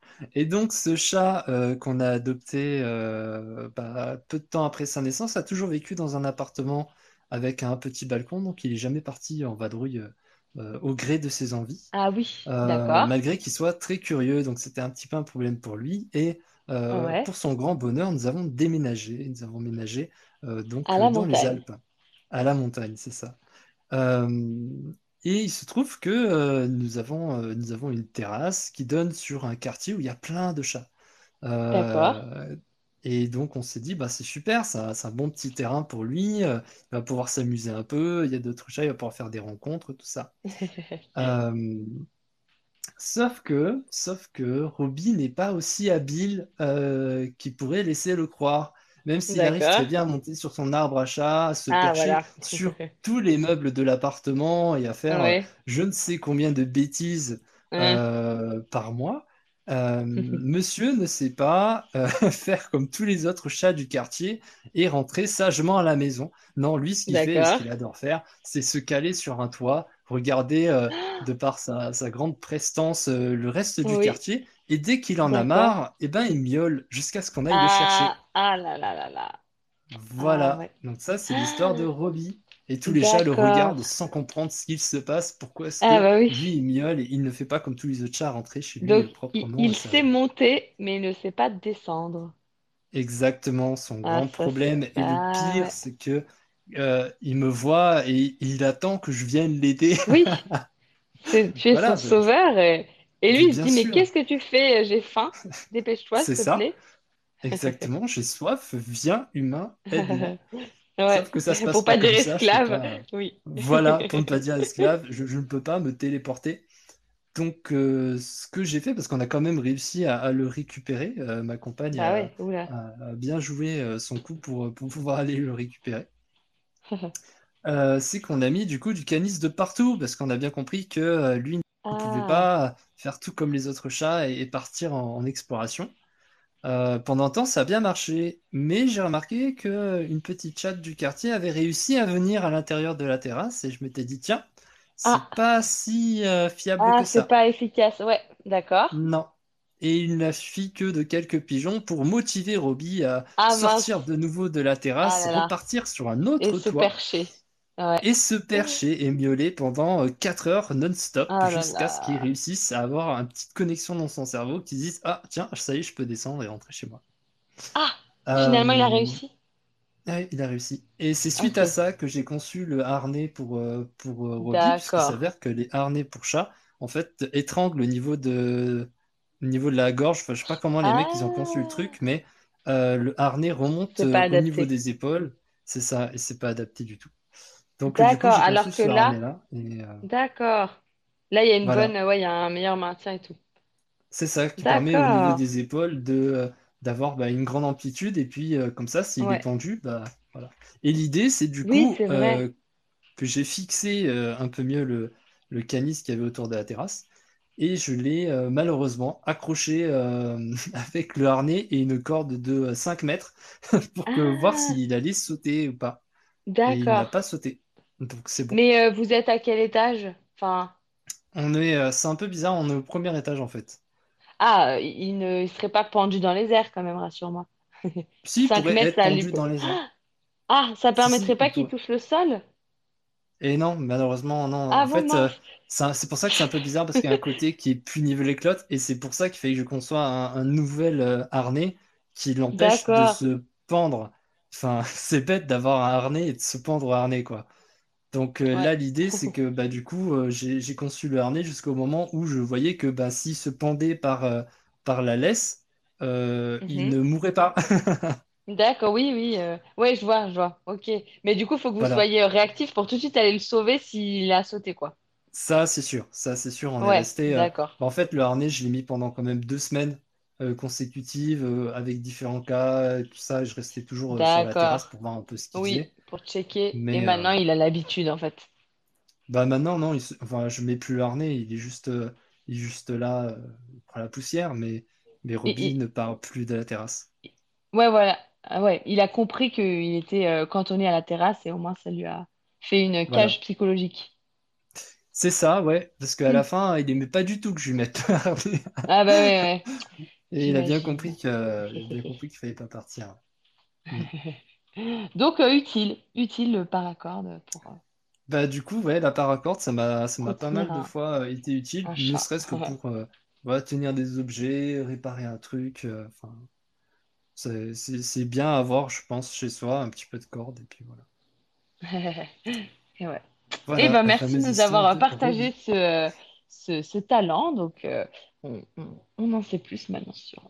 et donc ce chat euh, qu'on a adopté euh, bah, peu de temps après sa naissance a toujours vécu dans un appartement avec un petit balcon, donc il est jamais parti en vadrouille euh, euh, au gré de ses envies. Ah oui, Euh, d'accord. malgré qu'il soit très curieux, donc c'était un petit peu un problème pour lui. Et Ouais. pour son grand bonheur, nous avons déménagé, nous avons ménagé donc dans les. Alpes, à la montagne, c'est ça. Et il se trouve que euh, nous avons, euh, nous avons une terrasse qui donne sur un quartier où il y a plein de chats. D'accord. Euh, et donc on s'est dit, bah, c'est super, ça, c'est un bon petit terrain pour lui, euh, il va pouvoir s'amuser un peu, il y a d'autres chats, il va pouvoir faire des rencontres, tout ça. Euh, Sauf que, sauf que Roby n'est pas aussi habile euh, qu'il pourrait laisser le croire. Même s'il arrive très bien à monter sur son arbre à chat, à se Ah, percher voilà. sur tous les meubles de l'appartement et à faire Ouais. je ne sais combien de bêtises par mois, euh, monsieur ne sait pas euh, faire comme tous les autres chats du quartier et rentrer sagement à la maison. Non, lui, ce qu'il fait et ce qu'il adore faire, c'est se caler sur un toit regarder euh, de par sa, sa grande prestance le reste du Oui, quartier. Et dès qu'il en a marre, eh ben, il miaule jusqu'à ce qu'on aille le chercher. Ah, ah là là là là. Ah Voilà. ouais. Donc ça, c'est l'histoire de Robbie. Et tous les chats le regardent sans comprendre ce qu'il se passe. Pourquoi est-ce Ah que bah oui. lui, il miaule et il ne fait pas comme tous les autres chats rentrer chez lui Donc, euh, il, sait monter, mais il ne sait pas descendre. Exactement, son Ah, grand problème. Et le Ah pire, c'est que euh, il me voit et il attend que je vienne l'aider. Oui, tu es Voilà, son sauveur. Et, et lui, il se dit, mais qu'est-ce que tu fais? J'ai faim. Dépêche-toi, C'est s'il te ça, plaît. exactement. J'ai soif, viens, humain, aide-moi. Ouais, Sauf que ça se passe pour pas pas dire comme ça, je peux esclave. pas. Oui. Voilà, pour ne pas dire esclave, je, je ne peux pas me téléporter. Donc, euh, ce que j'ai fait, parce qu'on a quand même réussi à, à le récupérer, euh, ma compagne Ah a, ouais, oula. a- a bien joué euh, son coup pour, pour pouvoir aller le récupérer. Euh, c'est qu'on a mis du coup du canis de partout, parce qu'on a bien compris que lui ne pouvait Ah, pas faire tout comme les autres chats et, et partir en, en exploration. Euh, pendant un temps, ça a bien marché, mais j'ai remarqué que une petite chatte du quartier avait réussi à venir à l'intérieur de la terrasse et je m'étais dit, tiens, c'est ah, pas si euh, fiable ah, que c'est ça. pas efficace. Ouais, d'accord. Non. Et il n'a suffi que de quelques pigeons pour motiver Robbie à Ah mince. sortir de nouveau de la Ah terrasse, là là. repartir sur un Et autre se toit percher. Ouais. et se percher et miauler pendant 4 heures non-stop Ah là jusqu'à ce qu'il là. réussisse à avoir une petite connexion dans son cerveau qui dise Ah, tiens, ça y est, je peux descendre et rentrer chez moi. Ah, finalement, il a Euh, réussi. ouais, il a réussi. Et c'est suite à Ok. ça que j'ai conçu le harnais pour, euh, pour euh, Robbie, puisqu'il D'accord. s'avère que les harnais pour chat, en fait, étranglent au niveau de, au niveau de la gorge. Enfin, je sais pas comment les mecs ils ont conçu le Ah, truc, mais euh, le harnais remonte c'est pas euh, au niveau adapté. des épaules. C'est ça, et c'est pas adapté du tout. Donc, du coup, D'accord. Alors que là, euh, d'accord. Là, il y a une voilà. bonne, ouais, il y a un meilleur maintien et tout. C'est ça qui permet au niveau D'accord. des épaules de euh, d'avoir bah, une grande amplitude et puis euh, comme ça s'il est pendu bah voilà. Et l'idée c'est du Oui, coup euh, que j'ai fixé euh, un peu mieux le, le canis qu'il y avait autour de la terrasse et je l'ai malheureusement accroché avec le harnais et une corde de 5 mètres pour que voir Ah, s'il allait sauter ou pas. Et il n'a d'accord. pas sauté. Donc c'est bon. Mais euh, vous êtes à quel étage? Enfin, On est, euh, c'est un peu bizarre, on est au premier étage en fait. ah, il ne il serait pas pendu dans les airs quand même, rassure-moi. Si, il 5 pourrait mètres, être ça lui... pendu dans les airs. Ah, ça Si, si, permettrait pas il qu'il touche le sol? Et non, malheureusement, non. Ah En bon, fait, euh, c'est pour ça que c'est un peu bizarre parce qu'il y a un côté qui est plus nivelé l'autre et c'est pour ça qu'il fallait que je conçois un, un nouvel harnais qui l'empêche de se pendre. Enfin, c'est bête d'avoir un harnais et de se pendre au harnais, quoi. Donc euh, Ouais. là, l'idée, c'est que bah, du coup, euh, j'ai conçu le harnais jusqu'au moment où je voyais que bah, s'il se pendait par, euh, par la laisse, il Mhm. ne mourrait pas. D'accord, oui, oui. Ouais, je vois, je vois. Ok. Mais du coup, il faut que vous Voilà. soyez réactif pour tout de suite aller le sauver s'il a sauté, quoi. Ça, c'est sûr. Ça, c'est sûr. On est resté. d'accord. bah, en fait, le harnais, je l'ai mis pendant quand même deux semaines consécutives avec différents cas, tout ça. Je restais toujours sur la terrasse pour voir un peu ce qu'il Oui, faisait. Pour checker. Et Mais euh, maintenant, il a l'habitude, en fait. bah maintenant, non, il enfin, je mets plus le harnais. Il est juste, euh, il est juste là, euh, il prend la poussière, mais, mais Et, ne part plus de la terrasse. Ouais, voilà. Ah ouais, il a compris qu'il était euh, cantonné à la terrasse et au moins, ça lui a fait une Voilà. cage psychologique. C'est ça, ouais, parce qu'à la fin, il aimait pas du tout que je lui mette le harnais. Ah bah ouais, ouais, Et il a bien compris qu'il fallait pas partir. Donc, euh, utile, utile le paracorde pour euh, Bah du coup ouais la paracorde ça m'a ça m'a pas mal de fois euh, été utile un ne chat. serait-ce que pour voilà, tenir des objets réparer un truc enfin c'est c'est c'est bien à avoir je pense chez soi un petit peu de corde et puis voilà Et ouais. Eh voilà ben, merci de nous avoir partagé ce, ce, ce talent. Donc, on, on- on en sait plus maintenant sur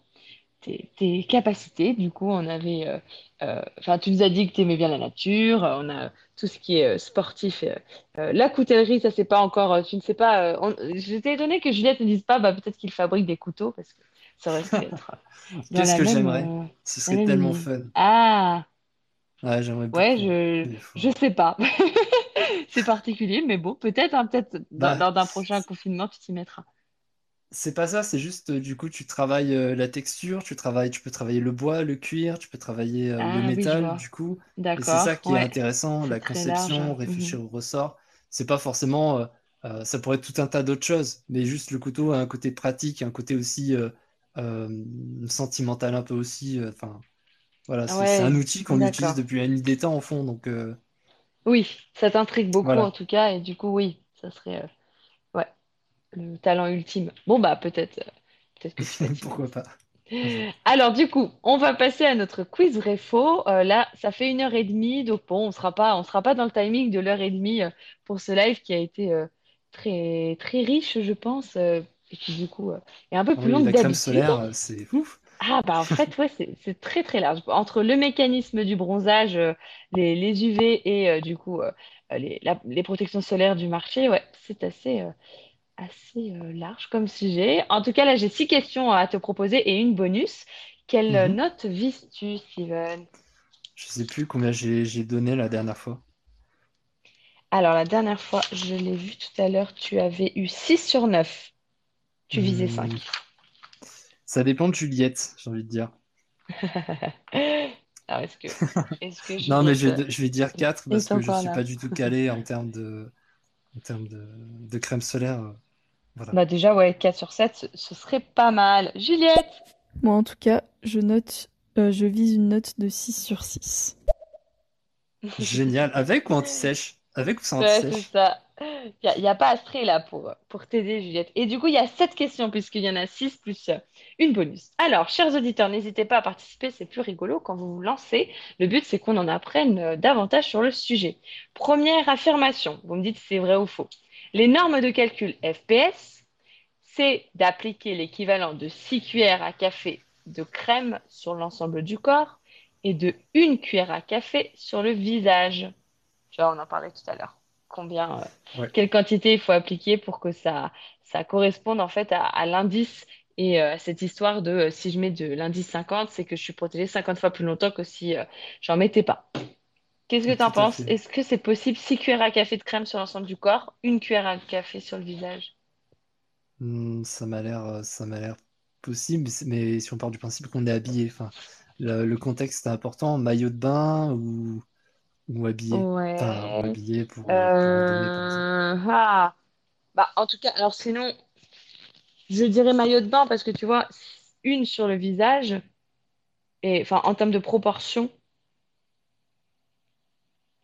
tes, tes capacités. Du coup, on avait, euh, euh, enfin, tu nous as dit que tu aimais bien la nature. euh, On a tout ce qui est euh, sportif. la coutellerie, ça c'est pas encore. Tu ne sais pas. on- J'étais étonnée que Juliette ne dise pas. Bah, peut-être qu'il fabrique des couteaux parce que ça aurait pu être dans qu'est-ce que j'aimerais ce serait même tellement fun Ah, ouais j'aimerais ouais, je, je sais pas. C'est particulier, mais bon, peut-être, hein, peut-être dans, bah dans un prochain confinement, tu t'y mettras. C'est pas ça, c'est juste euh, du coup tu travailles euh, la texture, tu travailles, tu peux travailler le bois, le cuir, tu peux travailler euh, le Ah oui, je métal vois. du coup, et c'est ça qui est ouais. intéressant, C'est la très large. conception, Mhm. réfléchir au ressort. C'est pas forcément euh, Euh, ça pourrait être tout un tas d'autres choses, mais juste le couteau a un côté pratique, un côté aussi euh, euh, sentimental un peu aussi. Enfin, voilà, c'est un outil qu'on utilise d'accord. depuis la nuit des temps, en fond. Donc, Oui, ça t'intrigue beaucoup en voilà. tout cas, et du coup, oui, ça serait euh, le talent ultime. Bon, bah, peut-être euh, peut-être que tu Pourquoi pas? Alors, du coup, on va passer à notre quiz vrai-faux. Euh, là, ça fait une heure et demie, donc bon, on sera pas, on sera pas dans le timing de l'heure et demie euh, pour ce live qui a été euh, très, très riche, je pense, et qui du coup est un peu plus Oui, long que d'habitude. solaire, c'est ouf. Ah, bah en fait, ouais, c'est c'est très très large. Entre le mécanisme du bronzage, les, les UV et du coup les, la- les protections solaires du marché, ouais, c'est assez, assez euh, large comme sujet. En tout cas, là, j'ai six questions à te proposer et une bonus. Quelle Mhm. note vises-tu, Steven? Je sais plus combien j'ai donné la dernière fois. Alors, la dernière fois, je l'ai vu tout à l'heure, tu avais eu 6 sur 9. Tu visais 5. Hmm, ça dépend de Juliette, j'ai envie de dire. Alors, est-ce que, Non, mais je vais, je vais dire 4 parce que je encore suis pas du tout calé en termes de, en termes de, de crème solaire. euh, Voilà. Bah déjà, ouais, 4 sur 7, ce, ce serait pas mal. Juliette! Moi, en tout cas, je note, euh, je vise une note de 6 sur 6. Génial. Avec ou anti-sèche? Avec ou sans Ouais, c'est anti-sèche? ça. Il n'y a, a pas se là pour, pour t'aider, Juliette. Et du coup, il y a 7 questions, puisqu'il y en a 6 plus euh, une bonus. Alors, chers auditeurs, n'hésitez pas à participer, c'est plus rigolo quand vous vous lancez. Le but, c'est qu'on en apprenne euh, davantage sur le sujet. Première affirmation, vous me dites si c'est vrai ou faux. Les normes de calcul FPS, c'est d'appliquer l'équivalent de 6 cuillères à café de crème sur l'ensemble du corps et de 1 cuillère à café sur le visage. Tu vois, on en parlait tout à l'heure. Combien, euh, Ouais. quelle quantité il faut appliquer pour que ça, ça corresponde en fait à, à l'indice et euh, à cette histoire de euh, si je mets de l'indice 50, c'est que je suis protégée 50 fois plus longtemps que si euh, j'en mettais pas. Qu'est-ce que tu en penses? Est-ce que c'est possible 6 cuillères à café de crème sur l'ensemble du corps, une cuillère à café sur le visage? Hmm, ça m'a l'air, euh, ça m'a l'air possible, mais, si on part du principe qu'on est habillé, enfin, le, le contexte est important, maillot de bain ou, ou habillé, enfin, Ouais. habillé pour, euh, pour. Euh, ah. Bah, en tout cas, alors sinon, je dirais maillot de bain parce que tu vois, une sur le visage, et enfin en termes de proportion,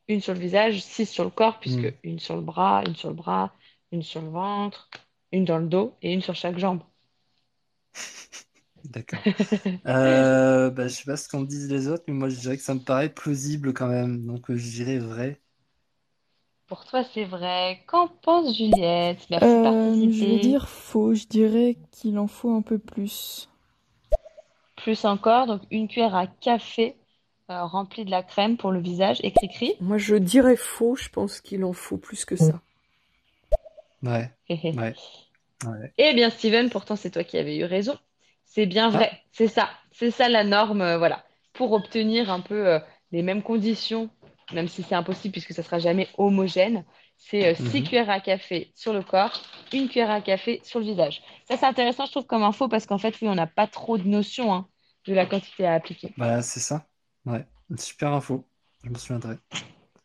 une sur le visage, six sur le corps, puisque Hmm, une sur le bras, une sur le bras, une sur le ventre, une dans le dos et une sur chaque jambe. d'accord. Euh, bah, je sais pas ce qu'en disent les autres, mais moi je dirais que ça me paraît plausible quand même, donc euh, je dirais vrai. Pour toi, c'est vrai. Qu'en pense Juliette? Merci de Euh, je vais participer. dire faux. Je dirais qu'il en faut un peu plus. Plus encore, donc une cuillère à café euh, remplie de la crème pour le visage et cri-cri. Moi, je dirais faux, je pense qu'il en faut plus que ça. Ouais, ouais, ouais. Eh bien, Steven, pourtant, c'est toi qui avais eu raison. C'est bien Ah, vrai. C'est ça. C'est ça la norme, euh, voilà. Pour obtenir un peu euh, les mêmes conditions, même si c'est impossible puisque ça sera jamais homogène, c'est euh, 6 mhm. cuillères à café sur le corps, une cuillère à café sur le visage. Ça, c'est intéressant, je trouve, comme info parce qu'en fait, oui, on n'a pas trop de notion hein, de la quantité à appliquer. Voilà, c'est ça. Ouais, une super info. Je me souviendrai.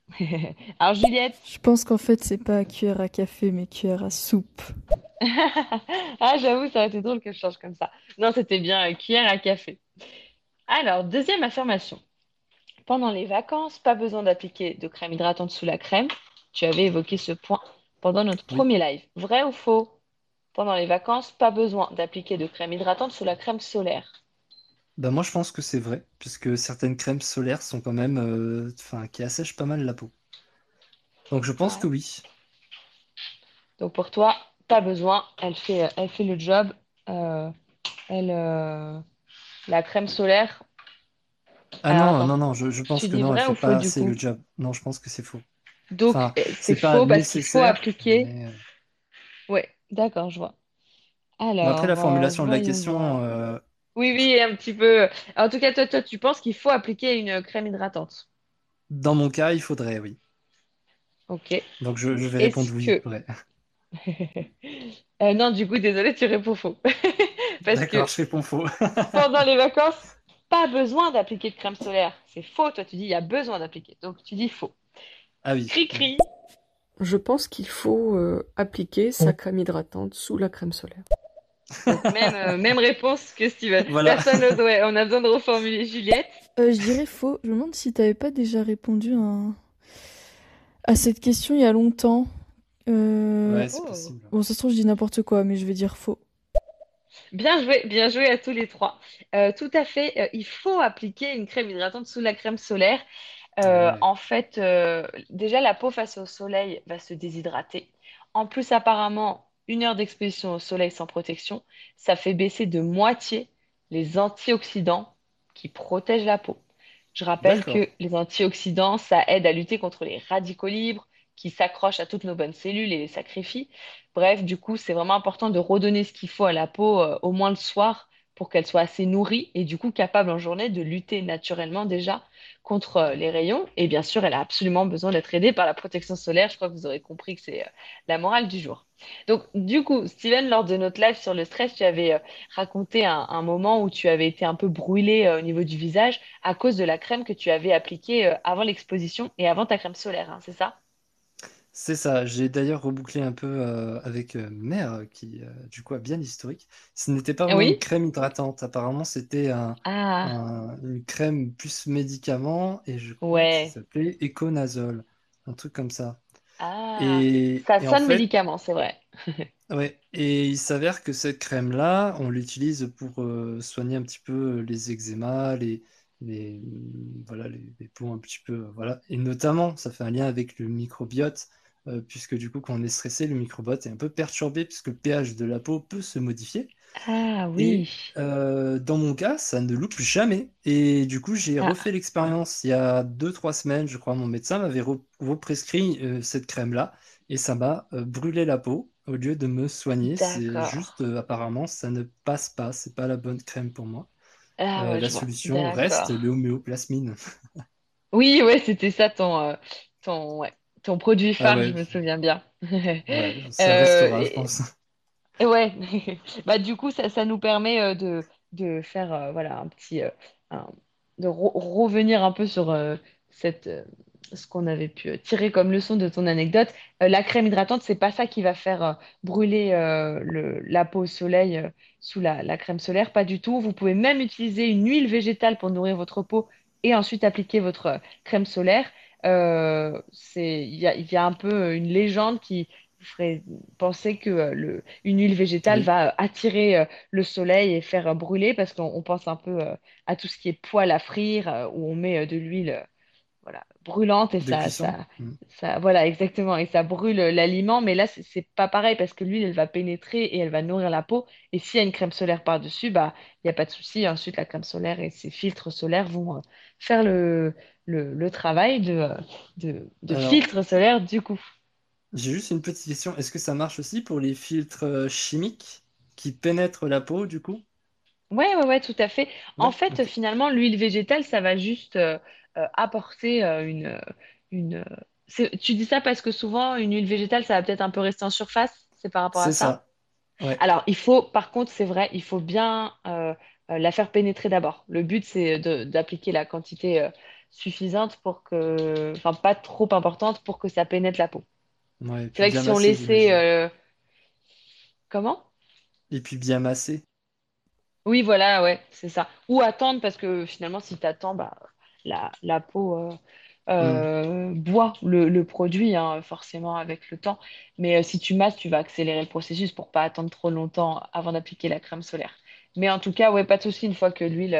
Alors, Juliette, Je pense qu'en fait, c'est pas cuillère à café, mais cuillère à soupe. ah, j'avoue, ça aurait été drôle que je change comme ça. Non, c'était bien euh, cuillère à café. Alors, deuxième affirmation. Pendant les vacances, pas besoin d'appliquer de crème hydratante sous la crème. Tu avais évoqué ce point pendant notre Oui. premier live. Vrai ou faux? Pendant les vacances, pas besoin d'appliquer de crème hydratante sous la crème solaire. Bah moi je pense que c'est vrai, puisque certaines crèmes solaires sont quand même, euh, enfin, qui assèchent pas mal la peau. Donc je pense Ouais. que oui. Donc pour toi, pas besoin. Elle fait, elle fait le job. Euh, elle, euh, la crème solaire. Ah Alors non, attends, non, non, je, je tu pense que dis non, elle vrai ou fait faux pas du assez coup? le job. Non, je pense que c'est faux. Donc Enfin, euh, c'est c'est pas faux parce qu'il faut nécessaire, appliquer. mais... euh, Ouais, d'accord, je vois. Bon, après la Alors, euh, formulation de la voyons question, voir. Oui, oui, un petit peu. En tout cas, toi, toi, tu penses qu'il faut appliquer une crème hydratante. dans mon cas, il faudrait, oui. Ok. Donc je, je vais répondre oui, que... Euh, non, du coup, désolé, tu réponds faux. Parce que D'accord, je réponds faux. pendant les vacances, pas besoin d'appliquer de crème solaire. C'est faux, toi, tu dis il y a besoin d'appliquer. Donc, tu dis faux. Ah oui. Cri-cri, Je pense qu'il faut euh, appliquer sa crème hydratante sous la crème solaire. Même, euh, même réponse que Steven. Voilà. Personne n'ose, ouais, on a besoin de reformuler Juliette. Euh, je dirais faux. Je me demande si t'avais pas déjà répondu à, à cette question il y a longtemps. Euh, Ouais, c'est Oh. possible. Bon, ça se trouve, je dis n'importe quoi, mais je vais dire faux. Bien joué, bien joué à tous les trois. Euh, tout à fait, euh, il faut appliquer une crème hydratante sous la crème solaire. Euh, Ouais. en fait, euh, déjà, la peau face au soleil va se déshydrater. En plus, apparemment, une heure d'exposition au soleil sans protection, ça fait baisser de moitié les antioxydants qui protègent la peau. Je rappelle que les antioxydants, ça aide à lutter contre les radicaux libres qui s'accrochent à toutes nos bonnes cellules et les sacrifient. Bref, du coup, c'est vraiment important de redonner ce qu'il faut à la peau, euh, au moins le soir, pour qu'elle soit assez nourrie et du coup capable en journée de lutter naturellement déjà contre euh, les rayons. Et bien sûr, elle a absolument besoin d'être aidée par la protection solaire. Je crois que vous aurez compris que c'est euh, la morale du jour. Donc, du coup, Steven, lors de notre live sur le stress, tu avais euh, raconté un, moment où tu avais été un peu brûlé euh, au niveau du visage à cause de la crème que tu avais appliquée avant l'exposition et avant ta crème solaire, hein, c'est ça? C'est ça, j'ai d'ailleurs rebouclé un peu euh, avec euh, mère, qui euh, du coup a bien l'historique. Ce n'était pas vraiment une crème hydratante, apparemment c'était un, Ah, un- une crème plus médicament, et je crois que ça ouais. s'appelait Econazole, un truc comme ça. Ah, Et, ça et en sonne fait, médicament, c'est vrai. ouais, et il s'avère que cette crème-là, on l'utilise pour euh, soigner un petit peu les eczémas, les, les, voilà, les, les peaux un petit peu, voilà. Et notamment, ça fait un lien avec le microbiote, euh, puisque du coup, quand on est stressé, le microbiote est un peu perturbé, puisque le pH de la peau peut se modifier. Ah Et oui. euh, dans mon cas, ça ne loupe jamais. Et du coup, j'ai Ah, refait l'expérience il y a deux, trois semaines, je crois. Mon médecin m'avait re- represcrit euh, cette crème-là et ça m'a euh, brûlé la peau au lieu de me soigner. C'est juste, apparemment, ça ne passe pas. C'est pas la bonne crème pour moi. Ah ouais, la solution reste D'accord. le homéoplasmine. Oui, ouais, c'était ça ton, ton, ouais, ton produit Ah phare, je me souviens bien. ouais, ça Euh, restera, je et- pense. et ouais, bah du coup, ça, ça nous permet euh, de, de faire euh, voilà, un petit, euh, un- de re- revenir un peu sur euh, cette, euh, ce qu'on avait pu euh, tirer comme leçon de ton anecdote. Euh, la crème hydratante, c'est pas ça qui va faire euh, brûler euh, le, la peau au soleil euh, sous la, la crème solaire, pas du tout. Vous pouvez même utiliser une huile végétale pour nourrir votre peau et ensuite appliquer votre euh, crème solaire. Euh, il y a, il y a un peu euh, une légende qui ferait penser que euh, le, une huile végétale Oui, va euh, attirer le soleil et faire brûler parce qu'on on pense un peu à tout ce qui est poêle à frire où on met de l'huile voilà, brûlante et ça, cuisson. ça, ça, voilà, exactement, et ça brûle l'aliment, mais là, c'est pas pareil parce que l'huile, elle va pénétrer et elle va nourrir la peau, et s'il y a une crème solaire par-dessus, bah, il n'y a pas de souci, ensuite la crème solaire et ses filtres solaires vont faire le, le, le travail de, de, de Alors, filtre solaire du coup. j'ai juste une petite question. Est-ce que ça marche aussi pour les filtres euh, chimiques qui pénètrent la peau, du coup? Ouais, ouais, ouais, tout à fait. En Ouais, fait, finalement, l'huile végétale, ça va juste euh, euh, apporter euh, une, une... Tu dis ça parce que souvent, une huile végétale, ça va peut-être un peu rester en surface, c'est par rapport à ça? ça. Ouais. Alors, il faut, par contre, c'est vrai, il faut bien euh, la faire pénétrer d'abord. Le but, c'est d'appliquer la quantité euh, suffisante pour que, enfin, pas trop importante pour que ça pénètre la peau. Ouais, C'est vrai que si on laissait, euh, comment? Et puis bien massé. Oui, voilà, ouais, c'est ça. Ou attendre parce que finalement, si tu attends, bah, la, la peau euh, Mm. euh, boit le, le produit, hein, forcément, avec le temps. Mais euh, si tu masses, tu vas accélérer le processus pour pas attendre trop longtemps avant d'appliquer la crème solaire. Mais en tout cas, ouais, pas de souci, une fois que l'huile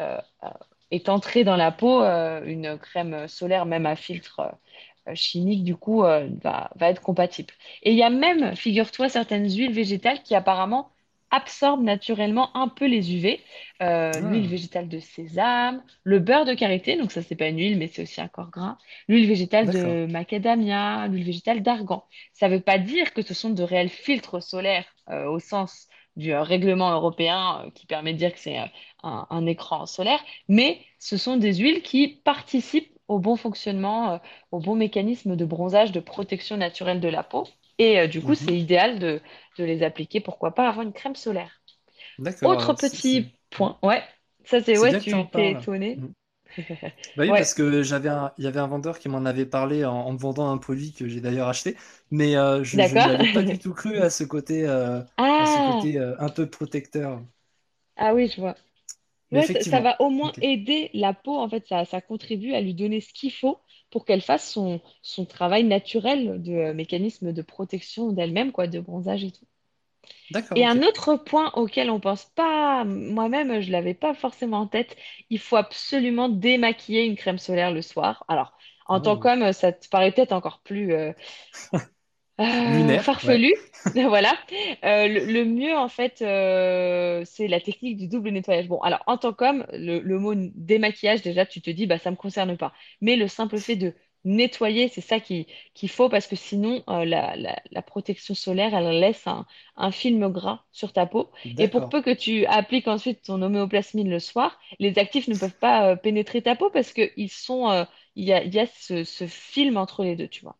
euh, euh, est entrée dans la peau, euh, une crème solaire, même à filtre euh, chimique, du coup, va, va être compatible. Et il y a même, figure-toi, certaines huiles végétales qui apparemment absorbent naturellement un peu les UV. Euh, l'huile Ah, végétale de sésame, le beurre de karité, donc ça c'est pas une huile mais c'est aussi un corps gras, l'huile végétale de macadamia, l'huile végétale d'argan. Ça ne veut pas dire que ce sont de réels filtres solaires au sens du euh, règlement européen euh, qui permet de dire que c'est euh, un, un écran solaire, mais ce sont des huiles qui participent au bon fonctionnement, au bon mécanisme de bronzage, de protection naturelle de la peau. Et du coup, c'est Mhm. idéal de, de les appliquer, pourquoi pas, avant une crème solaire. Autre c'est c'est- petit point, ouais, ça c'est, c'est ouais, tu t'es étonné. Mm. Bah oui, Ouais, parce que j'avais un... il y avait un vendeur qui m'en avait parlé en, en me vendant un produit que j'ai d'ailleurs acheté, mais euh, je, je d'accord. n'avais pas du tout cru à ce côté, euh, à ce Ah, côté euh, un peu protecteur. ah oui, je vois. Mais Ouais, ça, ça effectivement, va au moins ok. aider la peau, en fait, ça, ça contribue à lui donner ce qu'il faut pour qu'elle fasse son, son travail naturel de euh, mécanisme de protection d'elle-même, quoi, de bronzage et tout. D'accord, Et un autre point auquel on pense pas, moi-même, je l'avais pas forcément en tête, il faut absolument démaquiller une crème solaire le soir. Alors, en tant Oh. qu'homme, ça te paraît peut-être encore plus euh, euh, ouais. farfelu, voilà. Euh, le, le mieux, en fait, euh, c'est la technique du double nettoyage. Bon, alors, en tant qu'homme, le, le mot démaquillage, déjà, tu te dis, bah, ça me concerne pas. Mais le simple fait de nettoyer, c'est ça qui, qu'il faut, parce que sinon, euh, la, la, la protection solaire, elle laisse un, un film gras sur ta peau. Et pour peu que tu appliques ensuite ton homéoplasmine le soir, les actifs ne peuvent pas euh, pénétrer ta peau parce que ils sont, euh, y a, y a ce, ce film entre les deux, tu vois.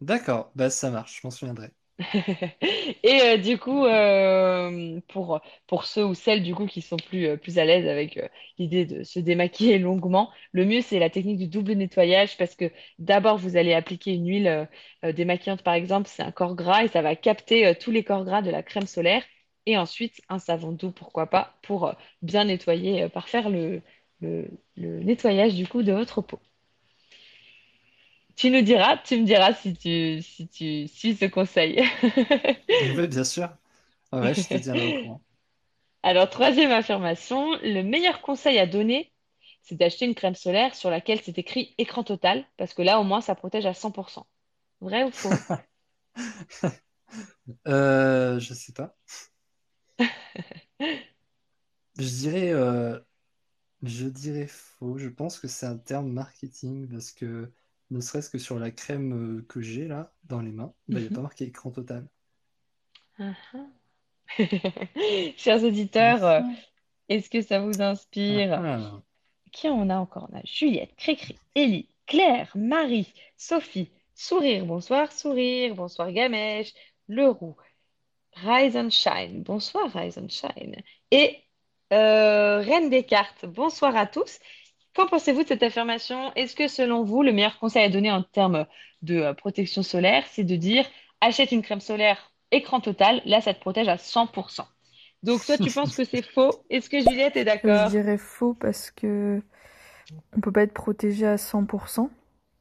D'accord, bah ça marche, je m'en souviendrai. Et euh, du coup, euh, pour, ceux ou celles du coup qui sont plus, euh, à l'aise avec l'idée de se démaquiller longuement, le mieux c'est la technique du double nettoyage parce que d'abord vous allez appliquer une huile démaquillante par exemple, c'est un corps gras et ça va capter tous les corps gras de la crème solaire et ensuite un savon doux pourquoi pas pour bien nettoyer, par faire le, le, le nettoyage du coup de votre peau. Tu nous diras, tu me diras si tu, si tu suis ce conseil. Oui, bien sûr. Ouais, je te au courant. Alors, troisième affirmation, le meilleur conseil à donner, c'est d'acheter une crème solaire sur laquelle c'est écrit écran total, parce que là, au moins, ça protège à 100%. Vrai ou faux? Euh, je sais pas. Je dirais, euh, je dirais faux. Je pense que c'est un terme marketing parce que ne serait-ce que sur la crème euh, que j'ai là dans les mains, bah, il n'y a Mhm. pas marqué écran total. Ah, ah. Chers Ah, auditeurs, euh, ah, est-ce que ça vous ah, inspire? ah. Qui on a encore? On a Juliette, Cricri, Ellie, Claire, Marie, Sophie, Sourire, bonsoir, Sourire, bonsoir, Gamèche, Leroux, Rise and Shine, bonsoir, Rise and Shine, et euh, Reine Descartes, bonsoir à tous. Qu'en pensez-vous de cette affirmation? Est-ce que selon vous, le meilleur conseil à donner en termes de euh, protection solaire, c'est de dire achète une crème solaire écran total, là ça te protège à 100%. Donc toi tu penses que c'est faux? Est-ce que Juliette est Je d'accord? dirais faux parce que on peut pas être protégé à 100%.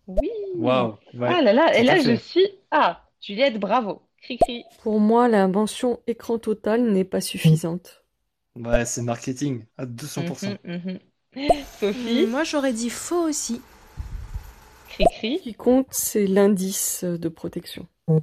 Oui. Waouh, Ah ouais, là là, et tout à là je fait. suis... Ah, Juliette, bravo. Cri-cri. Pour moi, la mention écran total n'est pas suffisante. Ouais, c'est marketing à 200%. Mhm, mhm. Sophie, Moi, j'aurais dit faux aussi. cri-cri. Ce qui compte, c'est l'indice de protection. Ouais,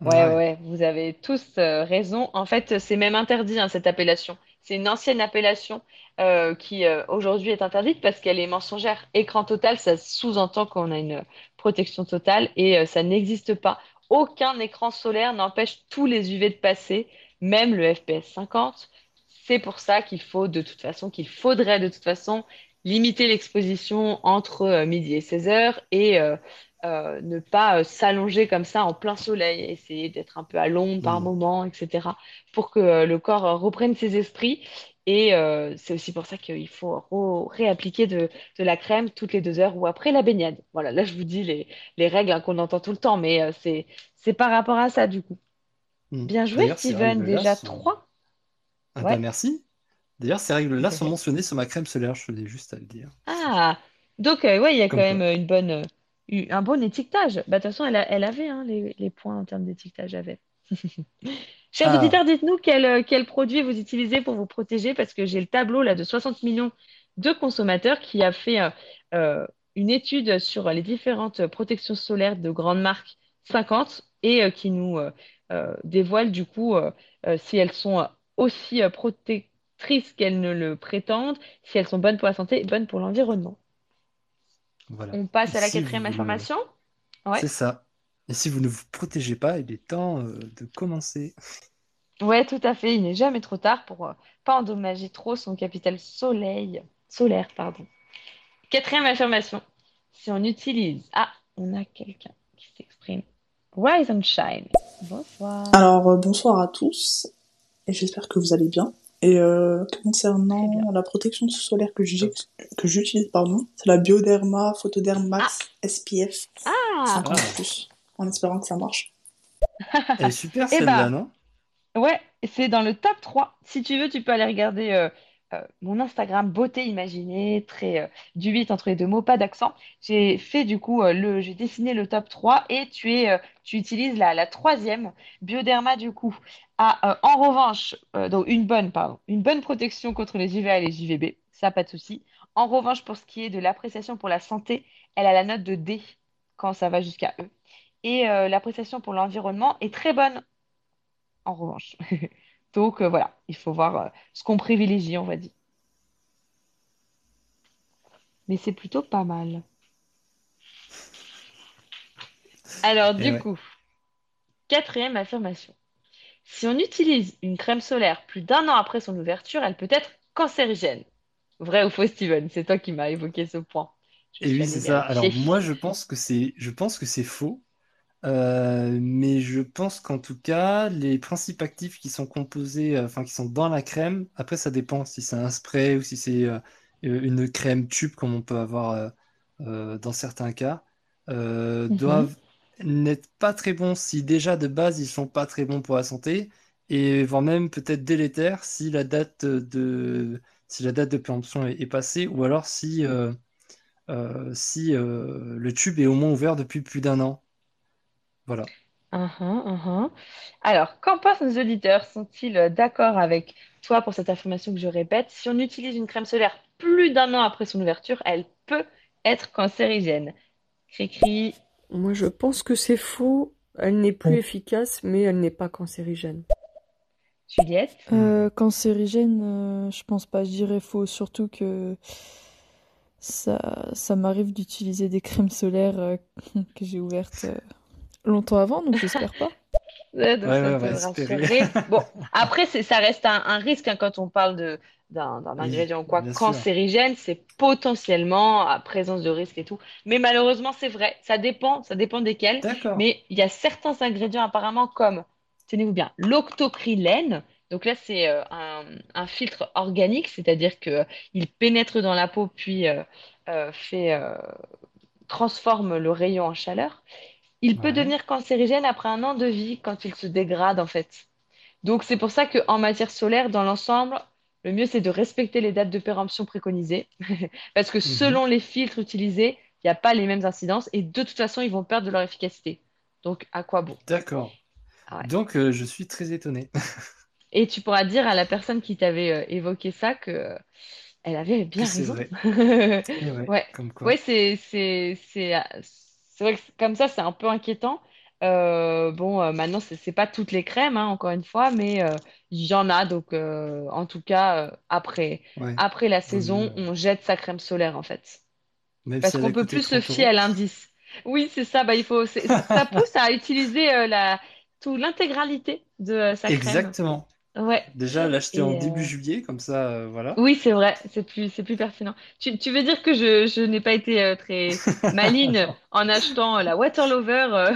Ouais. ouais, vous avez tous euh, raison. En fait, c'est même interdit, hein, cette appellation. C'est une ancienne appellation euh, qui euh, aujourd'hui est interdite parce qu'elle est mensongère. Écran total, ça sous-entend qu'on a une protection totale et euh, ça n'existe pas. Aucun écran solaire n'empêche tous les UV de passer, même le FPS 50. C'est pour ça qu'il faut de toute façon, qu'il faudrait de toute façon limiter l'exposition entre euh, midi et 16 heures et euh, euh, ne pas s'allonger comme ça en plein soleil, essayer d'être un peu à l'ombre par moment, etc. pour que le corps reprenne ses esprits. Et c'est aussi pour ça qu'il faut réappliquer de, la crème toutes les deux heures ou après la baignade. Voilà, là je vous dis les, règles hein, qu'on entend tout le temps, mais c'est par rapport à ça du coup. Bien joué, Steven, déjà trois. Ah bah, merci. D'ailleurs, ces règles-là sont mentionnées sur ma crème solaire, je tenais juste à le dire. Ah, donc euh, ouais, il y a quand même euh, une bonne, euh, un bon étiquetage. Bah, de toute façon, elle, elle avait hein, les, les points en termes d'étiquetage, avait. Chers ah. auditeurs, dites-nous quel, euh, quel produit vous utilisez pour vous protéger, parce que j'ai le tableau là de 60 millions de consommateurs qui a fait une étude sur les différentes protections solaires de grandes marques 50 et qui nous dévoile du coup si elles sont aussi euh, protectrices qu'elles ne le prétendent, si elles sont bonnes pour la santé et bonnes pour l'environnement. voilà. On passe Et à la si quatrième vous... affirmation? Ouais. C'est ça. Et si vous ne vous protégez pas, il est temps euh, de commencer. Ouais, tout à fait. Il n'est jamais trop tard pour euh, pas endommager trop son capital soleil, solaire, pardon. Quatrième affirmation. Si on utilise... Ah, on a quelqu'un qui s'exprime. Rise and shine. Bonsoir. Alors, euh, bonsoir à tous, et j'espère que vous allez bien. Et euh, concernant la protection solaire que j'utilise, pardon, c'est la Bioderma Photoderm Max SPF Ah 50 plus, en espérant que ça marche. Elle est super Eh celle-là, bah, non? Ouais, c'est dans le top 3. Si tu veux, tu peux aller regarder euh, mon Instagram Beauté Imaginée, très euh, du 8 entre les deux mots, pas d'accent. J'ai fait du coup euh, le, j'ai dessiné le top 3 et tu es, euh, tu utilises la, la troisième, Bioderma du coup. A euh, en revanche, euh, donc une bonne, pardon, une bonne protection contre les UVA et les UVB, ça pas de souci. En revanche, pour ce qui est de l'appréciation pour la santé, elle a la note de D quand ça va jusqu'à E. Et euh, l'appréciation pour l'environnement est très bonne en revanche. Donc voilà, il faut voir euh, ce qu'on privilégie, on va dire. Mais c'est plutôt pas mal. Alors Et du ouais. coup, quatrième affirmation. Si on utilise une crème solaire plus d'un an après son ouverture, elle peut être cancérigène. Vrai ou faux, Steven? C'est toi qui m'as évoqué ce point. Je Et suis oui, c'est ça. Alors moi, je pense que c'est, je pense que c'est faux. Euh, mais je pense qu'en tout cas, les principes actifs qui sont composés, euh, enfin qui sont dans la crème, après ça dépend si c'est un spray ou si c'est euh, une crème tube comme on peut avoir dans certains cas, Mhm. doivent n'être pas très bons si déjà de base ils sont pas très bons pour la santé et voire même peut-être délétères si la date de si la date de péremption est, est passée ou alors si si le tube est au moins ouvert depuis plus d'un an. Voilà. Uhum, uhum. Alors, qu'en pensent nos auditeurs? Sont-ils euh, d'accord avec toi pour cette affirmation que je répète? Si on utilise une crème solaire plus d'un an après son ouverture, elle peut être cancérigène. Cri-cri. Moi, je pense que c'est faux. Elle n'est plus efficace, mais elle n'est pas cancérigène. Juliette? Euh, cancérigène, euh, je pense pas, je dirais faux, surtout que ça, ça m'arrive d'utiliser des crèmes solaires euh, que j'ai ouvertes euh, longtemps avant, donc j'espère pas. Ouais, donc Ouais, ça ouais. Bon, après, c'est, ça reste un, un risque hein, quand on parle de, d'un, Oui, ingrédient ou quoi bien sûr. cancérigène, c'est potentiellement à présence de risque et tout. Mais malheureusement, c'est vrai, ça dépend, ça dépend desquels. Mais il y a certains ingrédients apparemment comme, tenez-vous bien, l'octocrylène. Donc là, c'est euh, un, un filtre organique, c'est-à-dire que il pénètre dans la peau puis euh, euh, fait, euh, transforme le rayon en chaleur. Il peut Ouais. devenir cancérigène après un an de vie quand il se dégrade en fait. Donc c'est pour ça qu'en matière solaire, dans l'ensemble, le mieux c'est de respecter les dates de péremption préconisées. Parce que Mhm. selon les filtres utilisés, il n'y a pas les mêmes incidences et de toute façon, ils vont perdre de leur efficacité. Donc à quoi bon? D'accord. Ah ouais. Donc euh, je suis très étonné. Et tu pourras dire à la personne qui t'avait euh, évoqué ça que euh, elle avait bien Que c'est raison. vrai. Et ouais, Ouais, comme quoi. ouais, c'est c'est vrai que comme ça c'est un peu inquiétant. Euh, bon, euh, maintenant c'est c'est pas toutes les crèmes, hein, encore une fois, mais euh, il y en a. Donc, en tout cas, après Ouais. après la saison, on jette sa crème solaire en fait, Même parce si qu'on peut plus se 30 fier à l'indice. Oui, c'est ça. Bah, il faut, ça pousse à utiliser la tout l'intégralité de sa crème. Exactement. Ouais. Déjà l'acheter en Et début euh, juillet, comme ça, euh, voilà. oui, c'est vrai, c'est plus, c'est plus pertinent. Tu, tu veux dire que je, je n'ai pas été euh, très maligne en achetant euh, la Water Lover euh,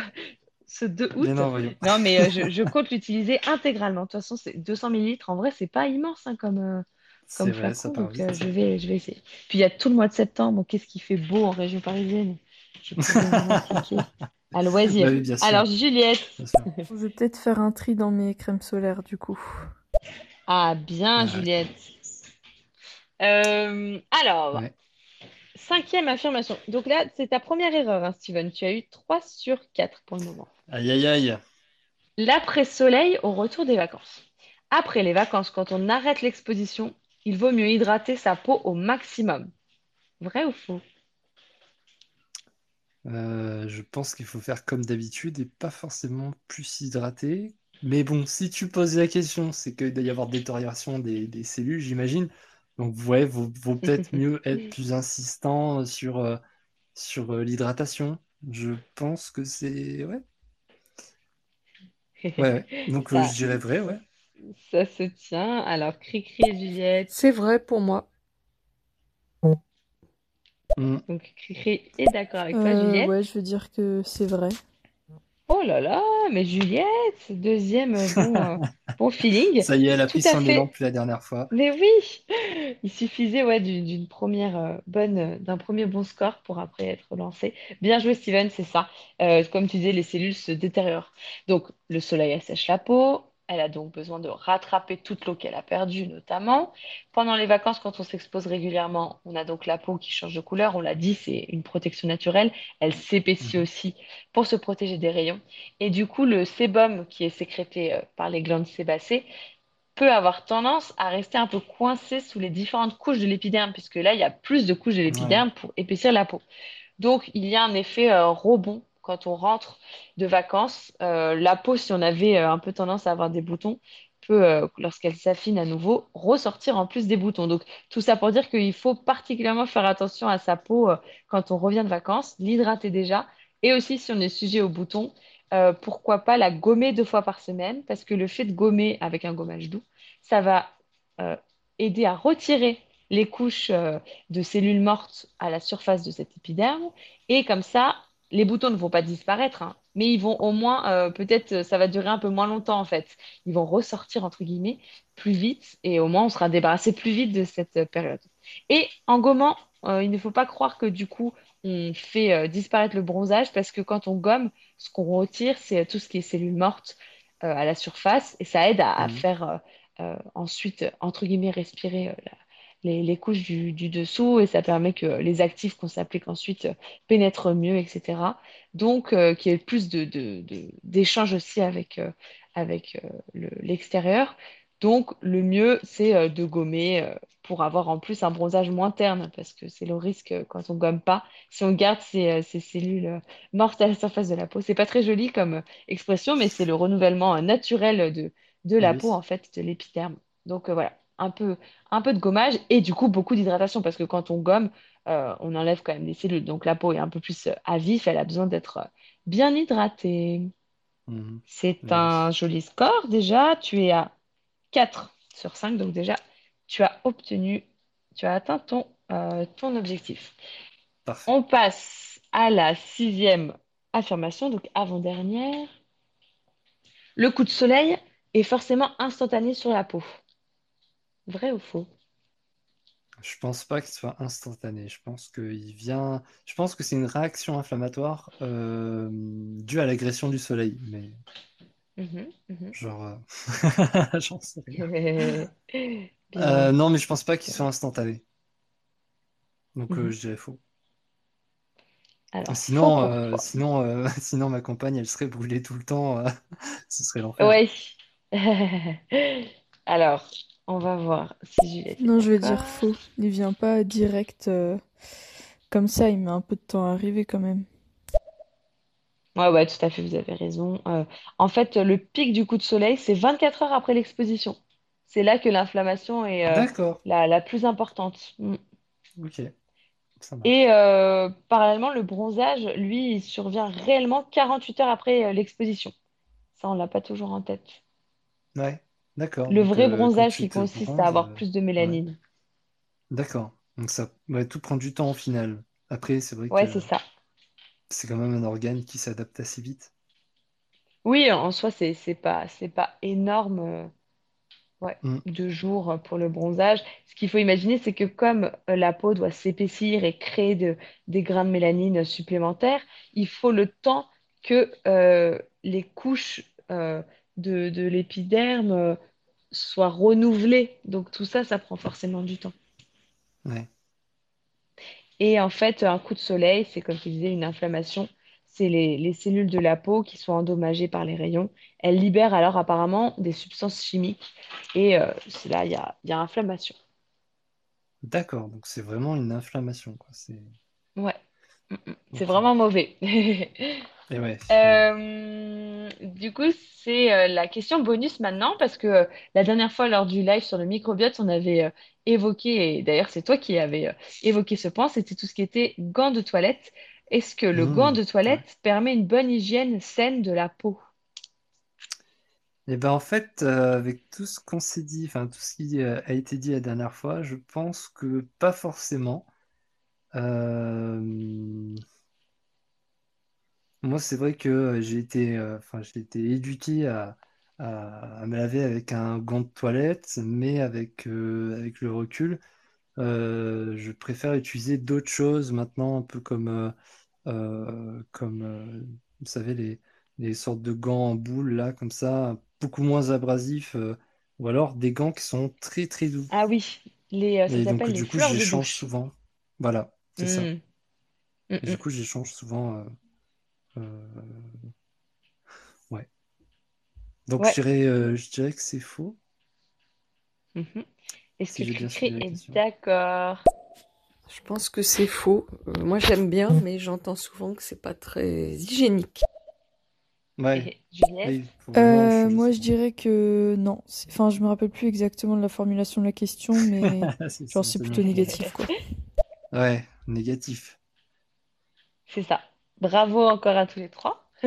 ce 2 Mais août? non. Non, mais euh, je, je compte l'utiliser intégralement. De toute façon, c'est 200 millilitres. En vrai, c'est pas immense hein, comme, euh, C'est comme vrai, ça flacon, donc euh, vite. je vais, je vais essayer. Puis il y a tout le mois de septembre. Qu'est-ce qui fait beau en région parisienne? Je à Bah loisir. oui, bien sûr. Alors, Juliette. Bien sûr. Je vais peut-être faire un tri dans mes crèmes solaires du coup. Ah, bien, Ouais. Juliette. Euh, alors. Ouais. Cinquième affirmation. Donc là, c'est ta première erreur, hein, Steven. Tu as eu 3 sur 4 pour le moment. Aïe, aïe, aïe. L'après-soleil au retour des vacances. Après les vacances, quand on arrête l'exposition, il vaut mieux hydrater sa peau au maximum. Vrai ou faux? Euh, je pense qu'il faut faire comme d'habitude et pas forcément plus hydraté. Mais bon, si tu poses la question, c'est qu'il doit y avoir détérioration des, des cellules, j'imagine. Donc, ouais, vaut, vaut peut-être mieux être plus insistant sur, euh, sur euh, l'hydratation. Je pense que c'est... Ouais, ouais, ouais. Donc, Ça, je dirais vrai, ouais. ça se tient. Alors, Cricri et Juliette. C'est vrai pour moi. Mm. Donc, Cricri est d'accord avec toi, Euh, Juliette. ouais, je veux dire que c'est vrai. Oh là là, mais Juliette, deuxième bon, euh, bon feeling. Ça y est, elle a pris son élan depuis la dernière fois. Mais oui, il suffisait ouais, d'une d'une première euh, bonne, d'un premier bon score pour après être relancé. Bien joué, Steven, c'est ça. Euh, comme tu disais, les cellules se détériorent. Donc, le soleil assèche la peau. Elle a donc besoin de rattraper toute l'eau qu'elle a perdue, notamment. Pendant les vacances, quand on s'expose régulièrement, on a donc la peau qui change de couleur. On l'a dit, c'est une protection naturelle. Elle s'épaissit Mhm. aussi pour se protéger des rayons. Et du coup, le sébum qui est sécrété euh, par les glandes sébacées peut avoir tendance à rester un peu coincé sous les différentes couches de l'épiderme, puisque là, il y a plus de couches de Ouais. l'épiderme pour épaissir la peau. Donc, il y a un effet euh, rebond quand on rentre de vacances. Euh, la peau, si on avait euh, un peu tendance à avoir des boutons, peut, euh, lorsqu'elle s'affine à nouveau, ressortir en plus des boutons. Donc, tout ça pour dire qu'il faut particulièrement faire attention à sa peau quand on revient de vacances, l'hydrater déjà, et aussi si on est sujet aux boutons, pourquoi pas la gommer deux fois par semaine, parce que le fait de gommer avec un gommage doux, ça va aider à retirer les couches de cellules mortes à la surface de cet épiderme. Et comme ça, les boutons ne vont pas disparaître, hein, mais ils vont au moins, euh, peut-être, euh, ça va durer un peu moins longtemps en fait. Ils vont ressortir, entre guillemets, plus vite et au moins on sera débarrassé plus vite de cette euh, période. Et en gommant, euh, il ne faut pas croire que du coup, on fait euh, disparaître le bronzage parce que quand on gomme, ce qu'on retire, c'est tout ce qui est cellules mortes à la surface et ça aide à, à Mhm. faire ensuite, entre guillemets, respirer la- les, les couches du, du dessous et ça permet que les actifs qu'on s'applique ensuite euh, pénètrent mieux, etc. Donc, euh, qu'il y ait plus de, de- de- d'échanges aussi avec, euh, avec euh, le- l'extérieur. Donc, le mieux, c'est de gommer pour avoir en plus un bronzage moins terne parce que c'est le risque quand on gomme pas. Si on garde ces, ces cellules mortes à la surface de la peau, c'est pas très joli comme expression, mais c'est le renouvellement naturel de, de la oui. peau, en fait, de l'épiderme. Donc, voilà, un peu un peu de gommage et du coup beaucoup d'hydratation parce que quand on gomme, euh, on enlève quand même des cellules. Donc la peau est un peu plus euh, à vif, elle a besoin d'être euh, bien hydratée. Mhm. C'est un joli score déjà. Tu es à 4 sur 5, donc déjà tu as obtenu, tu as atteint ton, euh, ton objectif. Parfait. On passe à la sixième affirmation, donc avant-dernière. Le coup de soleil est forcément instantané sur la peau. Vrai ou faux? Je pense pas qu'il soit instantané. Je pense qu'il vient. Je pense que c'est une réaction inflammatoire euh, due à l'agression du soleil. Mais Mhm, mhm. genre, euh, j'en sais rien. Euh, non, mais je pense pas qu'il soit instantané. Donc Mhm. je dirais faux. Alors, faux Sinon, euh, sinon, euh, sinon ma compagne, elle serait brûlée tout le temps. euh, ce serait l'enfer. Ouais. Alors, on va voir si Juliette Non, je vais dire faux. Il vient pas direct euh, comme ça, il met un peu de temps à arriver quand même. Ouais, ouais, tout à fait, vous avez raison. Euh, en fait, le pic du coup de soleil, c'est 24 heures après l'exposition. C'est là que l'inflammation est euh, D'accord. la, la plus importante. Mm. Ok, ça marche. Et euh, parallèlement, le bronzage, lui, il survient réellement 48 heures après euh, l'exposition. Ça, on l'a pas toujours en tête. Ouais, d'accord. Le vrai euh, bronzage qui te consiste à avoir euh, plus de ouais, mélanine. d'accord. Donc ça va tout prendre du temps au final. Après, c'est vrai Ouais, que c'est ça. c'est quand même un organe qui s'adapte assez vite. Oui, en soi, c'est pas, c'est pas énorme. euh, Ouais, Mm. deux jours pour le bronzage. Ce qu'il faut imaginer, c'est que comme la peau doit s'épaissir et créer de- des grains de mélanine supplémentaires, il faut le temps que euh, les couches euh, de, de l'épiderme euh, soient renouvelées. Donc tout ça, ça prend forcément du temps. Ouais. Et en fait, un coup de soleil, c'est comme tu disais, une inflammation. C'est les, les cellules de la peau qui sont endommagées par les rayons. Elles libèrent alors apparemment des substances chimiques. Et euh, c'est là, il y y a inflammation. D'accord, donc c'est vraiment une inflammation, quoi. C'est... Ouais, Mm, mm. c'est vraiment mauvais. Et ouais, ouais. Euh, du coup, c'est euh, la question bonus maintenant, parce que euh, la dernière fois, lors du live sur le microbiote, on avait évoqué, et d'ailleurs, c'est toi qui avais évoqué ce point, c'était tout ce qui était gants de toilette. Est-ce que le gant Mmh, de ouais. toilette permet une bonne hygiène saine de la peau? Et ben en fait, euh, avec tout ce qu'on s'est dit, enfin tout ce qui euh, a été dit la dernière fois, je pense que pas forcément. Euh, Moi, c'est vrai que euh, j'ai été, euh, enfin, j'ai été éduqué à, à, à me laver avec un gant de toilette, mais avec, euh, avec le recul, euh, je préfère utiliser d'autres choses maintenant, un peu comme, euh, euh, comme euh, vous savez, les, les sortes de gants en boule, là, comme ça, beaucoup moins abrasifs, euh, ou alors des gants qui sont très, très doux. Ah oui, les, euh, ça Et donc, s'appelle les du coup, fleurs de j'échange douche. souvent. Voilà, c'est ça. Et hmm. du coup, j'échange souvent. euh, ouais. Donc, je dirais, euh, je dirais que c'est faux, Mhm. Est-ce que si j'ai bien suivi Cricri est d'accord? Je pense que c'est faux. Euh, moi, j'aime bien, mais j'entends souvent que c'est pas très hygiénique. Ouais, Euh, moi, je dirais que non. Enfin, je me rappelle plus exactement de la formulation de la question, mais C'est genre c'est plutôt négatif, quoi. Ouais, négatif. C'est ça. Bravo encore à tous les trois.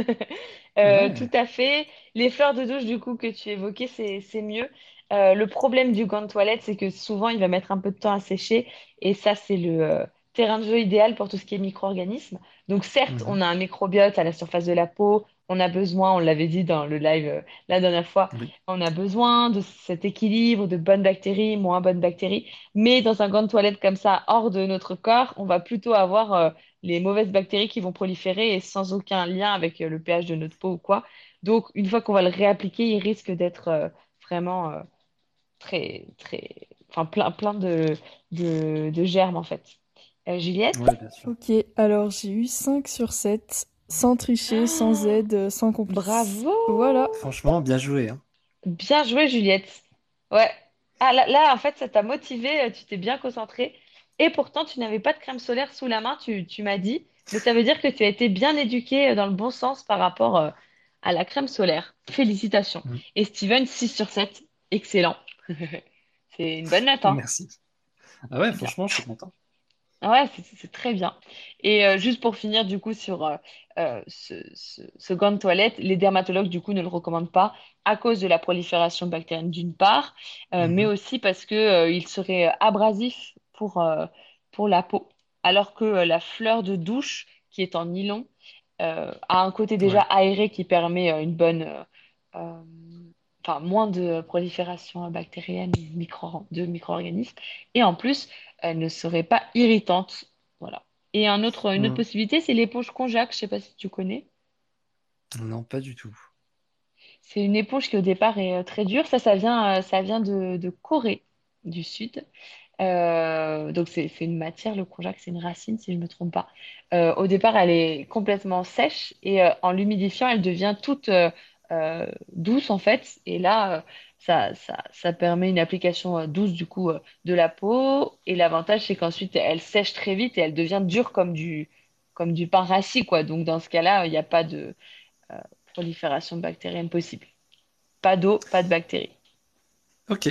Euh, tout à fait. Les fleurs de douche, du coup, que tu évoquais, c'est, c'est mieux. Euh, le problème du gant de toilette, c'est que souvent, il va mettre un peu de temps à sécher. Et ça, c'est le euh, terrain de jeu idéal pour tout ce qui est micro-organismes. Donc, certes, on Mhm. a un microbiote à la surface de la peau. On a besoin, on l'avait dit dans le live euh, la dernière fois, Oui. on a besoin de cet équilibre de bonnes bactéries, moins bonnes bactéries. Mais dans un gant de toilette comme ça, hors de notre corps, on va plutôt avoir euh, les mauvaises bactéries qui vont proliférer et sans aucun lien avec euh, le pH de notre peau ou quoi. Donc, une fois qu'on va le réappliquer, il risque d'être euh, vraiment euh, très, très, enfin, plein, plein de, de, de germes, en fait. Euh, Juliette? Ouais, bien sûr. Ok, alors j'ai eu 5 sur 7, sans tricher, sans Ah, aide, euh, sans complice. bravo! Voilà. Franchement, bien joué, hein. Bien joué, Juliette. Ouais. Ah, là, là, en fait, ça t'a motivé, euh, tu t'es bien concentré. Et pourtant, tu n'avais pas de crème solaire sous la main, tu, tu m'as dit. Mais ça veut dire que tu as été bien éduqué euh, dans le bon sens par rapport euh, à la crème solaire. Félicitations. Mm. Et Steven, 6 sur 7. Excellent. C'est une bonne note, hein. Merci. Ah ouais, franchement, je suis content. Ouais, c'est très bien. Et euh, juste pour finir du coup sur euh, euh, ce, ce, ce gant de toilette, les dermatologues du coup ne le recommandent pas à cause de la prolifération bactérienne d'une part, euh, mais Mhm. aussi parce que il serait abrasif pour, pour la peau, alors que la fleur de douche qui est en nylon a un côté déjà Ouais. aéré qui permet une bonne, enfin moins de prolifération bactérienne micro, de micro-organismes, et en plus elle ne serait pas irritante. Voilà. Et un autre, une autre Mm. possibilité, c'est l'éponge Conjac. Je sais pas si tu connais. Non, pas du tout. C'est une éponge qui au départ est euh, très dure. Ça, ça vient, euh, ça vient de, de Corée du Sud. Euh, donc c'est une matière, le konjac, c'est une racine si je ne me trompe pas. Euh, au départ, elle est complètement sèche et euh, en l'humidifiant, elle devient toute douce en fait. Et là, ça, ça, ça permet une application euh, douce du coup euh, de la peau. Et l'avantage, c'est qu'ensuite, elle sèche très vite et elle devient dure comme du, comme du pain rassis, quoi. Donc dans ce cas-là, il n'y a pas de euh, prolifération bactérienne possible. Pas d'eau, pas de bactéries. Ok,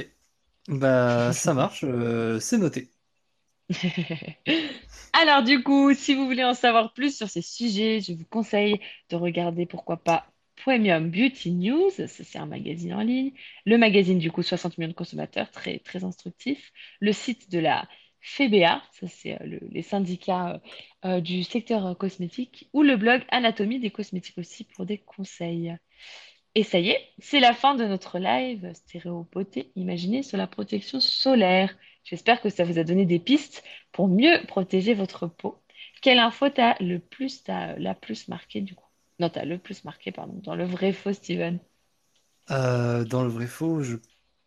bah ça marche, euh, c'est noté. Alors du coup, si vous voulez en savoir plus sur ces sujets, je vous conseille de regarder pourquoi pas Premium Beauty News, c'est un magazine en ligne, le magazine du coup 60 millions de consommateurs, très très instructif, le site de la FEBA, ça c'est euh, le- les syndicats euh, euh, du secteur cosmétique, ou le blog Anatomie des cosmétiques aussi pour des conseils. Et ça y est, c'est la fin de notre live stéréo beauté imaginée sur la protection solaire. J'espère que ça vous a donné des pistes pour mieux protéger votre peau. Quelle info t'as le plus, t'as la plus marqué du coup? Non, t'as le plus marqué, pardon, dans le vrai faux, Steven. Euh, dans le vrai faux, je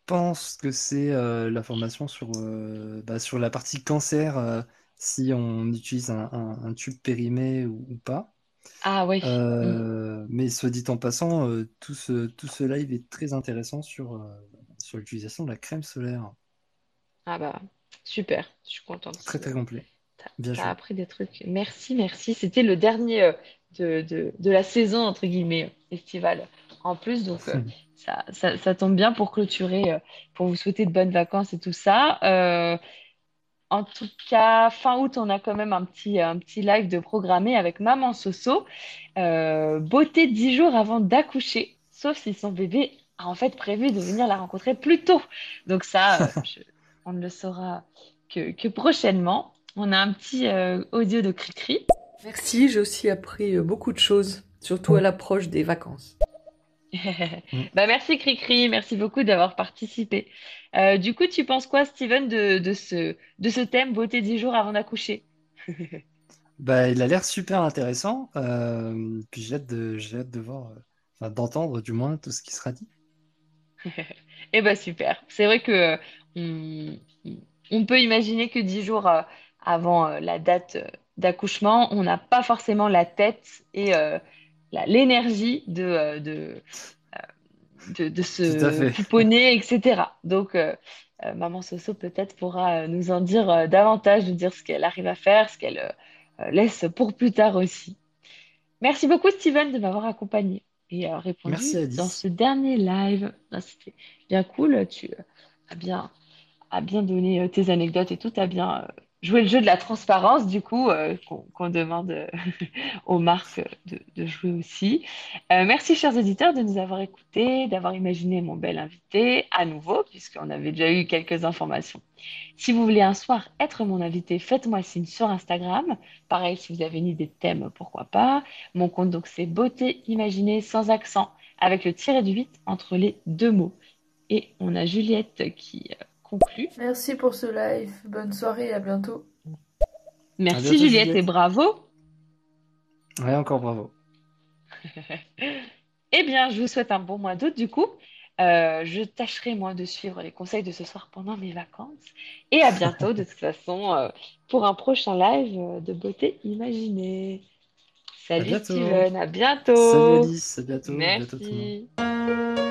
pense que c'est euh, la formation sur, euh, bah, sur la partie cancer, euh, si on utilise un, un- un tube périmé ou, ou pas. Ah oui. Euh, mais soit dit en passant, euh, tout ce, tout ce live est très intéressant sur, euh, sur l'utilisation de la crème solaire. Ah bah, super, je suis contente. Très très complet. T'as Bien t'as joué. appris des trucs. Merci, merci. C'était le dernier euh, de, de, de la saison, entre guillemets, estivale. En plus, donc euh, ça, ça, ça tombe bien pour clôturer, euh, pour vous souhaiter de bonnes vacances et tout ça. Euh, en tout cas, fin août, on a quand même un petit, un petit live de programmé avec Maman Soso. Beauté 10 jours avant d'accoucher, sauf si son bébé a en fait prévu de venir la rencontrer plus tôt. Donc ça, je- on ne le saura que, que prochainement. On a un petit audio de Cricri. Merci, j'ai aussi appris euh, beaucoup de choses surtout à l'approche des vacances. bah merci Cricri, merci beaucoup d'avoir participé. Euh, du coup, tu penses quoi, Steven, de, de ce, de ce thème beauté 10 jours avant d'accoucher? Bah, il a l'air super intéressant. euh, puis j'ai hâte de, j'ai hâte de voir, euh, enfin, d'entendre du moins tout ce qui sera dit. Eh ben super. C'est vrai que euh, on, on peut imaginer que 10 jours euh, avant euh, la date euh, d'accouchement, on n'a pas forcément la tête et euh, l'énergie de, euh, de, de, de se fait. pouponner, etc. Donc, euh, euh, Maman Soso peut-être pourra euh, nous en dire euh, davantage, nous dire ce qu'elle arrive à faire, ce qu'elle euh, euh, laisse pour plus tard aussi. Merci beaucoup, Steven, de m'avoir accompagné et euh, répondu Merci dans ce dernier live. Ah, C'était bien cool. Tu euh, as bien, as bien donné euh, tes anecdotes et tout. Tu as bien joué le jeu de la transparence, du coup, euh, qu'on demande euh, aux marques de, jouer aussi. Euh, merci, chers auditeurs, de nous avoir écoutés, d'avoir imaginé mon bel invité à nouveau, puisqu'on avait déjà eu quelques informations. Si vous voulez un soir être mon invité, faites-moi signe sur Instagram. Pareil, si vous avez une idée de thème, pourquoi pas. Mon compte, donc, c'est beauté imaginée sans accent, avec le tiré du 8 entre les deux mots. Et on a Juliette qui Merci pour ce live. Bonne soirée et à bientôt. Merci bientôt, Juliette, Juliette. et bravo. Ouais, encore bravo. Eh bien, je vous souhaite un bon mois d'août du coup. Euh, je tâcherai moi de suivre les conseils de ce soir pendant mes vacances. Et à bientôt de toute façon euh, pour un prochain live de beauté imaginée. Salut. Steven, à Salut bientôt. Alice, à bientôt, à bientôt tout le monde.